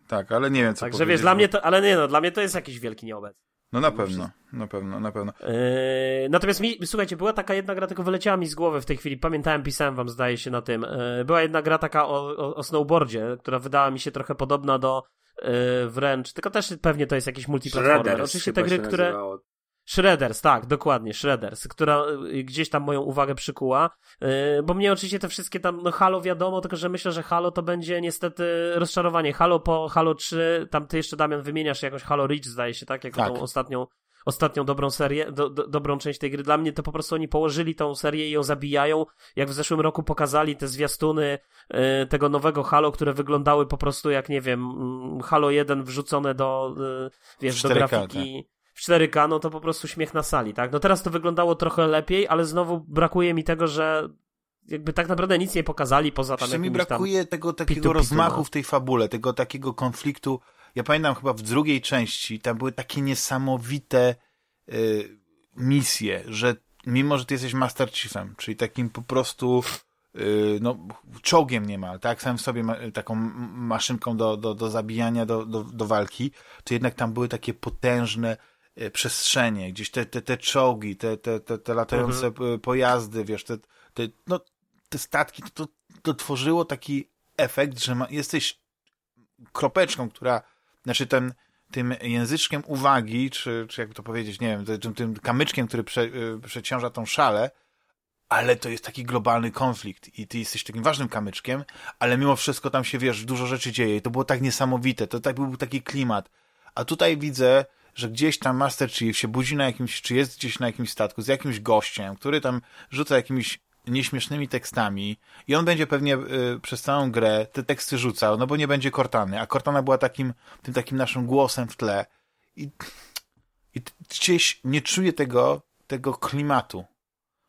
Tak, ale nie wiem, co Także wiesz, dla bo- mnie to, ale nie no, dla mnie to jest jakiś wielki nieobec. No na pewno, na pewno, na pewno. Yy, natomiast mi, słuchajcie, była taka jedna gra, tylko wyleciała mi z głowy w tej chwili. Pamiętałem, pisałem wam, zdaje się, na tym. Yy, była jedna gra taka o, o, o snowboardzie, która wydała mi się trochę podobna do yy, wręcz, tylko też pewnie to jest jakiś multiplatformer. Shredders Oczywiście te gry, które. nazywało. Shredders, tak, dokładnie, Shredders, która y, gdzieś tam moją uwagę przykuła, y, bo mnie oczywiście te wszystkie tam, no Halo wiadomo, tylko że myślę, że Halo to będzie niestety rozczarowanie. Halo po Halo 3, tam ty jeszcze Damian wymieniasz jakąś Halo Reach, zdaje się, tak, jako Tak. tą ostatnią, ostatnią dobrą serię, do, do, dobrą część tej gry. Dla mnie to po prostu oni położyli tą serię i ją zabijają, jak w zeszłym roku pokazali te zwiastuny y, tego nowego Halo, które wyglądały po prostu jak, nie wiem, mm, Halo 1 wrzucone do, y, wiesz, do 4K, grafiki w 4K, no to po prostu śmiech na sali, tak? No teraz to wyglądało trochę lepiej, ale znowu brakuje mi tego, że jakby tak naprawdę nic nie pokazali poza tam Jeszcze mi brakuje tego takiego pitu-pitu, rozmachu no. w tej fabule, tego takiego konfliktu. Ja pamiętam chyba w drugiej części, tam były takie niesamowite y, misje, że mimo, że ty jesteś Master Chiefem, czyli takim po prostu y, no, czołgiem niemal, tak? Sam w sobie ma, taką m- maszynką do, do, do zabijania, do, do, do walki, to jednak tam były takie potężne y, przestrzenie, gdzieś te, te, te czołgi, te, te, te, te latające Mhm. y, pojazdy, wiesz, te, te, no, te statki, to, to, to tworzyło taki efekt, że ma, jesteś kropeczką, która, znaczy ten, tym języczkiem uwagi, czy, czy jak to powiedzieć, nie wiem, tym, tym kamyczkiem, który prze, y, przeciąża tą szalę, ale to jest taki globalny konflikt i ty jesteś takim ważnym kamyczkiem, ale mimo wszystko tam się, wiesz, dużo rzeczy dzieje i to było tak niesamowite, to tak był taki klimat. A tutaj widzę, że gdzieś tam Master Chief się budzi na jakimś, czy jest gdzieś na jakimś statku z jakimś gościem, który tam rzuca jakimiś nieśmiesznymi tekstami i on będzie pewnie y, przez całą grę te teksty rzucał, no bo nie będzie Cortany, a Cortana była takim, tym takim naszym głosem w tle i, i gdzieś nie czuję tego, tego klimatu.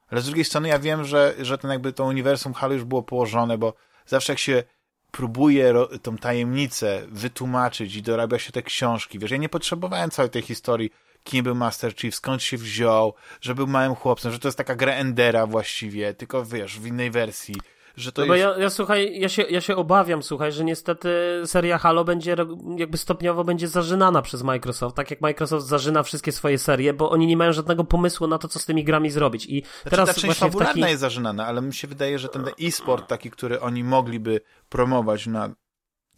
Ale z drugiej strony ja wiem, że, że ten jakby to uniwersum Halo już było położone, bo zawsze jak się próbuje tą tajemnicę wytłumaczyć i dorabia się te książki, wiesz, ja nie potrzebowałem całej tej historii, kim był Master Chief, skąd się wziął, że był małym chłopcem, że to jest taka gra Endera właściwie, tylko wiesz, w innej wersji, że to No bo jest... ja, ja słuchaj, ja się, ja się obawiam, słuchaj, że niestety seria Halo będzie jakby stopniowo będzie zażynana przez Microsoft, tak jak Microsoft zażyna wszystkie swoje serie, bo oni nie mają żadnego pomysłu na to, co z tymi grami zrobić. I Znaczy, teraz ta część właśnie fabularna taki... jest zażynana, ale mi się wydaje, że ten e-sport taki, który oni mogliby promować na,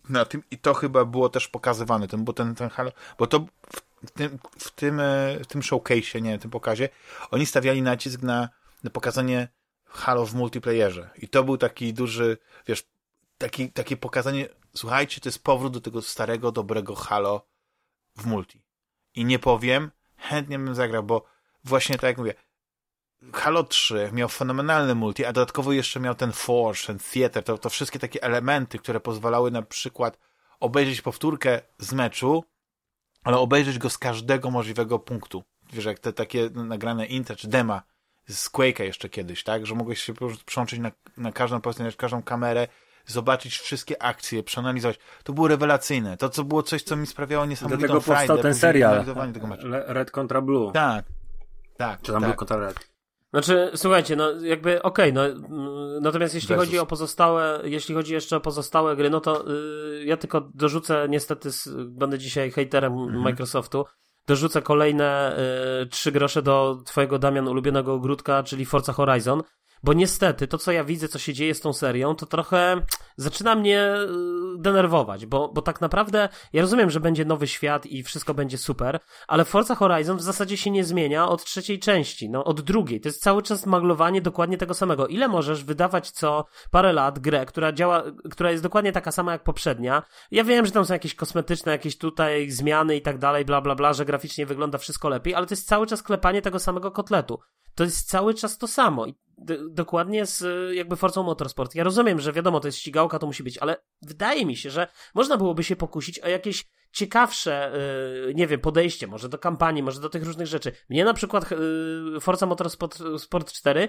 na tym i to chyba było też pokazywane, ten, bo ten, ten Halo, bo to w tym, w tym, e, w tym showcase'ie, nie, w tym pokazie, oni stawiali nacisk na, na pokazanie Halo w multiplayerze i to był taki duży, wiesz, taki, takie pokazanie, słuchajcie, to jest powrót do tego starego, dobrego Halo w multi. I nie powiem, chętnie bym zagrał, bo właśnie tak jak mówię, Halo 3 miał fenomenalny multi, a dodatkowo jeszcze miał ten Forge, ten Theater, to, to wszystkie takie elementy, które pozwalały na przykład obejrzeć powtórkę z meczu, ale obejrzeć go z każdego możliwego punktu. Wiesz, jak te takie nagrane inter czy dema z Quake'a jeszcze kiedyś, tak? Że mogłeś się po prostu przełączyć na, na każdą postać, na każdą kamerę, zobaczyć wszystkie akcje, przeanalizować. To było rewelacyjne. To, co było coś, co mi sprawiało niesamowitą Dlatego powstał ten później serial. Red kontra Blue. Tak. Tak. Czy tam tak. Blue kontra Red. Znaczy, słuchajcie, no jakby okej, no mm, natomiast jeśli Versus. chodzi o pozostałe, jeśli chodzi jeszcze o pozostałe gry, no to y, ja tylko dorzucę, niestety będę dzisiaj hejterem Mhm. Microsoftu, dorzucę kolejne y, trzy grosze do twojego Damian ulubionego ogródka, czyli Forza Horizon, bo niestety to, co ja widzę, co się dzieje z tą serią, to trochę zaczyna mnie y, denerwować, bo, bo tak naprawdę ja rozumiem, że będzie nowy świat i wszystko będzie super, ale Forza Horizon w zasadzie się nie zmienia od trzeciej części, no od drugiej. To jest cały czas maglowanie dokładnie tego samego. Ile możesz wydawać co parę lat grę, która działa, która jest dokładnie taka sama jak poprzednia? Ja wiem, że tam są jakieś kosmetyczne, jakieś tutaj zmiany i tak dalej, bla bla bla, że graficznie wygląda wszystko lepiej, ale to jest cały czas klepanie tego samego kotletu. To jest cały czas to samo. I dokładnie z jakby Forcą Motorsport. Ja rozumiem, że wiadomo, to jest ścigałka to musi być, ale wydaje mi się, że można byłoby się pokusić o jakieś ciekawsze, yy, nie wiem, podejście, może do kampanii, może do tych różnych rzeczy. Mnie na przykład yy, Forza Motorsport Sport 4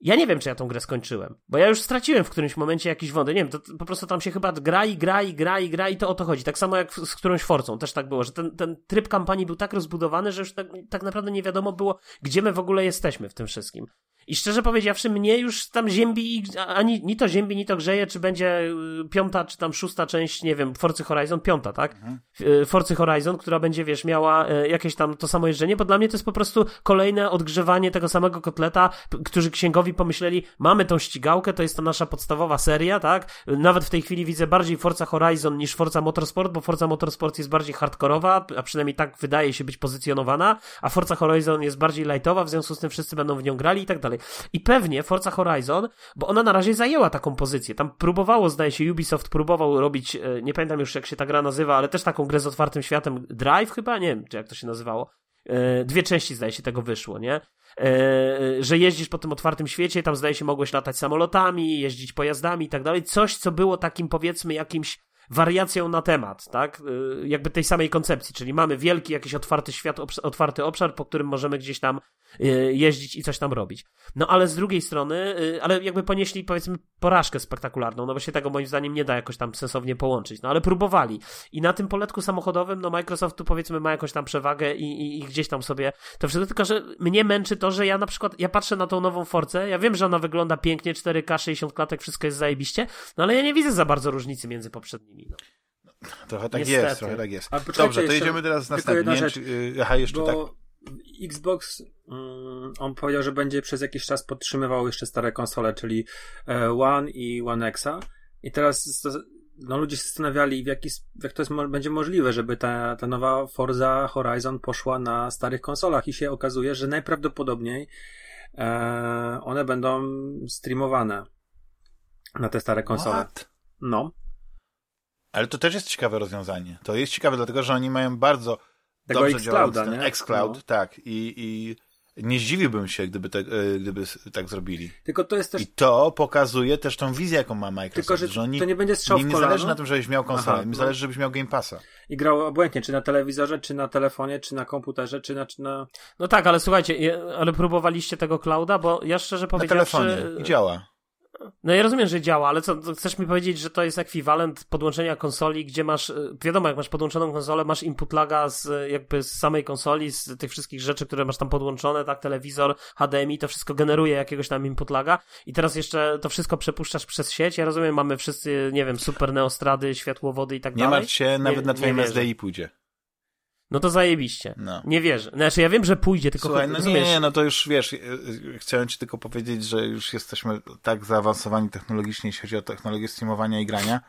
ja nie wiem, czy ja tą grę skończyłem, bo ja już straciłem w którymś momencie jakieś wody. Nie wiem, to po prostu tam się chyba gra i gra i gra i gra i to o to chodzi. Tak samo jak z którąś Forcą też tak było, że ten, ten tryb kampanii był tak rozbudowany, że już tak, tak naprawdę nie wiadomo było, gdzie my w ogóle jesteśmy w tym wszystkim. I szczerze powiedziawszy, mnie już tam ziębi, ani ni to ziębi, ni to grzeje, czy będzie y, piąta, czy tam szósta część, nie wiem, Forcy Horizon, piąta, tak? Mhm. Y, Forcy Horizon, która będzie, wiesz, miała y, jakieś tam to samo jeżdżenie, bo dla mnie to jest po prostu kolejne odgrzewanie tego samego kotleta, którzy księgowi pomyśleli, mamy tą ścigałkę, to jest to nasza podstawowa seria, tak? Nawet w tej chwili widzę bardziej Forza Horizon niż Forza Motorsport, bo Forza Motorsport jest bardziej hardkorowa, a przynajmniej tak wydaje się być pozycjonowana, a Forza Horizon jest bardziej lightowa, w związku z tym wszyscy będą w nią grali i tak dalej. I pewnie Forza Horizon, bo ona na razie zajęła taką pozycję. Tam próbowało, zdaje się, Ubisoft próbował robić, e, nie pamiętam już jak się ta gra nazywa, ale też taką grę z otwartym światem. Drive chyba? Nie wiem, czy jak to się nazywało. E, dwie części, zdaje się, tego wyszło, nie? E, że jeździsz po tym otwartym świecie, tam zdaje się mogłeś latać samolotami, jeździć pojazdami i tak dalej. Coś, co było takim powiedzmy jakimś wariacją na temat, tak? Jakby tej samej koncepcji, czyli mamy wielki jakiś otwarty świat, otwarty obszar, po którym możemy gdzieś tam Y, jeździć i coś tam robić. No ale z drugiej strony, y, ale jakby ponieśli powiedzmy porażkę spektakularną, no bo się tego moim zdaniem nie da jakoś tam sensownie połączyć, no ale próbowali. I na tym poletku samochodowym, no Microsoft tu powiedzmy ma jakąś tam przewagę i, i, i gdzieś tam sobie to wszystko, tylko że mnie męczy to, że ja na przykład, ja patrzę na tą nową Forcę, ja wiem, że ona wygląda pięknie, 4K, 60 klatek, wszystko jest zajebiście, no ale ja nie widzę za bardzo różnicy między poprzednimi. No. Trochę tak Niestety. jest, trochę tak jest. Dobrze, to idziemy teraz następnie. Rzecz, czy, aha, jeszcze bo... tak Xbox, mm, on powiedział, że będzie przez jakiś czas podtrzymywał jeszcze stare konsole, czyli e, One i One Xa. I teraz no, ludzie się zastanawiali, w jaki, jak to jest, będzie możliwe, żeby ta, ta nowa Forza Horizon poszła na starych konsolach i się okazuje, że najprawdopodobniej e, one będą streamowane na te stare konsole. What? No. Ale to też jest ciekawe rozwiązanie. To jest ciekawe, dlatego że oni mają bardzo tego dobrze Xclouda, nie? Xcloud, no. tak. I, I nie zdziwiłbym się, gdyby, te, e, gdyby tak zrobili. Tylko to jest też... I to pokazuje też tą wizję, jaką ma Microsoft. Tylko, że, że oni, to nie będzie strzał w nie zależy na tym, żebyś miał konsolę, Aha, mi no. zależy, żebyś miał Game Passa. I grał obłędnie, czy na telewizorze, czy na telefonie, czy na komputerze, czy na... Czy na... No tak, ale słuchajcie, ale próbowaliście tego clouda, bo ja szczerze powiedziawszy... Na telefonie i działa. No ja rozumiem, że działa, ale co, chcesz mi powiedzieć, że to jest ekwiwalent podłączenia konsoli, gdzie masz, y, wiadomo, jak masz podłączoną konsolę, masz input laga z jakby z samej konsoli, z tych wszystkich rzeczy, które masz tam podłączone, tak, telewizor, HDMI, to wszystko generuje jakiegoś tam input laga i teraz jeszcze to wszystko przepuszczasz przez sieć, ja rozumiem, mamy wszyscy, nie wiem, super neostrady, światłowody i tak nie dalej. Nie martw się, nawet na twoim SDI pójdzie. No to zajebiście. No. Nie wierzę. Znaczy ja wiem, że pójdzie, tylko Słuchaj, no nie, nie, no to już wiesz, y, y, chciałem ci tylko powiedzieć, że już jesteśmy tak zaawansowani technologicznie, jeśli chodzi o technologię streamowania i grania,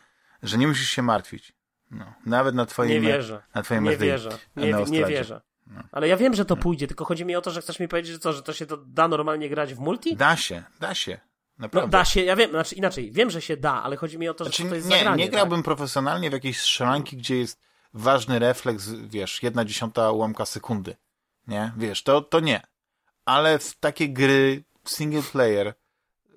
że nie musisz się martwić. No. Nawet na twoim Nie wierzę. Na twoim nie wierzę. Nie, nie wierzę. No. Ale ja wiem, że to pójdzie, tylko chodzi mi o to, że chcesz mi powiedzieć, że co, że to się to da normalnie grać w multi? Da się, da się. Naprawdę. No, da się, ja wiem, znaczy inaczej, wiem, że się da, ale chodzi mi o to, że znaczy, to jest nie, zagranie. Nie grałbym tak? profesjonalnie w jakieś strzelanki, gdzie jest ważny refleks, wiesz, jedna dziesiąta ułamka sekundy. Nie? Wiesz, to, to nie. Ale w takie gry single player,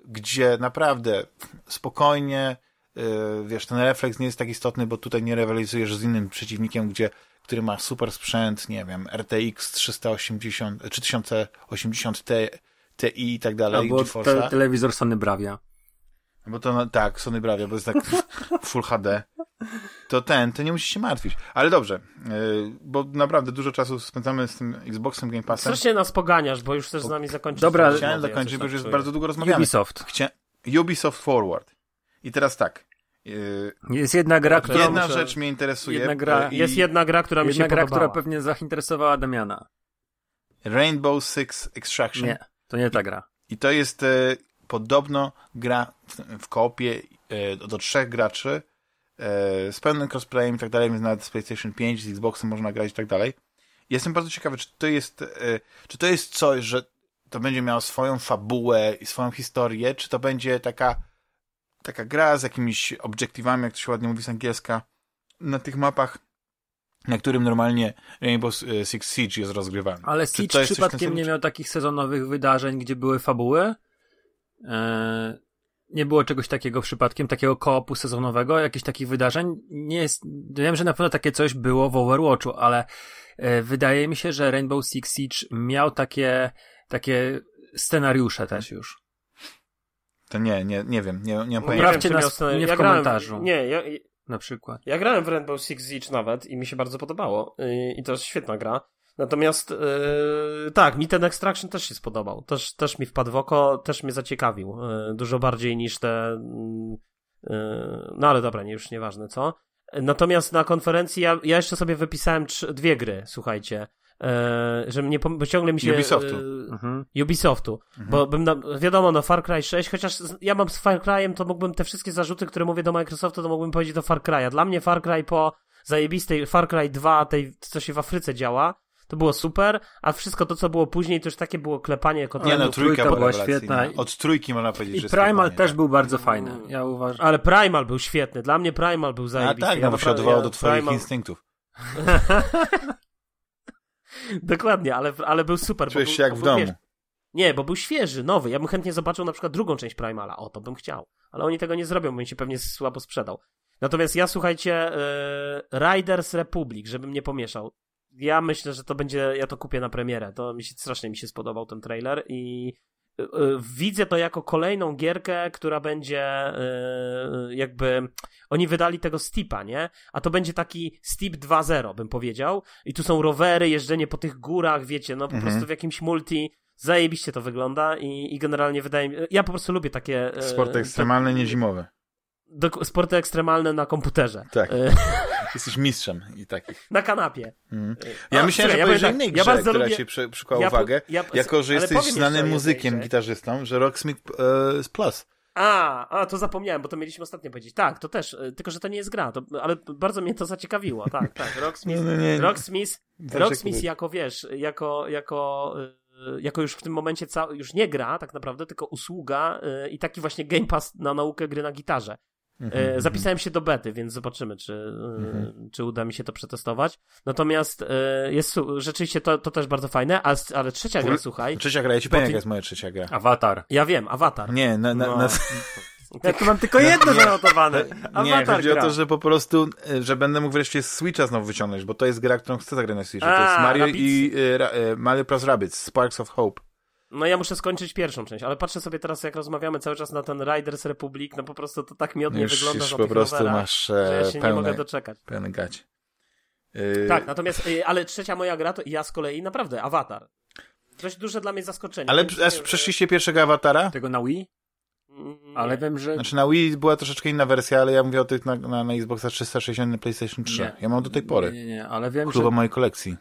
gdzie naprawdę spokojnie, yy, wiesz, ten refleks nie jest tak istotny, bo tutaj nie rywalizujesz z innym przeciwnikiem, gdzie, który ma super sprzęt, nie wiem, RTX 380, 3080 Ti i tak dalej. Albo te, telewizor Sony Bravia. Bo to, no, tak, Sony Bravia, bo jest tak Full HD to ten, to nie musisz się martwić. Ale dobrze, yy, bo naprawdę dużo czasu spędzamy z tym Xboxem Game Passem. Strasznie nas poganiasz, bo już chcesz z nami zakończyć. Dobra, chciałem zakończyć, bo już jest bardzo długo rozmawiamy. Ubisoft. Chcia... Ubisoft Forward. I teraz tak. Yy, jest jedna gra, która Jedna muszę... rzecz mnie interesuje. Jedna gra, i... Jest jedna gra, która mi się gra, podobała. która pewnie zainteresowała Damiana. Rainbow Six Extraction. Nie, to nie ta gra. I to jest e, podobno gra w, w koopie e, do trzech graczy E, z pełnym crossplayem i tak dalej, więc nawet z PlayStation 5, z Xboxem można grać i tak dalej. Jestem bardzo ciekawy, czy to jest, e, czy to jest coś, że to będzie miało swoją fabułę i swoją historię, czy to będzie taka, taka gra z jakimiś obiektywami, jak to się ładnie mówi z angielska, na tych mapach, na którym normalnie Rainbow e, Six Siege jest rozgrywany. Ale Siege przypadkiem nie miał takich sezonowych wydarzeń, gdzie były fabuły? Eee, nie było czegoś takiego przypadkiem, takiego koopu sezonowego, jakichś takich wydarzeń? Nie jest, wiem, że na pewno takie coś było w Overwatchu, ale e, wydaje mi się, że Rainbow Six Siege miał takie, takie scenariusze też już. To nie, nie, nie wiem, nie, nie mam pojęcia. Poprawcie nas miał, nie w ja komentarzu. Grałem, nie, ja, na przykład. Ja grałem w Rainbow Six Siege nawet i mi się bardzo podobało. I, i to jest świetna gra. Natomiast yy, tak, mi ten Extraction też się spodobał. Też, też mi wpadł w oko, też mnie zaciekawił. Yy, dużo bardziej niż te. Yy, no ale dobra, nie, już nieważne, co. Natomiast na konferencji ja, ja jeszcze sobie wypisałem trzy, dwie gry, słuchajcie. Yy, że mnie, bo ciągle mi się... Ubisoftu. Yy, Mhm. Ubisoftu. Mhm. Bo bym, na, wiadomo, no Far Cry 6, chociaż ja mam z Far Cry'em, to mógłbym te wszystkie zarzuty, które mówię do Microsoftu, to mógłbym powiedzieć do Far Cry'a. Dla mnie Far Cry po zajebistej Far Cry 2, tej, co się w Afryce działa, to było super, a wszystko to, co było później, to już takie było klepanie Nie kontentu. no, trójka, trójka była świetna. Od trójki można powiedzieć, I że Primal też tak. był bardzo fajny. Ja uważam. Ale Primal był świetny. Dla mnie Primal był A zajebisty. tak, Ja no bo się odwołał ja do twoich Primal- instynktów. Dokładnie, ale, ale był super. Czujesz był- się jak w domu. wiesz, Nie, bo był świeży, nowy. Ja bym chętnie zobaczył na przykład drugą część Primala. O, to bym chciał. Ale oni tego nie zrobią, bo mi się pewnie słabo sprzedał. Natomiast ja, słuchajcie, yy, Riders Republic, żebym nie pomieszał. Ja myślę, że to będzie, ja to kupię na premierę. To mi się, strasznie mi się spodobał ten trailer i yy, widzę to jako kolejną gierkę, która będzie yy, jakby, oni wydali tego Steepa, nie? A to będzie taki Steep 2.0, bym powiedział. I tu są rowery, jeżdżenie po tych górach, wiecie, no po Mhm. prostu w jakimś multi. Zajebiście to wygląda i, i generalnie wydaje mi Ja po prostu lubię takie. Sporty ekstremalne, nie zimowe. do, sporty ekstremalne na komputerze. Tak. E, Jesteś mistrzem i takich. na kanapie. E, Ja a, myślałem, że słuchaj, o powiem innej tak, ja grze, bardzo która lubię- ci przy, przykuła ja uwagę. ja- jako, że jesteś znanym muzykiem, gitarzystą, że Rocksmith e, Plus. A, a, to zapomniałem, bo to mieliśmy ostatnio powiedzieć. Tak, to też, e, tylko że to nie jest gra, to, ale bardzo mnie to zaciekawiło. Tak, tak. Rocksmith, Nie, nie, nie. Rocksmith, Rocksmith jako wiesz, jako, jako, y, jako już w tym momencie ca- już nie gra tak naprawdę, tylko usługa y, i taki właśnie Game Pass na naukę gry na gitarze. Mhm, E, mhm. Zapisałem się do bety, więc zobaczymy, czy, Mhm. czy uda mi się to przetestować. Natomiast y, jest rzeczywiście to, to też bardzo fajne, a, ale trzecia gra, słuchaj, Trzecia gra, ja ci powiem, ty- jaka jest moja trzecia gra. Awatar. ja wiem, Avatar. Nie, na, na, No. na, Ja tu mam tylko jedno zanotowane. nie Awatar chodzi gra. o to, że po prostu, e, że będę mógł wreszcie z Switcha znowu wyciągnąć, bo to jest gra, którą chcę zagrać na Switchu. To jest Mario Rabbids. i e, e, Mario Plus Rabbids, Sparks of Hope. No ja muszę skończyć pierwszą część, ale patrzę sobie teraz, jak rozmawiamy cały czas na ten Riders Republic, no po prostu to tak miodnie Już, wygląda już za po tych prostu masz że ja e, się nie mogę pełne, doczekać. pełne gacie. E, Tak, natomiast, y, ale trzecia moja gra to ja z kolei naprawdę, Avatar. Dość duże dla mnie zaskoczenie. Ale więc aż nie- przeszliście pierwszego awatara? Tego na Wii? Mm, Ale wiem, że... Znaczy na Wii była troszeczkę inna wersja, ale ja mówię o tych na, na, na Xboxa 360 i na PlayStation 3. Nie. Ja mam do tej pory. Nie, nie, nie, ale wiem, Kluba że... mojej kolekcji.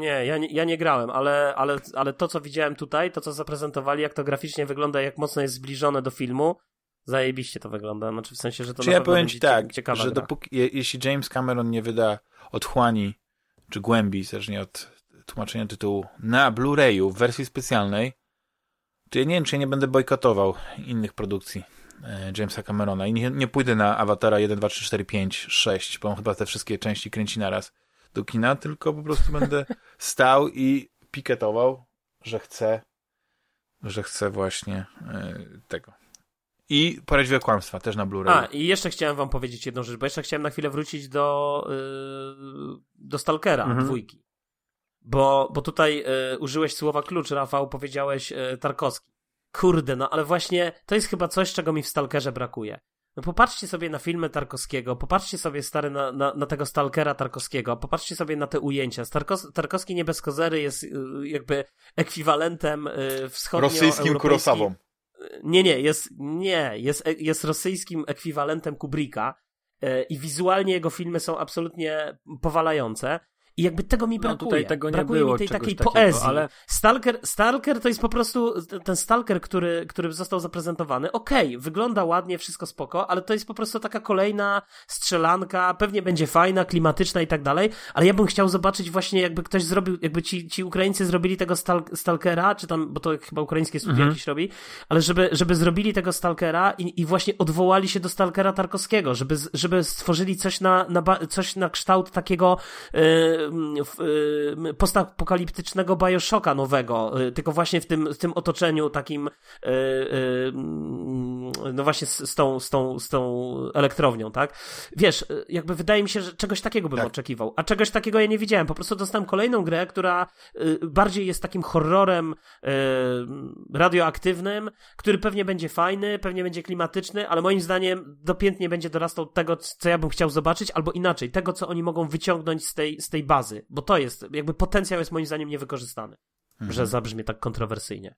Nie, ja nie, ja nie grałem, ale, ale, ale to, co widziałem tutaj, to, co zaprezentowali, jak to graficznie wygląda, jak mocno jest zbliżone do filmu, zajebiście to wygląda. Znaczy w sensie, że to Czy ja powiem ci tak, że gra. dopóki, je, jeśli James Cameron nie wyda otchłani, czy głębi, zależnie od tłumaczenia tytułu, na Blu-rayu w wersji specjalnej, to ja nie wiem, czy ja nie będę bojkotował innych produkcji e, Jamesa Camerona i nie, nie pójdę na Awatara 1, 2, 3, 4, 5, 6, bo on chyba te wszystkie części kręci naraz do kina, tylko po prostu będę stał i piketował, że chcę, że chcę właśnie e, tego. I Poraźliwe Kłamstwa, też na Blu-ray. A, i jeszcze chciałem wam powiedzieć jedną rzecz, bo jeszcze chciałem na chwilę wrócić do, yy, do Stalkera Mhm. dwójki. Bo, bo tutaj yy, użyłeś słowa klucz, Rafał, powiedziałeś Tarkowski. Kurde, no ale właśnie to jest chyba coś, czego mi w Stalkerze brakuje. No popatrzcie sobie na filmy Tarkowskiego, popatrzcie sobie stary na, na, na tego Stalkera Tarkowskiego, popatrzcie sobie na te ujęcia. Tarkos, Tarkowski nie bez kozery jest yy, jakby ekwiwalentem yy, wschodnio Rosyjskim Kurosawą. nie, nie, jest, nie, jest, jest rosyjskim ekwiwalentem Kubricka e, i wizualnie jego filmy są absolutnie powalające. I jakby tego mi No, brakuje. tutaj tego nie brakuje było mi tej takiej takiego, poezji. ale- Stalker, Stalker to jest po prostu ten Stalker, który, który został zaprezentowany. Okej, wygląda ładnie, wszystko spoko, ale to jest po prostu taka kolejna strzelanka, pewnie będzie fajna, klimatyczna i tak dalej, ale ja bym chciał zobaczyć właśnie jakby ktoś zrobił, jakby ci, ci Ukraińcy zrobili tego stal, Stalkera, czy tam, bo to chyba ukraińskie studio Mhm. jakieś robi, ale żeby, żeby zrobili tego Stalkera i, i właśnie odwołali się do Stalkera Tarkowskiego, żeby, żeby stworzyli coś na, na, coś na kształt takiego e, y, postapokaliptycznego Bioshocka nowego, y, tylko właśnie w tym, w tym otoczeniu takim y, no właśnie z, z, tą, z, tą, z tą elektrownią, tak? Wiesz, y, jakby wydaje mi się, że czegoś takiego bym tak. oczekiwał, a czegoś takiego ja nie widziałem. Po prostu dostałem kolejną grę, która bardziej jest takim horrorem radioaktywnym, który pewnie będzie fajny, pewnie będzie klimatyczny, ale moim zdaniem dopiętnie będzie dorastał tego, co ja bym chciał zobaczyć, albo inaczej, tego, co oni mogą wyciągnąć z tej, z tej bazy, bo to jest, jakby potencjał jest moim zdaniem niewykorzystany, mhm. że zabrzmie tak kontrowersyjnie.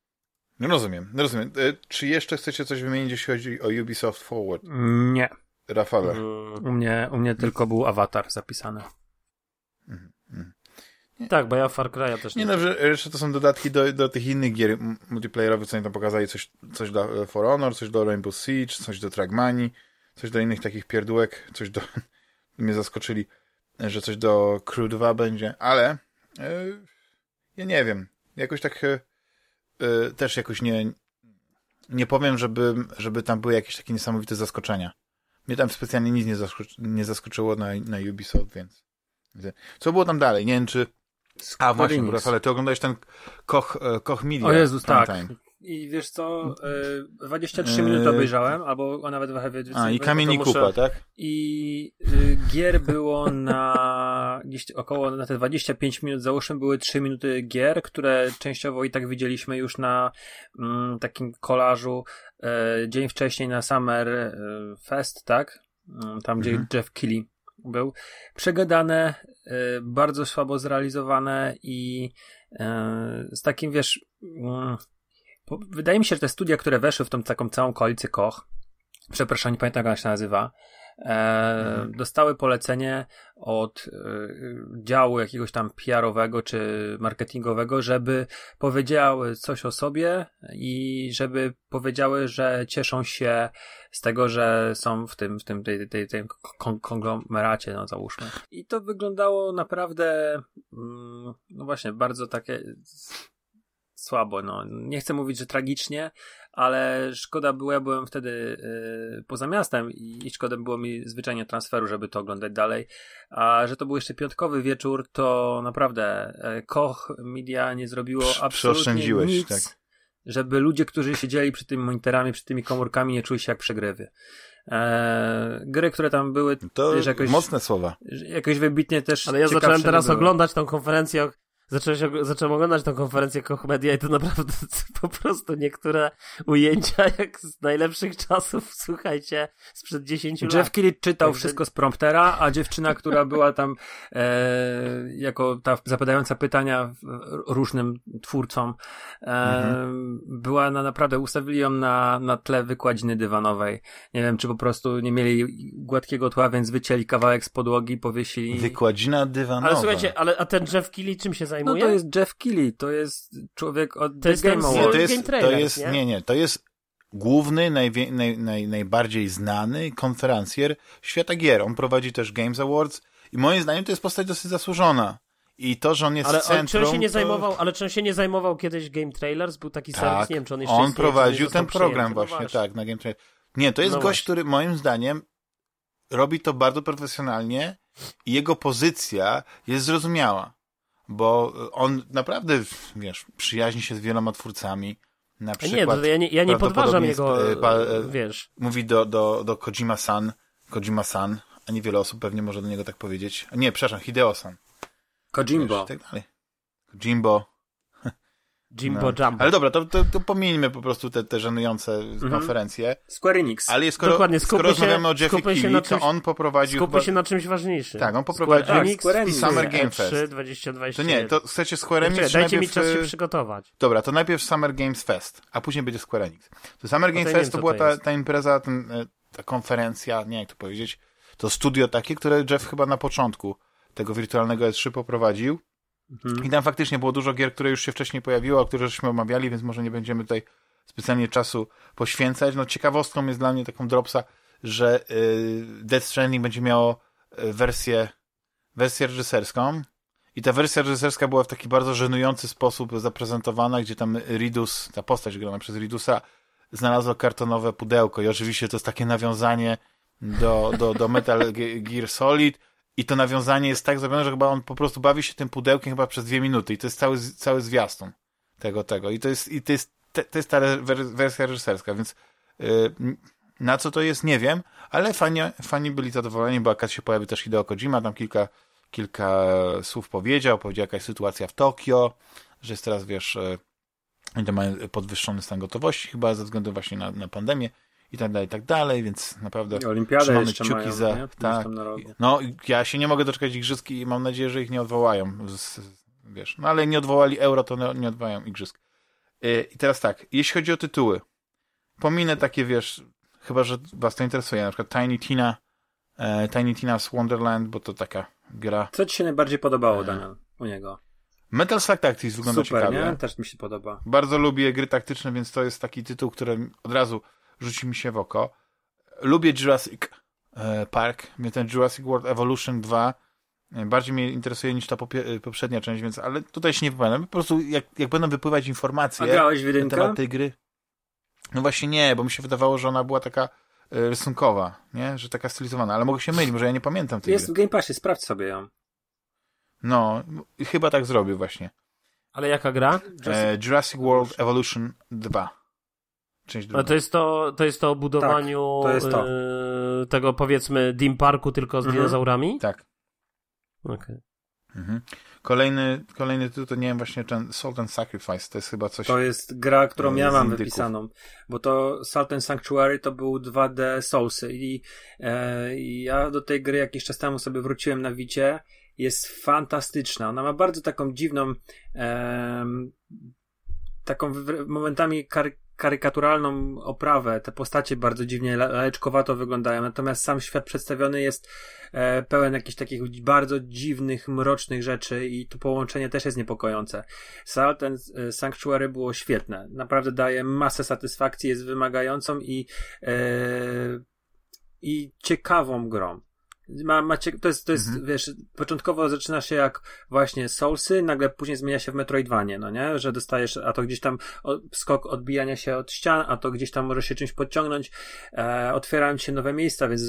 No rozumiem, no rozumiem. E, czy jeszcze chcecie coś wymienić, jeśli chodzi o Ubisoft Forward? Nie. Rafale? U mnie, u mnie tylko był awatar zapisany. Mhm. mhm. Tak, bo ja Far Cry'a też nie. Nie no, że jeszcze to są dodatki do, do tych innych gier multiplayerowych, co oni tam pokazali, coś, coś do e, For Honor, coś do Rainbow Siege, coś do Trackmanii, coś do innych takich pierdółek, coś do... mnie zaskoczyli, że coś do Crew 2 będzie, ale yy, ja nie wiem, jakoś tak yy, też jakoś nie nie powiem, żeby, żeby tam były jakieś takie niesamowite zaskoczenia. Mnie tam specjalnie nic nie, zaskoczy, nie zaskoczyło na, na Ubisoft, więc co było tam dalej? Nie wiem, czy a właśnie, ale ty oglądałeś ten Koch, Koch Media. O Jezus, tak. Time. I wiesz co, 23 e, minuty obejrzałem, albo nawet trochę więcej. A, i Kamieni muszę... Kupa, tak? I y, gier było na gdzieś około, na te 25 minut, załóżmy, były 3 minuty gier, które częściowo i tak widzieliśmy już na mm, takim kolażu e, dzień wcześniej na Summer e, Fest, tak? Mm, tam, gdzie mhm. Jeff Keighley był. Przegadane, bardzo słabo zrealizowane i z takim, wiesz, mm, wydaje mi się, że te studia, które weszły w tą taką całą koalicję Koch, przepraszam, nie pamiętam jak ona się nazywa, e, mhm. dostały polecenie od e, działu jakiegoś tam PR-owego czy marketingowego, żeby powiedziały coś o sobie i żeby powiedziały, że cieszą się z tego, że są w tym, w tym tej, tej, tej konglomeracie, no załóżmy. I to wyglądało naprawdę, mm, no właśnie, bardzo takie słabo. No. Nie chcę mówić, że tragicznie, ale szkoda było, ja byłem wtedy y, poza miastem i, i szkoda było mi zwyczajnie transferu, żeby to oglądać dalej. A że to był jeszcze piątkowy wieczór, to naprawdę y, Koch Media nie zrobiło absolutnie nic. Tak. Żeby ludzie, którzy siedzieli przy tymi monitorami, przy tymi komórkami, nie czuli się jak przegrywy. E, gry, które tam były. To wiesz, jakoś, mocne słowa. Jakoś wybitnie też. Ale ja zacząłem teraz oglądać tą konferencję, zacząłem, zacząłem oglądać tę konferencję Koch Media i to naprawdę po prostu niektóre ujęcia jak z najlepszych czasów, słuchajcie, sprzed 10 lat. Jeff Keighley czytał tak, wszystko z promptera, a dziewczyna, która była tam e, jako ta zapadająca pytania różnym twórcom, e, mhm. była na naprawdę, ustawili ją na, na tle wykładziny dywanowej. Nie wiem, czy po prostu nie mieli gładkiego tła, więc wycięli kawałek z podłogi, powiesili. Wykładzina dywanowa. Ale słuchajcie, ale a ten Jeff Keighley czym się zajmuje? No to jest Jeff Keighley, to jest człowiek od to jest Game Awards. to jest, to jest, nie? nie, nie, to jest główny, najwie, naj, naj, najbardziej znany konferencjer świata gier. On prowadzi też Games Awards i moim zdaniem to jest postać dosyć zasłużona. I to, że on jest ale w centrum... Czy on się nie to... zajmował, ale czy on się nie zajmował kiedyś Game Trailers? Był taki tak, serwis, nie wiem, czy on jeszcze on istnieje, prowadził ten program no właśnie, właśnie, tak, na Game Trailers. Nie, to jest no gość, właśnie. który moim zdaniem robi to bardzo profesjonalnie i jego pozycja jest zrozumiała bo on naprawdę, wiesz, przyjaźni się z wieloma twórcami. Na przykład, nie, ja nie, ja nie podważam jego, e, pa, e, wiesz. Mówi do, do, do Kojima-san, Kojima-san, a niewiele osób pewnie może do niego tak powiedzieć. Nie, przepraszam, Hideo-san. Kojimbo. Wiesz, tak dalej. Kojimbo. Jimbo no. Jumbo. Ale dobra, to, to, to pomijmy po prostu te, te żenujące mhm. konferencje. Square Enix. Ale skoro, Dokładnie, skoro rozmawiamy o Jeffie Keighley, to on poprowadził... Skupmy chyba... się na czymś ważniejszym. Tak, on poprowadził Square Enix, Square Enix. Summer Game Fest. 3, 20, To nie, to chcecie Square Enix, Dajcie najpierw... mi czas się przygotować. Dobra, to najpierw Summer Games Fest, a później będzie Square Enix. To Summer Games Fest to była ta, ta impreza, ten, e, ta konferencja, nie jak to powiedzieć, to studio takie, które Jeff chyba na początku tego wirtualnego E3 poprowadził Mhm. I tam faktycznie było dużo gier, które już się wcześniej pojawiło, o których żeśmy omawiali, więc może nie będziemy tutaj specjalnie czasu poświęcać. No ciekawostką jest dla mnie taką dropsa, że y, Death Stranding będzie miało y, wersję, wersję reżyserską i ta wersja reżyserska była w taki bardzo żenujący sposób zaprezentowana, gdzie tam Ridus, ta postać grana przez Ridusa, znalazła kartonowe pudełko i oczywiście to jest takie nawiązanie do, do, do Metal Gear Solid I to nawiązanie jest tak zrobione, że chyba on po prostu bawi się tym pudełkiem chyba przez dwie minuty i to jest cały, cały zwiastun tego, tego. I to jest, i to jest, to jest ta wersja reżyserska, więc yy, na co to jest, nie wiem, ale fani, fani byli zadowoleni, bo akad się pojawił też Hideo Kojima, tam kilka, kilka słów powiedział, powiedział jakaś sytuacja w Tokio, że jest teraz, wiesz, yy, mają podwyższony stan gotowości chyba ze względu właśnie na, na pandemię i tak dalej, i tak dalej, więc naprawdę Olimpiadę trzymamy kciuki mają, za... nie? Tak. No, ja się nie mogę doczekać igrzysk i mam nadzieję, że ich nie odwołają. Z, wiesz, no ale nie odwołali euro, to nie, nie odwołają igrzysk. Yy, I teraz tak, jeśli chodzi o tytuły, pominę takie, wiesz, chyba, że was to interesuje, na przykład Tiny Tina, e, Tiny Tina's Wonderland, bo to taka gra. Co ci się najbardziej podobało, e... Daniel, u niego? Metal Slug Tactics wygląda Super, ciekawie. nie? Też mi się podoba. Bardzo lubię gry taktyczne, więc to jest taki tytuł, który od razu rzuci mi się w oko. Lubię Jurassic e, Park. Mnie ten Jurassic World Evolution 2 e, bardziej mnie interesuje niż ta e, poprzednia część, więc ale tutaj się nie wypowiadam. Po prostu jak, jak będą wypływać informacje A grałeś w na temat tej gry. No właśnie nie, bo mi się wydawało, że ona była taka rysunkowa, nie? Że taka stylizowana, ale mogę się mylić, może ja nie pamiętam tej Jest gry. w Game Passie, sprawdź sobie ją. No, chyba tak zrobię właśnie. Ale jaka gra? E, Jurassic World Evolution 2. Część druga. Ale to jest to, to jest to o budowaniu tak, to jest to. E, tego powiedzmy Dim Parku tylko z mhm. dinozaurami? Tak. Okay. Mhm. Kolejny, kolejny tytuł to nie wiem właśnie ten Salt and Sacrifice, to jest chyba coś... To jest gra, którą ja mam indyków. wypisaną, bo to Salt and Sanctuary to był 2D Soulsy i e, ja do tej gry jakiś czas temu sobie wróciłem na Wicie, jest fantastyczna, ona ma bardzo taką dziwną e, taką momentami kary karykaturalną oprawę, te postacie bardzo dziwnie leczkowato wyglądają, natomiast sam świat przedstawiony jest e, pełen jakichś takich bardzo dziwnych, mrocznych rzeczy i to połączenie też jest niepokojące. Salt and Sanctuary było świetne. Naprawdę daje masę satysfakcji, jest wymagającą i e, i ciekawą grą. Ma, macie, to jest, to jest mhm. wiesz, początkowo zaczyna się jak właśnie Soulsy, nagle później zmienia się w Metroidvanie, no nie? Że dostajesz, a to gdzieś tam skok odbijania się od ścian, a to gdzieś tam może się czymś podciągnąć, e, otwierają się nowe miejsca, więc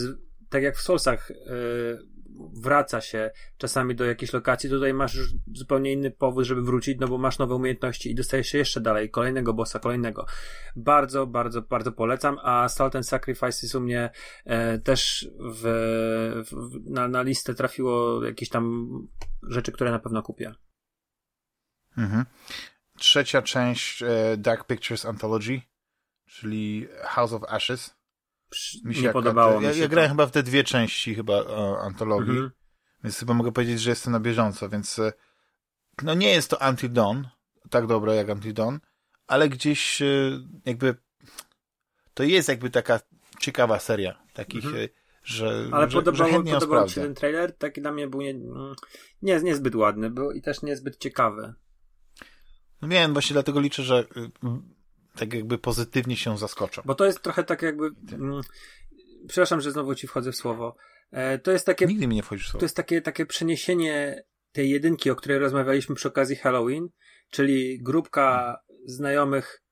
tak jak w Soulsach, e, wraca się czasami do jakiejś lokacji, tutaj masz zupełnie inny powód, żeby wrócić, no bo masz nowe umiejętności i dostajesz się jeszcze dalej, kolejnego bossa, kolejnego. Bardzo, bardzo, bardzo polecam, a Salt and Sacrifice jest u mnie e, też w, w, na, na listę trafiło jakieś tam rzeczy, które na pewno kupię. Mhm. Trzecia część e, Dark Pictures Anthology, czyli House of Ashes mi się nie podobało ja, mi się ja grałem chyba w te dwie części chyba o, antologii, mhm. więc chyba mogę powiedzieć, że jestem na bieżąco, więc e, no nie jest to Until Dawn, tak dobre jak Until Dawn, ale gdzieś e, jakby to jest jakby taka ciekawa seria takich, mhm. E, że Ale że, podobało, że podobał się ten trailer, taki dla mnie był nie, nie, niezbyt ładny był i też niezbyt ciekawy. No wiem, właśnie dlatego liczę, że tak jakby pozytywnie się zaskoczą. Bo to jest trochę tak jakby... Mm, przepraszam, że znowu ci wchodzę w słowo. E, to jest takie... Nigdy mi nie wchodzisz w słowo. To jest takie, takie przeniesienie tej jedynki, o której rozmawialiśmy przy okazji Halloween, czyli grupka znajomych e,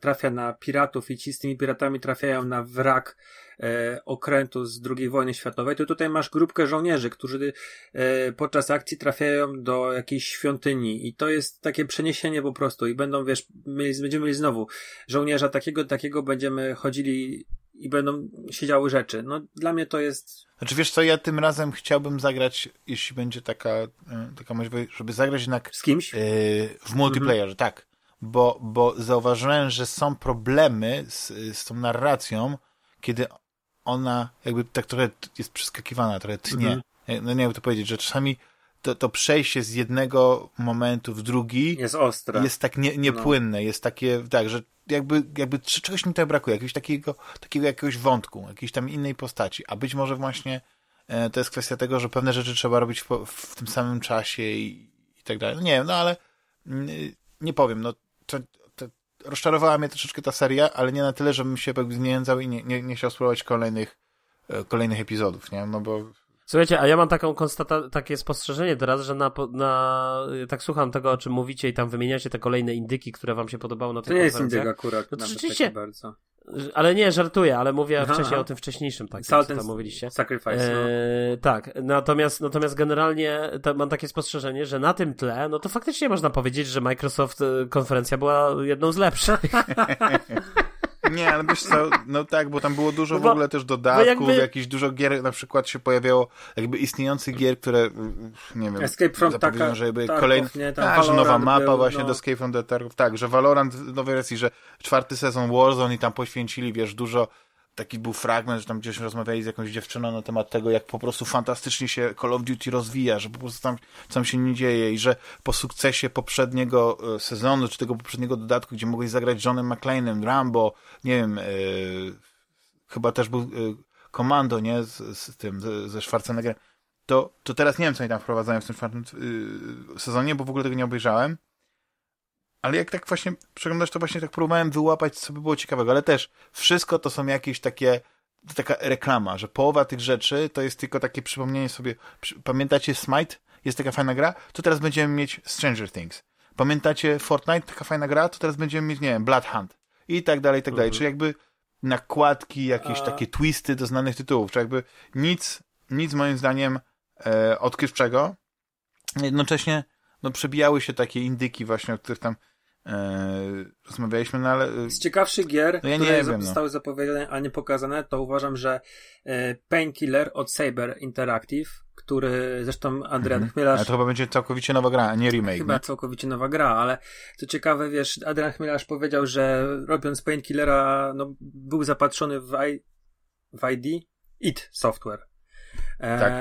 trafia na piratów i ci z tymi piratami trafiają na wrak e, okrętu z II wojny światowej, to tutaj masz grupkę żołnierzy, którzy e, podczas akcji trafiają do jakiejś świątyni i to jest takie przeniesienie po prostu i będą, wiesz, my będziemy mieli znowu żołnierza takiego, takiego będziemy chodzili i będą siedziały rzeczy. No dla mnie to jest... Znaczy wiesz co, ja tym razem chciałbym zagrać, jeśli będzie taka, e, taka możliwość, żeby zagrać jednak... Z kimś? Yy, w multiplayerze, mhm. tak. Bo, bo zauważyłem, że są problemy z, z tą narracją, kiedy ona jakby tak trochę jest przeskakiwana, trochę tnie. Mhm. No nie wiem to powiedzieć, że czasami to, to przejście z jednego momentu w drugi jest ostre. Jest tak nie, niepłynne, no. jest takie, tak, że jakby, jakby czegoś mi tutaj brakuje, jakiegoś takiego, takiego jakiegoś wątku, jakiejś tam innej postaci. A być może właśnie e, to jest kwestia tego, że pewne rzeczy trzeba robić w, w tym samym czasie i, i tak dalej. No nie wiem, no ale mm, nie powiem, no to, rozczarowała mnie troszeczkę ta seria, ale nie na tyle, żebym się jakby zniechęcał i nie, nie, nie chciał spróbować kolejnych, e, kolejnych epizodów, nie? No bo... Słuchajcie, a ja mam taką konstata takie spostrzeżenie teraz, że na, na, tak słucham tego, o czym mówicie i tam wymieniacie te kolejne indyki, które wam się podobało na tych To nie jest indyk akurat, no to rzeczywiście, bardzo. Ale nie, żartuję, ale mówię Aha, wcześniej aha. o tym wcześniejszym, tak, Salt co tam mówiliście. Sacrifice, no. Eee, tak, natomiast, natomiast generalnie mam takie spostrzeżenie, że na tym tle, no to faktycznie można powiedzieć, że Microsoft e, konferencja była jedną z lepszych. Nie, ale wiesz co, no tak, bo tam było dużo No w bo- ogóle też dodatków, jakby- dużo gier na przykład się pojawiało, jakby istniejących gier, które, mm, nie wiem, Escape from Taka- że jakby Tarkov, kolejny, nie? Tam tak, że nowa mapa był, właśnie no. do Escape from the Tarkov, tak, że Valorant w nowej wersji, że czwarty sezon Warzone i tam poświęcili, wiesz, dużo, taki był fragment, że tam gdzieś rozmawiali z jakąś dziewczyną na temat tego, jak po prostu fantastycznie się Call of Duty rozwija, że po prostu tam, tam się nie dzieje i że po sukcesie poprzedniego e, sezonu, czy tego poprzedniego dodatku, gdzie mogłeś zagrać Johnem McClane'em, Rambo, nie wiem, e, chyba też był e, Komando, nie, z, z tym, ze Schwarzeneggerem, to, to teraz nie wiem, co oni tam wprowadzają w tym czwartym y, sezonie, bo w ogóle tego nie obejrzałem. Ale jak tak właśnie przeglądasz, to właśnie tak próbowałem wyłapać, co by było ciekawego, ale też wszystko to są jakieś takie, taka reklama, że połowa tych rzeczy to jest tylko takie przypomnienie sobie, pamiętacie Smite? Jest taka fajna gra? To teraz będziemy mieć Stranger Things. Pamiętacie Fortnite? Taka fajna gra? To teraz będziemy mieć, nie wiem, Blood Hunt. I tak dalej, i tak dalej. Mhm. Czyli jakby nakładki, jakieś A- takie twisty do znanych tytułów, czy jakby nic, nic moim zdaniem e, odkrywczego. Jednocześnie no, przebijały się takie indyki właśnie, o których tam rozmawialiśmy, no ale e, Z ciekawszych gier, No ja nie które wiem, no. zostały zapowiedziane, a nie pokazane, to uważam, że e, Painkiller od Saber Interactive, który zresztą Adrian mhm. Chmielarz ale to chyba będzie całkowicie nowa gra, a nie remake. Chyba nie? całkowicie nowa gra, ale co ciekawe, wiesz, Adrian Chmielarz powiedział, że robiąc Painkillera, no, był zapatrzony w, I, w ID IT Software. E, Tak.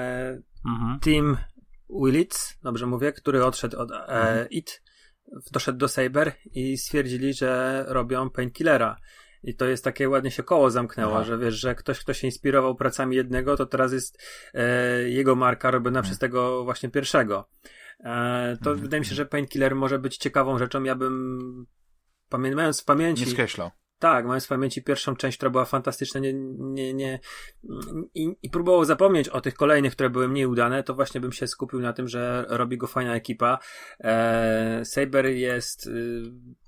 Mhm. Tim Willits, dobrze mówię, który odszedł od e, Mhm. IT, doszedł do Saber i stwierdzili, że robią Painkillera. I to jest takie ładnie się koło zamknęło, Aha. że wiesz, że ktoś, kto się inspirował pracami jednego, to teraz jest e, jego marka robiona przez tego właśnie pierwszego. E, to Mhm. wydaje mi się, że Painkiller może być ciekawą rzeczą. Ja bym pamię- mając w pamięci. Nie skreślał. Tak, mając w pamięci pierwszą część, która była fantastyczna, nie, nie, nie, i, i próbował zapomnieć o tych kolejnych, które były mniej udane, to właśnie bym się skupił na tym, że robi go fajna ekipa. E, Saber jest, y,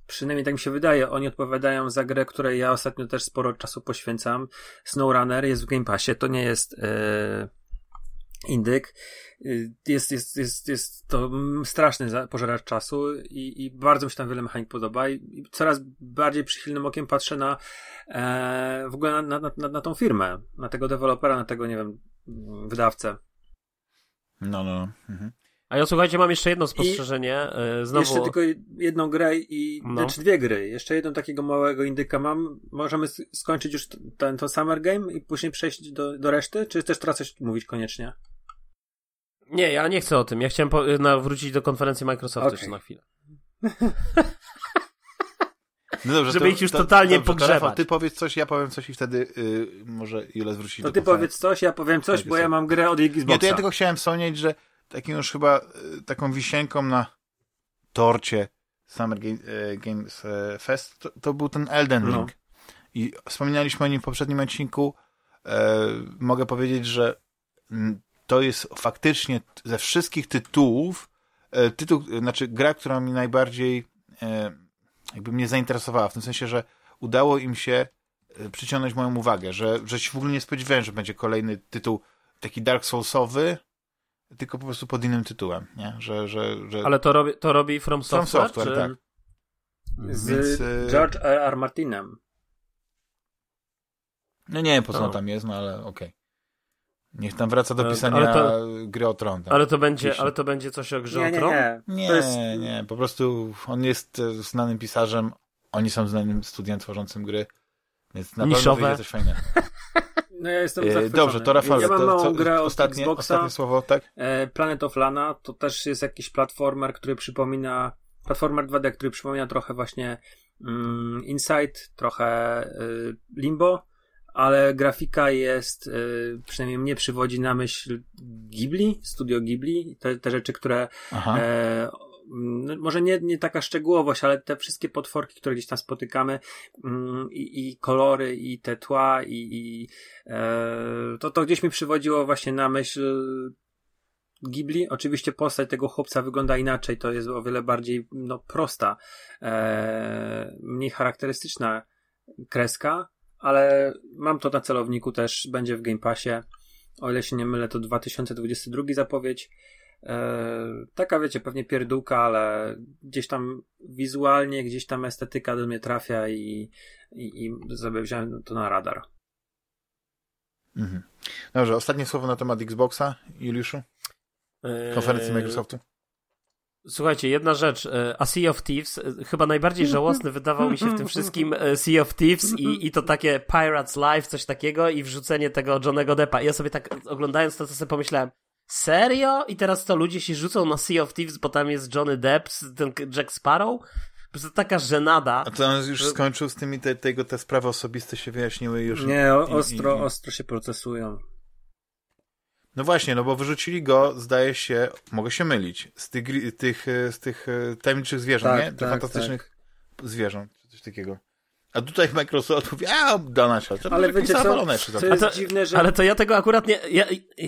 przynajmniej tak mi się wydaje, oni odpowiadają za grę, której ja ostatnio też sporo czasu poświęcam. SnowRunner jest w Game Passie, to nie jest e, indyk. Y, Jest, jest, jest, jest to straszny pożeracz czasu i, i bardzo mi się tam wiele mechanik podoba i, coraz bardziej przychylnym okiem patrzę na e, w ogóle na, na, na, na tą firmę, na tego dewelopera, na tego, nie wiem, wydawcę. No, no. Mhm. A ja słuchajcie, mam jeszcze jedno spostrzeżenie. e, Znowu... Jeszcze tylko jedną grę i, No. znaczy dwie gry. Jeszcze jedną takiego małego indyka mam. Możemy skończyć już ten, to Summer Game i później przejść do, do reszty, czy też trzeba coś mówić koniecznie? Nie, ja nie chcę o tym. Ja chciałem po, na, wrócić do konferencji Microsoftu Okej. jeszcze na chwilę. No dobrze, Żeby ich już totalnie dobrze, to pogrzebać. Rafał, ty powiedz coś, ja powiem coś i wtedy y, może Jules wróci To do ty powiedz coś, ja powiem coś, Tak, bo ja mam grę od Xboxa. Nie, to ja tylko chciałem wspomnieć, że takim już chyba y, taką wisienką na torcie Summer e, Games e, Fest to, to był ten Elden No. Ring. I wspominaliśmy o nim w poprzednim odcinku. E, mogę powiedzieć, że to jest faktycznie ze wszystkich tytułów e, tytuł, znaczy gra, która mi najbardziej e, jakby mnie zainteresowała, w tym sensie, że udało im się przyciągnąć moją uwagę, że, że się w ogóle nie spodziewałem, że będzie kolejny tytuł taki Dark Soulsowy, tylko po prostu pod innym tytułem, nie? Że, że, że... Ale to robi, to robi From From Software? Software, czy... tak. z Więc, y- George R. R. Martinem. No nie wiem, po co on tam jest, no ale okej. Niech tam wraca do Ale- pisania to- gry o tron. tam. Ale to będzie, ale to będzie coś o grze Nie, o nie, Tron? nie. Nie, To jest, nie, po prostu on jest e, znanym pisarzem, oni są znanym studiem tworzącym gry, więc na Niszowe. pewno wyjdzie coś fajnego. no ja jestem E, zachwycony. Dobrze, to Rafał, Ja mam to, co, grę ostatnie, Xboxa. ostatnie słowo, tak? E, Planet of Lana to też jest jakiś platformer, który przypomina platformer 2D, który przypomina trochę właśnie mm, Inside, trochę y, Limbo, ale grafika jest, y, przynajmniej mnie przywodzi na myśl Ghibli, studio Ghibli, te, te rzeczy, które. E, może nie, nie taka szczegółowość, ale te wszystkie potworki, które gdzieś tam spotykamy mm, i, i kolory, i te tła, i, i e, to, to gdzieś mi przywodziło właśnie na myśl Ghibli. Oczywiście postać tego chłopca wygląda inaczej, to jest o wiele bardziej no, prosta, e, mniej charakterystyczna kreska, ale mam to na celowniku też, będzie w Game Passie. O ile się nie mylę, to 2022 zapowiedź. Eee, taka wiecie, pewnie pierdółka, ale gdzieś tam wizualnie, gdzieś tam estetyka do mnie trafia i, i, i sobie wziąłem to na radar. Mhm. Dobrze, ostatnie słowo na temat Xboxa, Juliuszu? Konferencji Microsoftu? Słuchajcie, jedna rzecz. E, a Sea of Thieves, e, chyba najbardziej żałosny wydawał mi się w tym wszystkim e, Sea of Thieves i, i to takie Pirates Life, coś takiego i wrzucenie tego Johnego Deppa. I ja sobie tak oglądając to, to sobie pomyślałem, serio? I teraz to ludzie się rzucą na Sea of Thieves, bo tam jest Johnny Depp, ten Jack Sparrow? Po prostu taka żenada. A to on już skończył z tymi, te, tego, te sprawy osobiste się wyjaśniły już. Nie, ostro, i, i... ostro się procesują. No właśnie, no bo wyrzucili go, zdaje się, mogę się mylić, z tych, tych, z tych e, tajemniczych zwierząt, tak, nie? Tych tak, fantastycznych tak. zwierząt, coś takiego. A tutaj Microsoft mówi, a dana się, ale wiecie co, to jest to, dziwne, że... Ale to ja tego akurat nie, ja,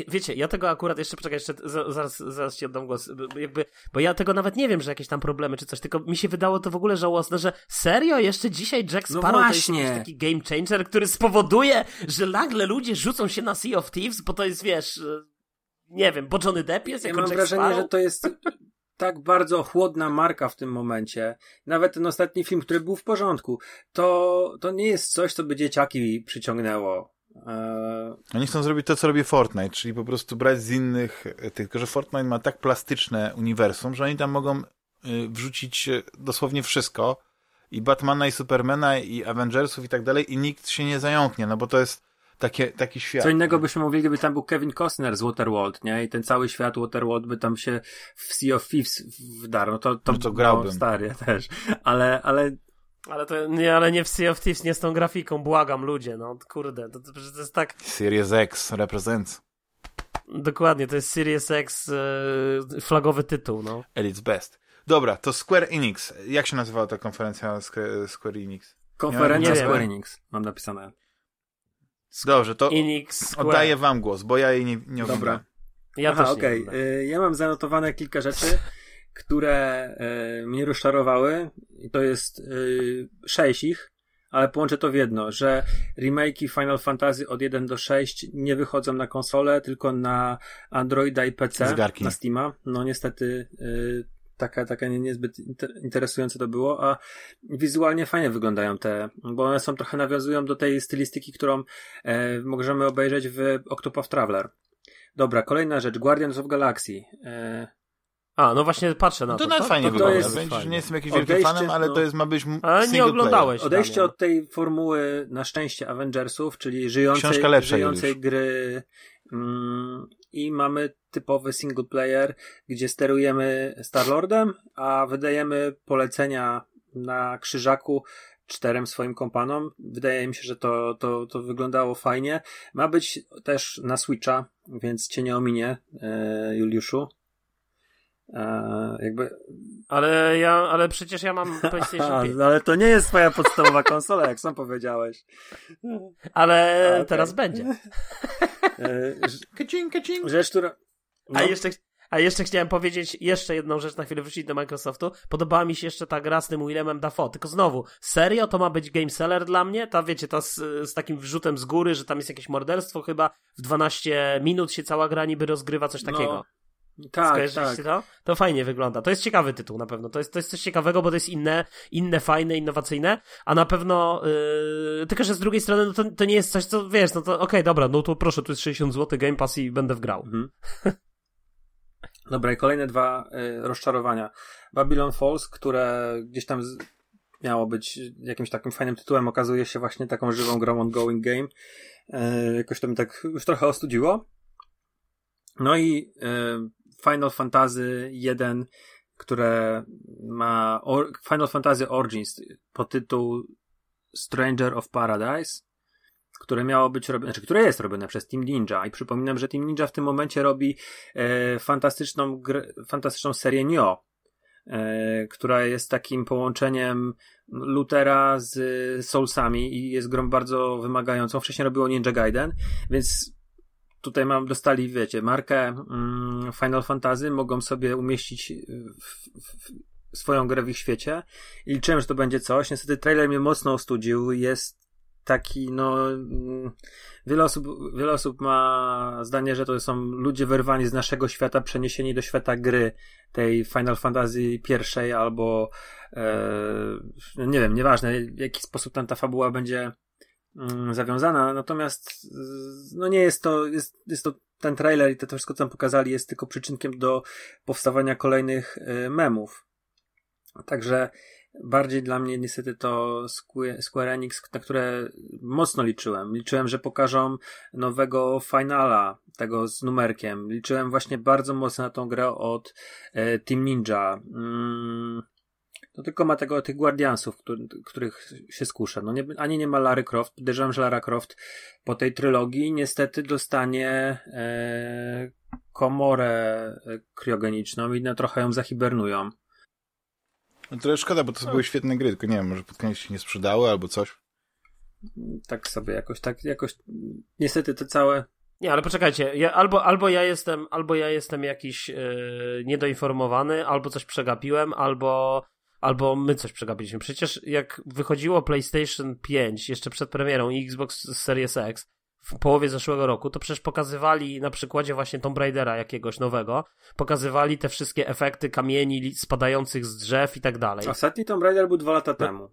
wiecie, ja tego akurat, jeszcze poczekaj, jeszcze zaraz, zaraz ci oddam głos, jakby, bo ja tego nawet nie wiem, że jakieś tam problemy czy coś, tylko mi się wydało to w ogóle żałosne, że serio, jeszcze dzisiaj Jack no Sparrow no to jest taki game changer, który spowoduje, że nagle ludzie rzucą się na Sea of Thieves, bo to jest, wiesz, nie wiem, bo Johnny Depp jest ja jako mam Jack wrażenie, Sparrow? że to jest tak bardzo chłodna marka w tym momencie, nawet ten ostatni film, który był w porządku, to, to nie jest coś, co by dzieciaki przyciągnęło. Eee... Oni chcą zrobić to, co robi Fortnite, czyli po prostu brać z innych, e, tylko że Fortnite ma tak plastyczne uniwersum, że oni tam mogą y, wrzucić e, dosłownie wszystko i Batmana, i Supermana, i Avengersów i tak dalej i nikt się nie zająknie, no bo to jest takie, taki świat. Co innego byśmy mówili, gdyby tam był Kevin Costner z Waterworld, nie? I ten cały świat Waterworld by tam się w Sea of Thieves wdarł. No to, to, no to grałbym. No, stary też. Ale, ale ale to nie, ale nie w Sea of Thieves, nie z tą grafiką, błagam ludzie, no kurde, to, to, to jest tak... Series X represents. Dokładnie, to jest Series X yy, flagowy tytuł, no. Elite's Best. Dobra, to Square Enix. Jak się nazywała ta konferencja Square Enix? Konferencja Square Enix, mam napisane. Dobrze, to Enix oddaję wam głos, bo ja jej nie, nie Dobra. Ja Aha, okej. Okay. Ja mam zanotowane kilka rzeczy, które y, mnie rozczarowały. I to jest y, sześć ich, ale połączę to w jedno, że remake'i Final Fantasy od 1 do 6 nie wychodzą na konsolę, tylko na Androida i PC, na Steama. No niestety y, taka, taka nie, niezbyt interesujące to było, a wizualnie fajnie wyglądają te, bo one są trochę nawiązują do tej stylistyki, którą e, możemy obejrzeć w Octopath Traveler. Dobra, kolejna rzecz, Guardians of Galaxy. E, a, no właśnie patrzę na to. To nawet fajnie to, wygląda. Jest Będzie, że nie jestem jakimś wielkim fanem, ale no, to jest, ma być Ale nie oglądałeś. Odejście od tej formuły, na szczęście, Avengersów, czyli żyjącej, żyjącej gry mm, i mamy typowy single player, gdzie sterujemy Starlordem, a wydajemy polecenia na krzyżaku czterem swoim kompanom. Wydaje mi się, że to, to, to wyglądało fajnie. Ma być też na Switcha, więc cię nie ominie, e, Juliuszu. E, jakby... Ale ja, ale przecież ja mam PlayStation 5. ale to nie jest twoja podstawowa konsola, jak sam powiedziałeś. Ale okay. teraz będzie. E, kacing, kacing. Rzecz, która... No. A jeszcze a jeszcze chciałem powiedzieć jeszcze jedną rzecz, na chwilę wrócić do Microsoftu. Podobała mi się jeszcze ta gra z tym Willemem Dafoe. Tylko znowu, serio to ma być game seller dla mnie? Ta wiecie, ta z, z takim wrzutem z góry, że tam jest jakieś morderstwo chyba. W 12 minut się cała gra niby rozgrywa, coś no. takiego. No. Tak, tak. To? to fajnie wygląda. To jest ciekawy tytuł na pewno. To jest, to jest coś ciekawego, bo to jest inne, inne, fajne, innowacyjne, a na pewno yy, tylko, że z drugiej strony no to, to nie jest coś, co wiesz, no to okej, okay, dobra, no to proszę, tu jest 60 zł Game Pass i będę wgrał. Mhm. Dobra, i kolejne dwa y, rozczarowania. Babylon Falls, które gdzieś tam z... miało być jakimś takim fajnym tytułem, okazuje się właśnie taką żywą grą ongoing game. Y, jakoś to mi tak już trochę ostudziło. No i y, Final Fantasy 1, które ma Or Final Fantasy Origins pod tytuł Stranger of Paradise które miało być robione, znaczy które jest robione przez Team Ninja i przypominam, że Team Ninja w tym momencie robi e, fantastyczną fantastyczną serię Nio, e, która jest takim połączeniem Lutera z Soulsami i jest grą bardzo wymagającą. Wcześniej robiło Ninja Gaiden, więc tutaj mam, dostali, wiecie, markę mm, Final Fantasy, mogą sobie umieścić w, w, swoją grę w ich świecie i liczyłem, że to będzie coś. Niestety trailer mnie mocno ostudził, jest taki, no, mm, wiele osób, wiele osób ma zdanie, że to są ludzie wyrwani z naszego świata, przeniesieni do świata gry, tej Final Fantasy pierwszej, albo, e, nie wiem, nieważne, w jaki sposób tam ta fabuła będzie zawiązana, natomiast, no nie jest to, jest, jest to ten trailer i to wszystko, co tam pokazali, jest tylko przyczynkiem do powstawania kolejnych e, memów. Także bardziej dla mnie niestety to Square Enix, na które mocno liczyłem. Liczyłem, że pokażą nowego finala, tego z numerkiem. Liczyłem właśnie bardzo mocno na tą grę od e, Team Ninja. Mm, to tylko ma tego, tych Guardiansów, który, których się skuszę. No nie, ani nie ma Lara Croft. Podejrzewam, że Lara Croft po tej trylogii niestety dostanie e, komorę e, kriogeniczną i no, trochę ją zahibernują. No trochę szkoda, bo to no. były świetne gry, tylko nie wiem, może pod koniec się nie sprzedały albo coś. Tak sobie jakoś, tak jakoś, niestety te całe... Nie, ale poczekajcie, ja, albo, albo ja jestem, albo ja jestem jakiś yy, niedoinformowany, albo coś przegapiłem, albo, albo my coś przegapiliśmy. Przecież jak wychodziło PlayStation 5 jeszcze przed premierą i Xbox Series X, w połowie zeszłego roku, to przecież pokazywali na przykładzie właśnie Tomb Raidera jakiegoś nowego, pokazywali te wszystkie efekty kamieni spadających z drzew i tak dalej. Ostatni Tomb Raider był dwa lata no. temu.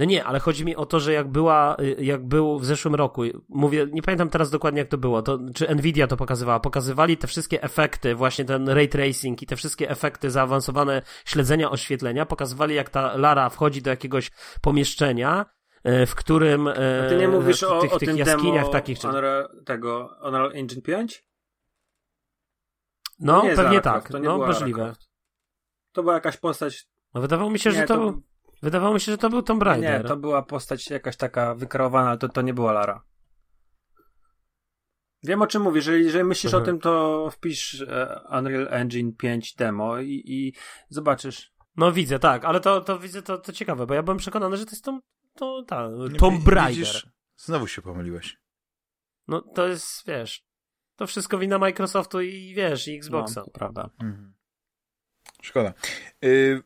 No nie, ale chodzi mi o to, że jak była, jak był w zeszłym roku, mówię, nie pamiętam teraz dokładnie jak to było, to, czy Nvidia to pokazywała, pokazywali te wszystkie efekty, właśnie ten ray tracing i te wszystkie efekty zaawansowane śledzenia oświetlenia, pokazywali jak ta Lara wchodzi do jakiegoś pomieszczenia, E, w którym A ty nie mówisz o, tych, o tych tym jaskiniach demo takich. Unreal, tego Unreal Engine 5? No, pewnie tak. No, możliwe. To była jakaś postać. No, wydawało mi się, nie, że to, to... Wydawało mi się, że to był Tomb Raider. Nie, to była postać jakaś taka wykreowana, ale to, to nie była Lara. Wiem o czym mówisz. Jeżeli, jeżeli myślisz mhm. o tym, to wpisz e, Unreal Engine 5 demo i, i zobaczysz. No widzę, tak, ale to, to widzę, to, to ciekawe, bo ja byłem przekonany, że to jest Tom, to tak, Tomb Raider. Widzisz, znowu się pomyliłeś. No to jest, wiesz, to wszystko wina Microsoftu i wiesz, i Xboxa. No, prawda. Mhm. Szkoda. Yy,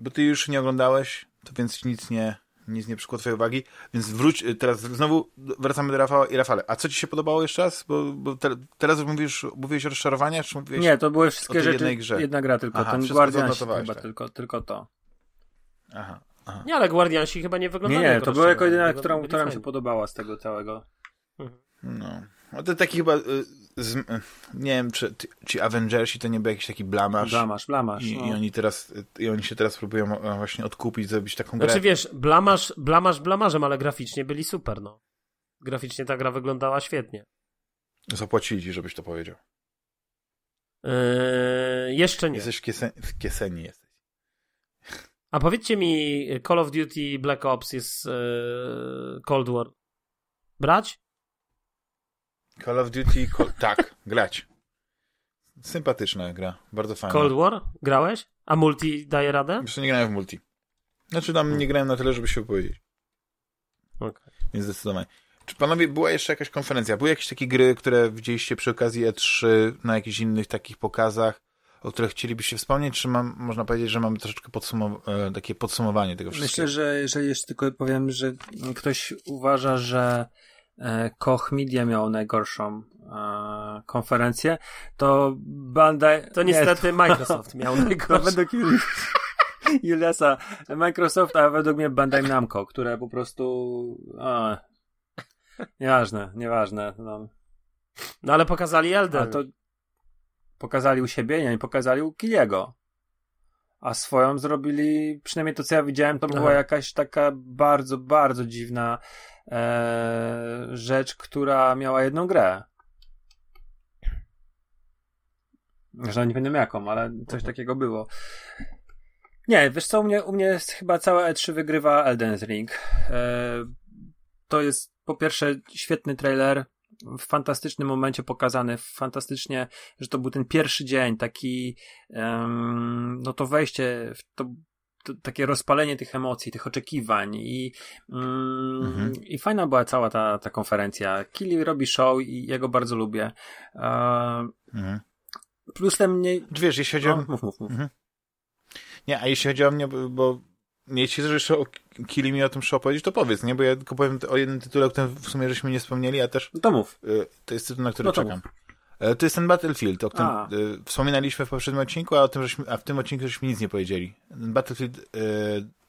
bo ty już nie oglądałeś, to więc nic nie, nic nie przykuło twojej uwagi, więc wróć, y, teraz znowu wracamy do Rafała i Rafale. A co ci się podobało jeszcze raz? Bo, bo te, teraz mówisz, mówiłeś o rozczarowaniach, czy mówiłeś Nie, to były wszystkie rzeczy, jednej grze? jedna gra tylko, Aha, ten Guardian chyba tak. tylko, tylko to. Aha, Aha. Nie, ale Guardiansi chyba nie wyglądają Nie, nie, to była jako jedyna, która, która mi się podobała z tego całego. No. No to taki chyba, y, z, y, nie wiem, czy ci Avengersi to nie był jakiś taki blamasz. Blamasz, blamasz. I, no. i, oni teraz, I oni się teraz próbują właśnie odkupić, zrobić taką grę. Znaczy wiesz, blamasz, blamasz blamarzem, ale graficznie byli super, no. Graficznie ta gra wyglądała świetnie. Zapłacili ci, żebyś to powiedział. Eee, jeszcze nie. Jesteś kiesen, w kieseni jesteś. A powiedzcie mi, Call of Duty Black Ops jest e, Cold War. Brać? Call of Duty, Col tak, grać. Sympatyczna gra, bardzo fajna. Cold War? Grałeś? A multi daje radę? Jeszcze nie grałem w multi. Znaczy tam nie grałem na tyle, żeby się opowiedzieć. Okay. Więc zdecydowanie. Czy panowie, była jeszcze jakaś konferencja? Były jakieś takie gry, które widzieliście przy okazji E3 na jakichś innych takich pokazach? o których chcielibyście wspomnieć, czy mam, można powiedzieć, że mamy troszeczkę podsumow e, takie podsumowanie tego wszystkiego? Myślę, że jeżeli jeszcze tylko powiem, że ktoś uważa, że Koch Media miał najgorszą e, konferencję, to Bandai... To niestety nie, to... Microsoft miał najgorszą. według Juliasa Microsoft, a według mnie Bandai Namco, które po prostu... A, nieważne, nieważne. No. no ale pokazali Elden. To pokazali u siebie, nie, pokazali u Kiliego. A swoją zrobili, przynajmniej to co ja widziałem, to Aha. była jakaś taka bardzo, bardzo dziwna e, rzecz, która miała jedną grę. Że nie pamiętam jaką, ale coś mhm. takiego było. Nie, wiesz co, u mnie, u mnie jest chyba cała E3 wygrywa Elden Ring. E, to jest po pierwsze świetny trailer, w fantastycznym momencie pokazane, fantastycznie, że to był ten pierwszy dzień, taki, um, no to wejście w to, to, takie rozpalenie tych emocji, tych oczekiwań i, um, mhm. i fajna była cała ta, ta konferencja. Killy robi show i ja go bardzo lubię. Uh, mhm. Plus ten mnie... Wiesz, jeśli chodzi o... No, mów, mów, mów. Mhm. Nie, a jeśli chodzi o mnie, bo jeśli chcesz jeszcze o Killi mi o tym show powiedzieć, to powiedz, nie? Bo ja tylko powiem o jednym tytule, o którym w sumie żeśmy nie wspomnieli, a też No to mów. y, to jest tytuł, na który No czekam. E, To jest ten Battlefield, o którym A. y, wspominaliśmy w poprzednim odcinku, a, o tym, żeśmy, a w tym odcinku żeśmy nic nie powiedzieli. Battlefield y,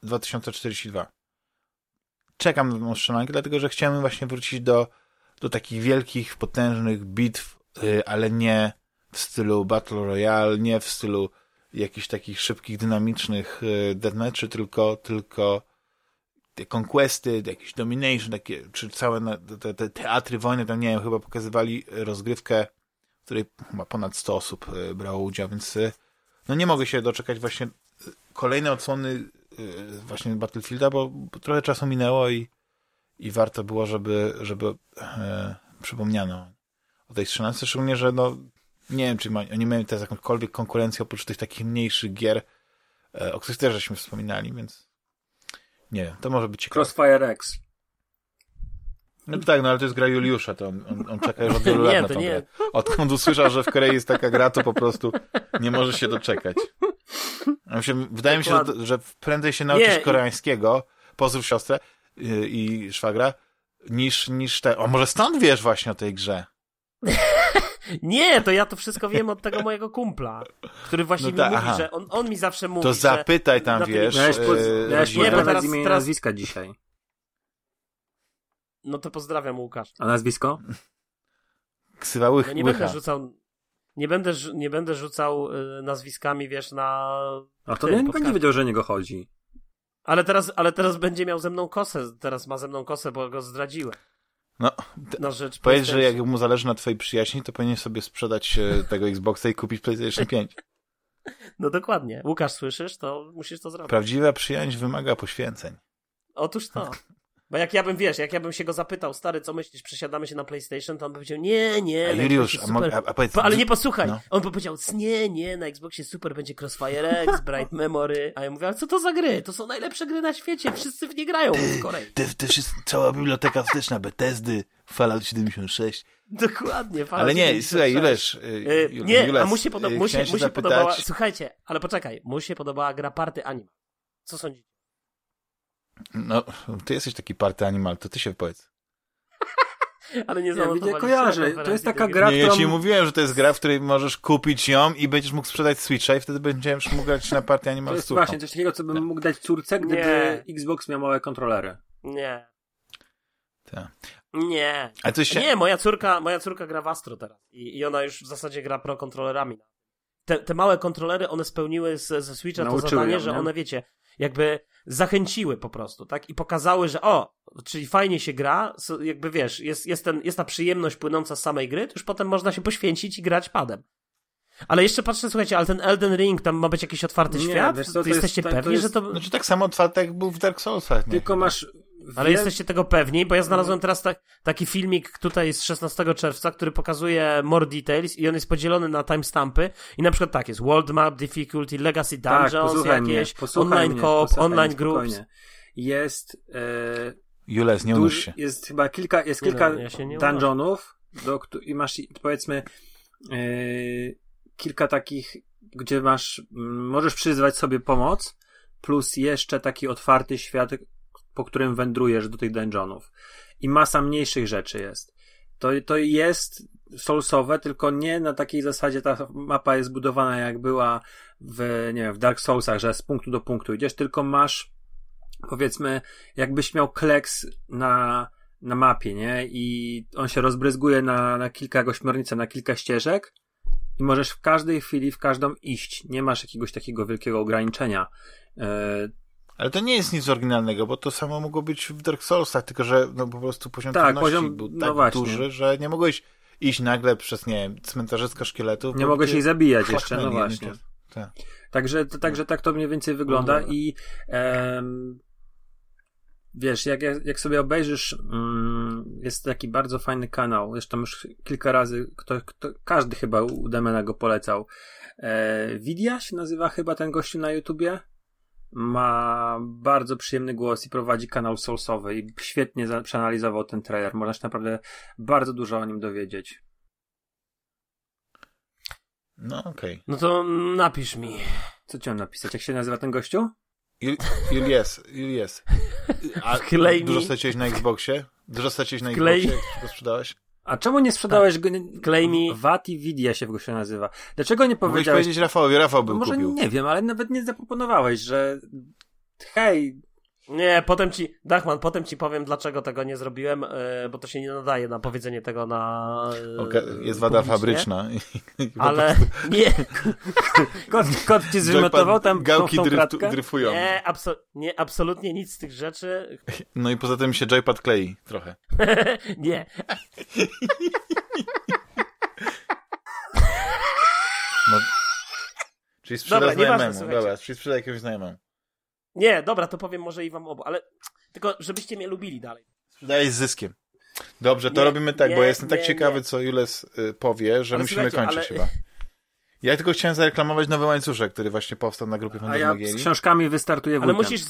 2042. Czekam na tą strzelankę, dlatego że chciałem właśnie wrócić do, do takich wielkich, potężnych bitw, y, ale nie w stylu Battle Royale, nie w stylu jakichś takich szybkich, dynamicznych y, deathmatchy, tylko, tylko te conquesty, jakieś domination, takie, czy całe te, te teatry wojny, tam nie wiem, chyba pokazywali rozgrywkę, której chyba ponad 100 osób y, brało udział, więc y, no nie mogę się doczekać właśnie y, kolejnej odsłony właśnie Battlefielda, bo, trochę czasu minęło i, i warto było, żeby, żeby e, przypomniano o tej 13, szczególnie, że no nie wiem, czy ma, oni mają teraz jakąkolwiek konkurencję oprócz tych takich mniejszych gier, e, o których też żeśmy wspominali, więc nie wiem, to może być ciekawe. Crossfire X. No tak, no ale to jest gra Juliusza, to on, on, on czeka już od wielu lat na to tą nie. grę. Odkąd usłyszał, że w Korei jest taka gra, to po prostu nie może się doczekać. Się, wydaje mi się, że, że prędzej się nauczysz Nie, koreańskiego, pozdrów siostrę yy, i szwagra, niż, niż te... O, może stąd wiesz właśnie o tej grze? Nie, to ja to wszystko wiem od tego mojego kumpla, który właśnie No mi ta- mówi, aha. że on, on mi zawsze mówi, To że... zapytaj tam, wiesz... Miałeś, po, yy, miałeś nie, bo teraz- imię i teraz- nazwiska dzisiaj. No to pozdrawiam Łukasz. A nazwisko? Ksywa łych, No nie łycha. będę rzucał... Nie będę, nie będę rzucał y, nazwiskami, wiesz, na... A to Ty, nie, nie podcast. wiedział, że o niego chodzi. Ale teraz, ale teraz będzie miał ze mną kosę. Teraz ma ze mną kosę, bo go zdradziłem. No, Na rzecz powiedz, że jak mu zależy na twojej przyjaźni, to powinien sobie sprzedać e, tego Xboxa i kupić PlayStation 5. No dokładnie. Łukasz, słyszysz? To musisz to zrobić. Prawdziwa przyjaźń wymaga poświęceń. Otóż to. Bo jak ja bym, wiesz, jak ja bym się go zapytał, stary, co myślisz, przesiadamy się na PlayStation, to on by powiedział, nie, nie, A Juliusz, a, super. a, a powiedz... Po, ale nie posłuchaj. No. On by powiedział, nie, nie, na Xboxie super będzie Crossfire X, Bright Memory. A ja mówię, ale co to za gry? To są najlepsze gry na świecie, wszyscy w nie grają w Korei. Te, te wszystkie, cała biblioteka wsteczna Bethesdy, Fallout 76. Dokładnie. Fallout Ale nie, 76. słuchaj, Juleż, y, Y, nie, Jules, a mu się, podo- y, mu się, mu się zapytać- podobała. Słuchajcie, ale poczekaj, mu się podobała gra Party Anima. Co sądzicie? No, ty jesteś taki party animal, to ty się wypowiedz. Ale nie Ja zanotowaliście widzę, na kojarzę. To jest taka gra, Nie, ja którą... ci mówiłem, że to jest gra, w której możesz kupić ją i będziesz mógł sprzedać Switcha i wtedy będziesz mógł grać na party To animal z jest córką. właśnie coś takiego, co bym mógł dać córce, gdyby Nie. Xbox miał małe kontrolery. Nie. Tak. Nie. Ale coś się... Nie, moja córka, moja córka gra w Astro teraz i, i ona już w zasadzie gra pro kontrolerami. Te, te małe kontrolery, one spełniły ze, ze Switcha to Nauczyły zadanie, ją, że nie? one, wiecie, jakby zachęciły po prostu, tak? I pokazały, że o, czyli fajnie się gra, jakby wiesz, jest, jest, ten, jest ta przyjemność płynąca z samej gry, to już potem można się poświęcić i grać padem. Ale jeszcze patrzę, słuchajcie, ale ten Elden Ring, tam ma być jakiś otwarty Nie, świat? wiesz to to jest- jesteście tak, to pewni, jest- że to... Znaczy tak samo otwarte, jak był w Dark Soulsach, nie? Tylko masz... Ale wiel- jesteście tego pewni, bo ja znalazłem teraz tak, taki filmik tutaj z 16 czerwca, który pokazuje more details i on jest podzielony na timestampy. I na przykład tak jest. World Map Difficulty, Legacy Tak, Dungeons, mnie, jakieś posłuchaj online mnie, co-op, online mnie groups. Jest... E, Jules, nie duży, się. jest chyba kilka, jest kilka no, ja dungeonów, do, i masz powiedzmy e, kilka takich, gdzie masz, możesz przyzwać sobie pomoc, plus jeszcze taki otwarty świat, po którym wędrujesz do tych dungeonów. I masa mniejszych rzeczy jest. To, to jest soulsowe, tylko nie na takiej zasadzie ta mapa jest budowana jak była w, nie wiem, w Dark Soulsach, że z punktu do punktu idziesz, tylko masz powiedzmy, jakbyś miał kleks na, na mapie, nie? I on się rozbryzguje na, na kilka ośmiornica, na kilka ścieżek i możesz w każdej chwili, w każdą iść. Nie masz jakiegoś takiego wielkiego ograniczenia. E, Ale to nie jest nic oryginalnego, bo to samo mogło być w Dark Soulsach, tylko że no, po prostu poziom Tak, trudności poziom- był no tak właśnie. duży, że nie mogłeś iść nagle przez, nie wiem, cmentarzysko szkieletów. nie się ich zabijać jeszcze, no nie, właśnie. nie, tak. Także, także tak to mniej więcej wygląda No i em, wiesz, jak, jak sobie obejrzysz, mm, jest taki bardzo fajny kanał, zresztą już kilka razy, kto, kto, każdy chyba u Demena go polecał. E, Widia się nazywa chyba ten gościu na YouTubie. Ma bardzo przyjemny głos i prowadzi kanał Soulsowy i świetnie przeanalizował ten trailer. Można się naprawdę bardzo dużo o nim dowiedzieć. No okej. No to napisz mi. Co chciałem napisać? Jak się nazywa ten gościu? Jul- Julius, Julius. A Wklej dużo straciłeś na Xboxie? Dużo straciłeś na Wklej- Xboxie, jak go sprzedałeś? A czemu nie sprzedałeś go? nie- Klej mi- Vati Vidia się w się nazywa. Dlaczego nie powiedziałeś? powiedzieć Rafałowi, Rafał No był może kupił. nie wiem, ale nawet nie zaproponowałeś, że hej, Nie, potem ci, Dachman, potem ci powiem, dlaczego tego nie zrobiłem, e, bo to się nie nadaje na powiedzenie tego na. e, Oka- jest wada publicznie. fabryczna. Ale nie, kot, kot ci zwymiotował tam tą, Gałki tą kratkę? dryfują. nie, abso- nie, absolutnie nic z tych rzeczy. No i poza tym się joypad klei trochę. nie. No. Czyli sprzeda Dobra, nieważne, znajomemu. Dobra, czyli sprzeda jakiegoś znajomemu. Nie, dobra, to powiem może i wam obu, ale tylko żebyście mnie lubili dalej. Sprzedaje z zyskiem. Dobrze, to Nie, robimy tak, bo nie, jestem tak nie, ciekawy, nie. co Jules y, powie, że Ale musimy kończyć ale- chyba. Ja tylko chciałem zareklamować nowy łańcuszek, który właśnie powstał na grupie A ja z książkami wystartuję w Ale weekend. musisz.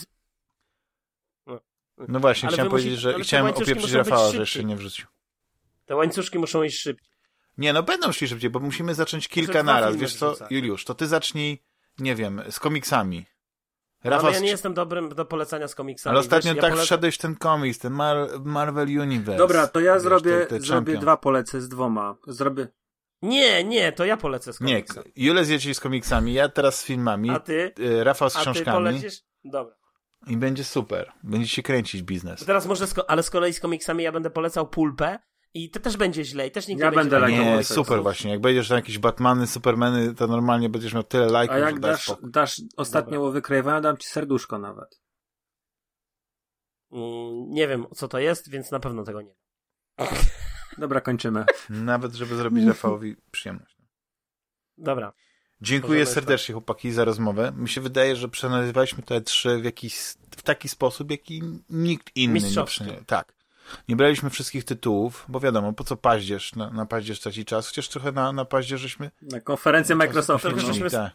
No właśnie, Ale chciałem powiedzieć, musicie- że chciałem opieprzyć Rafała, że jeszcze nie wrzucił. Te łańcuszki muszą iść szybciej. Nie, no będą szli szybciej, bo musimy zacząć kilka naraz. Wiesz co. Juliusz, to ty zacznij, nie wiem, z komiksami. No, Rafał, ale ja nie jestem dobrym do polecania z komiksami. ale ostatnio Wiesz, tak ja pole- wszedłeś w ten komiks, ten Mar Marvel Universe. Dobra, to ja Wiesz, zrobię, te- te zrobię dwa polecę z dwoma. Zrobię. Nie, nie, to ja polecę z Nie, komiksem. Jules jedzie z komiksami, ja teraz z filmami, A ty? y, Rafał z A ty książkami polecisz? Dobra. i będzie super. Będzie się kręcić biznes. To teraz może, z ale z kolei z komiksami ja będę polecał pulpę i to też będzie źle i też nikt Ja nie będzie będę lajkował Nie, to super właśnie. Jak będziesz na jakieś Batmany, Supermany, to normalnie będziesz miał tyle lajków, A jak dasz, dasz ostatnie łowy Kraven'a, dam ci serduszko nawet. Mm, Nie wiem, co to jest, więc na pewno tego nie. Dobra, kończymy. Nawet, żeby zrobić Rafałowi przyjemność. Dobra. Dziękuję Możemy serdecznie chłopaki za rozmowę. Mi się wydaje, że przeanalizowaliśmy te trzy w, jakiś, w taki sposób, jaki nikt inny nie Mistrzowski. prze... Tak. Nie braliśmy wszystkich tytułów, bo wiadomo, po co paździerz, na, na paździerz traci czas, chociaż trochę na, na paździerz żeśmy... Na konferencję Microsoftu. No. żeśmy- Tak,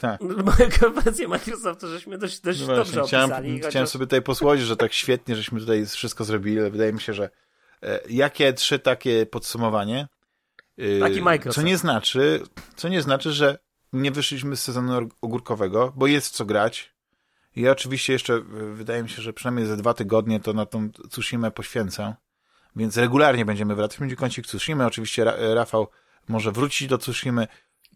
tak. Konferencję Microsoftu żeśmy dość, dość No dobrze chciałem, opisali. chciałem chociaż- sobie tutaj posłodzić, że tak świetnie, żeśmy tutaj wszystko zrobili, ale wydaje mi się, że e, jakie trzy takie podsumowanie, e, Taki Microsoft. co nie znaczy, co nie znaczy, że nie wyszliśmy z sezonu og- ogórkowego, bo jest co grać. Ja oczywiście jeszcze, e, wydaje mi się, że przynajmniej za dwa tygodnie to na tą Tsushima poświęcę, więc regularnie będziemy wracać. Będzie kącik Tsushima, oczywiście e, Rafał może wrócić do Tsushimy.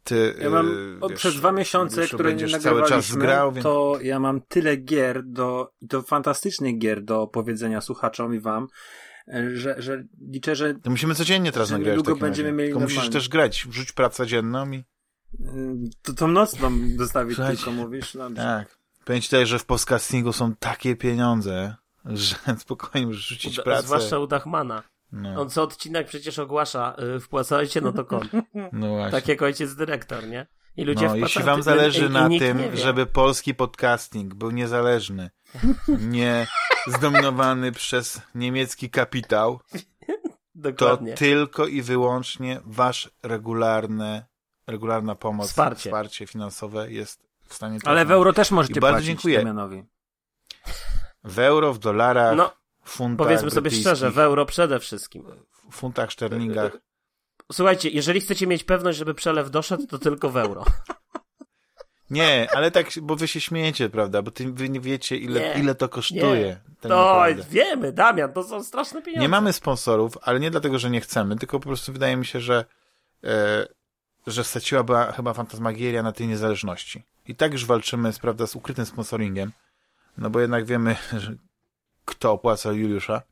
Ty, Ja mam e, wiesz, przez dwa miesiące, które nie nagrywaliśmy, czas grał, więc... to ja mam tyle gier do, to fantastycznych gier do powiedzenia słuchaczom i wam, że, że liczę, że To musimy codziennie teraz nagrywać. takim będziemy razie. mieli Tylko musisz też grać, wrzuć pracę dzienną i... to tą noc mam dostawić Słuchajcie, tylko, mówisz? No, Tak. Powiem ci tutaj, że w podcastingu są takie pieniądze, że spokojnie możesz rzucić Uda- pracę. Zwłaszcza u Dachmana. No, On co odcinek przecież ogłasza, y, wpłacajcie no to kont. no właśnie. tak jak ojciec dyrektor, nie? I ludzie no, wpłacają. jeśli wam zależy i- na tym, żeby polski podcasting był niezależny, nie zdominowany przez niemiecki kapitał, to Dokładnie. tylko i wyłącznie wasz regularne, regularna pomoc, Wsparcie. wsparcie finansowe jest w stanie to Ale w euro też możecie I bardzo płacić dziękuję. Damianowi. W euro, w dolarach, No, w funtach powiedzmy sobie szczerze, w euro przede wszystkim. w funtach, szterlingach. Słuchajcie, jeżeli chcecie mieć pewność, żeby przelew doszedł, to tylko w euro. Nie, ale tak, bo wy się śmiejecie, prawda? Bo ty, wy nie wiecie, ile, Nie, ile to kosztuje. nie. Tak To naprawdę. wiemy, Damian, to są straszne pieniądze. Nie mamy sponsorów, ale nie dlatego, że nie chcemy, tylko po prostu wydaje mi się, że, e, że straciłaby chyba fantasmagieria na tej niezależności. I tak już walczymy, prawda, z ukrytym sponsoringiem, no bo jednak wiemy, kto opłaca Juliusza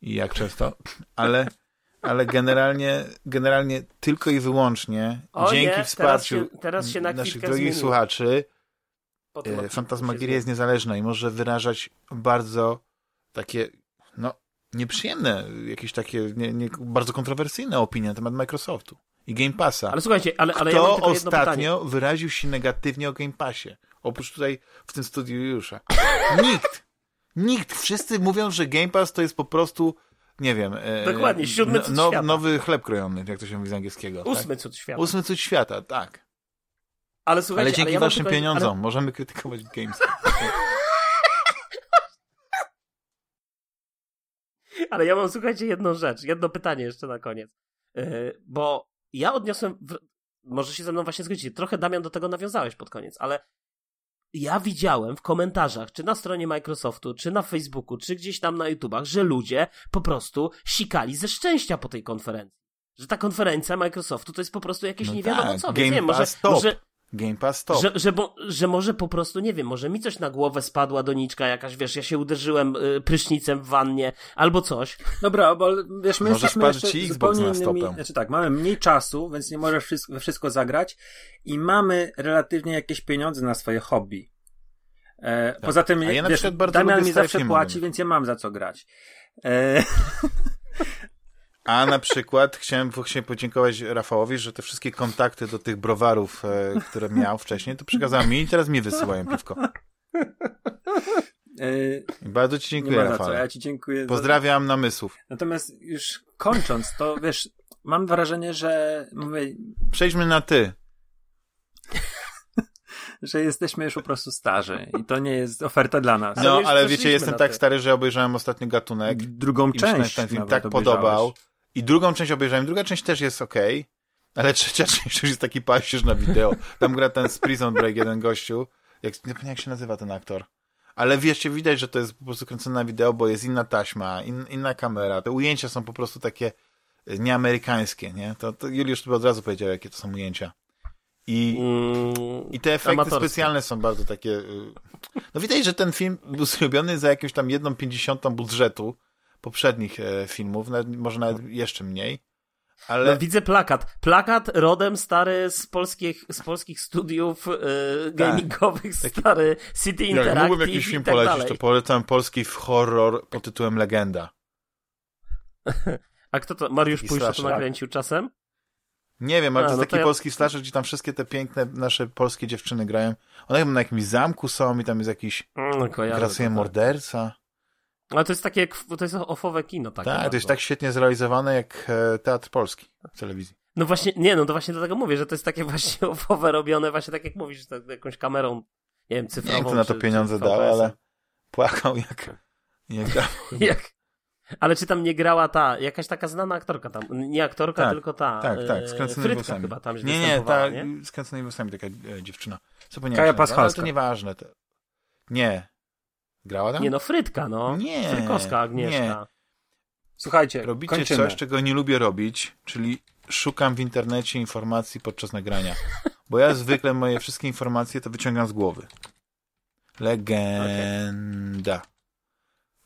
i jak często, ale, ale generalnie, generalnie tylko i wyłącznie O dzięki nie, teraz wsparciu się- teraz się na naszych drogich zmieniło. słuchaczy e, Fantasmagieria jest niezależna i może wyrażać bardzo takie, no, nieprzyjemne, jakieś takie nie, nie, bardzo kontrowersyjne opinie na temat Microsoftu i Game Passa. Ale słuchajcie, ale, ale ja mam Kto tylko jedno pytanie. ostatnio wyraził się negatywnie o Game Passie? Oprócz tutaj w tym studiu Jusza. Nikt. Nikt. Wszyscy mówią, że Game Pass to jest po prostu, nie wiem... E, Dokładnie, siódmy cud świata. Nowy chleb krojony, jak to się mówi z angielskiego. Ósmy Tak? cud świata. Ósmy cud świata, tak. Ale słuchajcie, Ale dzięki ja mam waszym tylko- pieniądzom ale- możemy krytykować Games. Ale ja mam, słuchajcie, jedną rzecz, jedno pytanie jeszcze na koniec. Yy, bo ja odniosłem, w... może się ze mną właśnie zgodzicie, trochę Damian do tego nawiązałeś pod koniec, ale ja widziałem w komentarzach, czy na stronie Microsoftu, czy na Facebooku, czy gdzieś tam na YouTubach, że ludzie po prostu sikali ze szczęścia po tej konferencji. Że ta konferencja Microsoftu to jest po prostu jakieś No nie wiadomo tak, co. Game nie, może, top. może, Game Pass top. że, że, bo, że może po prostu, nie wiem, może mi coś na głowę spadła doniczka jakaś, wiesz, ja się uderzyłem y, prysznicem w wannie, albo coś. Dobra, bo wiesz, my Może jesteśmy jeszcze ci Xbox zupełnie na innymi... stopę. Znaczy tak, mamy mniej czasu, więc nie możesz wszystko, we wszystko zagrać i mamy relatywnie jakieś pieniądze na swoje hobby. E, Poza tym, Tak. Ja na wiesz, Damian mi zawsze płaci, więc ja mam za co grać. E, A na przykład chciałem właśnie podziękować Rafałowi, że te wszystkie kontakty do tych browarów, e, które miał wcześniej, to przekazał mi i teraz mi wysyłają piwko. I bardzo ci dziękuję, za Rafale. ja ci dziękuję. za- Pozdrawiam namysłów. Natomiast już kończąc, to wiesz, mam wrażenie, że mówię, Przejdźmy na ty. że jesteśmy już po prostu starzy i to nie jest oferta dla nas. Ale No, ale przeszliśmy wiecie, jestem tak ty. stary, że obejrzałem ostatnio gatunek Drugą i mi się część ten film tak obejrzałeś. podobał. I drugą część obejrzałem. Druga część też jest okej, ale trzecia część już jest taki paścierz na wideo. Tam gra ten z Prison Break, jeden gościu. Jak, nie pamiętam jak się nazywa ten aktor. Ale wiecie, widać, że to jest po prostu kręcone na wideo, bo jest inna taśma, in, inna kamera. Te ujęcia są po prostu takie y, nieamerykańskie, nie? To, to Juliusz tu od razu powiedział, jakie to są ujęcia. I, Mm, i te efekty amatorskie. specjalne są bardzo takie... y, No widać, że ten film był zrobiony za jakąś tam jedną pięćdziesiątą budżetu poprzednich e, filmów, nawet, może nawet jeszcze mniej. Ale No, widzę plakat. Plakat rodem stary z polskich, z polskich studiów yy, gamingowych, stary City jak Interactive mógłbym jakiś film tak polecić, dalej. to polecam polski horror pod tytułem Legenda. A kto to? Mariusz Pójsza to nakręcił czasem? Nie wiem, ale A, to jest no taki to ja- polski slasher, gdzie tam wszystkie te piękne nasze polskie dziewczyny grają. One chyba na jakimś zamku są i tam jest jakiś No, kojarzę grasuje tak. morderca. Ale to jest takie, to jest ofowe kino takie Tak, to jest tak świetnie zrealizowane jak e, teatr polski w telewizji. No właśnie, nie, no to właśnie dlatego mówię, że to jest takie właśnie ofowe robione, właśnie tak jak mówisz, tak, jakąś kamerą, nie wiem, Nie cyfrową. wiem, kto na to czy- pieniądze dał, ale płakał jak... jak grał. Jak? Ale czy tam nie grała ta, jakaś taka znana aktorka tam, nie aktorka, Tak, tylko ta, Tak, tak, e, skręconymi włosami. chyba tam Nie, nie, ta nie? skręconymi włosami taka e, dziewczyna. Co Kaja się nazywa, Ale Paschalska. to nieważne. To... Nie. Grała tam? Nie no, Frytka, no. Nie, Frykowska Agnieszka. nie. Słuchajcie, Robicie kończymy. coś, czego nie lubię robić, czyli szukam w internecie informacji podczas nagrania. Bo ja zwykle moje wszystkie informacje to wyciągam z głowy. Legenda.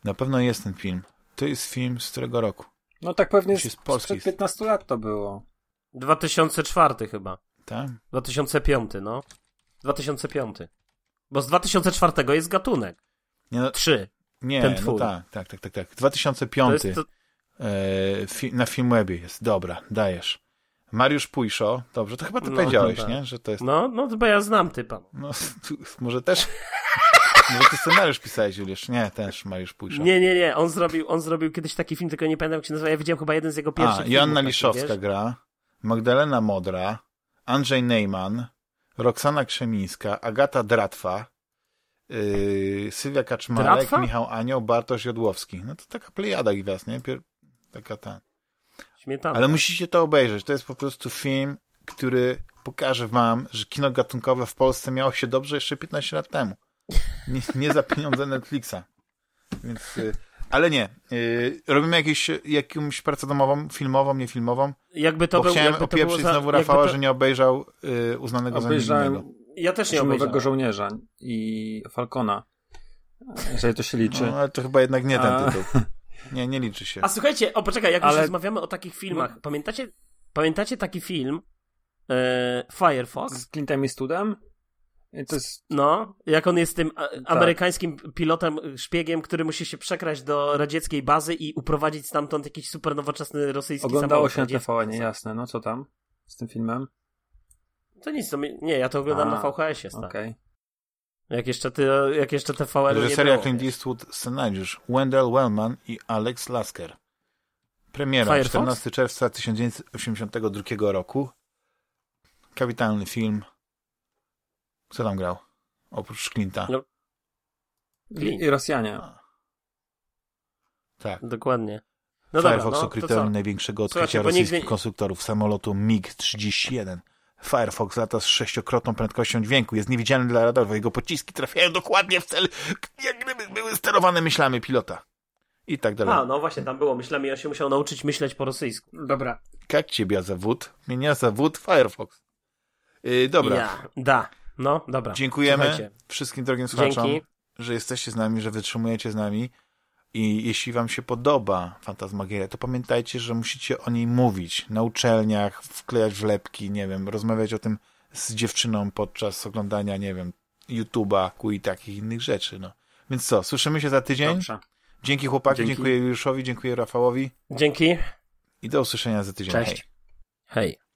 Na pewno jest ten film. To jest film z którego roku? No tak pewnie z, jest polski. sprzed 15 lat to było. 2004 chyba. Tak? 2005, no. 2005. Bo z 2004 jest gatunek. Nie, no, 3. nie Ten no twój. tak, tak, tak, tak, tak. To 2005. jest to, E, fi, na Filmwebie jest. Dobra, dajesz. Mariusz Pujszo. Dobrze, to chyba ty No, powiedziałeś, tak. nie? Że to jest... no, no, bo ja znam typa. No, tu, może też... może ty scenariusz pisałeś, Juliusz? Nie, też Mariusz Pujszo. Nie, nie, nie, on zrobił, on zrobił kiedyś taki film, tylko nie pamiętam jak się nazywa, ja widziałem chyba jeden z jego pierwszych A, Joanna filmów, Liszowska taki, wiesz? gra, Magdalena Modra, Andrzej Neyman, Roxana Krzemińska, Agata Dratwa, yy, Sylwia Kaczmarek, Dratwa? Michał Anioł, Bartosz Jodłowski. No to taka plejada gwiazd, nie? Pier... Taka ta. Śmietana. Ale musicie to obejrzeć. To jest po prostu film, który pokaże wam, że kino gatunkowe w Polsce miało się dobrze jeszcze 15 lat temu. Nie, nie za pieniądze Netflixa. Więc, y, ale nie. Y, robimy jakieś, jakąś pracę domową, filmową, niefilmową. Jakby to bo był, chciałem jakby to było opieprzyć za, znowu Rafała, to, że nie obejrzał y, uznanego za Obejrzałem niewinnego. Ja też nie Zimowego obejrzałem. żołnierza i Falcona. Jeżeli to się liczy. No, ale to chyba jednak nie ten A. tytuł. Nie, nie liczy się. A słuchajcie, o poczekaj, jak już Ale- rozmawiamy o takich filmach, pamiętacie, pamiętacie taki film e, Firefox? Z Clintem Eastwoodem? Jest... No, jak on jest tym Tak. amerykańskim pilotem, y, szpiegiem, który musi się przekraść do radzieckiej bazy i uprowadzić stamtąd jakiś super nowoczesny rosyjski Oglądało samolot się na. TVN, jasne. No co tam z tym filmem? To nic, to mi, nie, ja to oglądam A, na VHS-ie. Okej. Jak jeszcze ty, jak jeszcze TVN nie Reżyseria było. Clint Eastwood, scenariusz Wendell Wellman i Alex Lasker. Premiera Firefox? 14 czerwca 1982 roku. Kapitalny film. Kto tam grał? Oprócz Clint'a. No. I, I Rosjanie. Tak. Dokładnie. No Firefox dobra, no, największego Słuchajcie, odkrycia bo rosyjskich nigdy- konstruktorów samolotu MiG-31 Firefox lata z sześciokrotną prędkością dźwięku, jest niewidzialny dla radarów, jego pociski trafiają dokładnie w cel, jak gdyby były sterowane myślami pilota. I tak dalej. A, no właśnie, tam było myślami, on się musiał nauczyć myśleć po rosyjsku. Dobra. Jak ciebie zawód? Mnie zawód Firefox. Yy, dobra. Ja, da. No, dobra. Dziękujemy Słuchajcie. wszystkim drogim słuchaczom, Dzięki. że jesteście z nami, że wytrzymujecie z nami. I jeśli wam się podoba Fantasmagieria, to pamiętajcie, że musicie o niej mówić na uczelniach, wklejać wlepki, nie wiem, rozmawiać o tym z dziewczyną podczas oglądania, nie wiem, YouTube'a, ku i takich innych rzeczy, no. Więc co, słyszymy się za tydzień? Dobrze. Dzięki chłopaki, Dzięki. dziękuję Juliuszowi, dziękuję Rafałowi Dzięki. i do usłyszenia za tydzień. Cześć. Hej. Hej.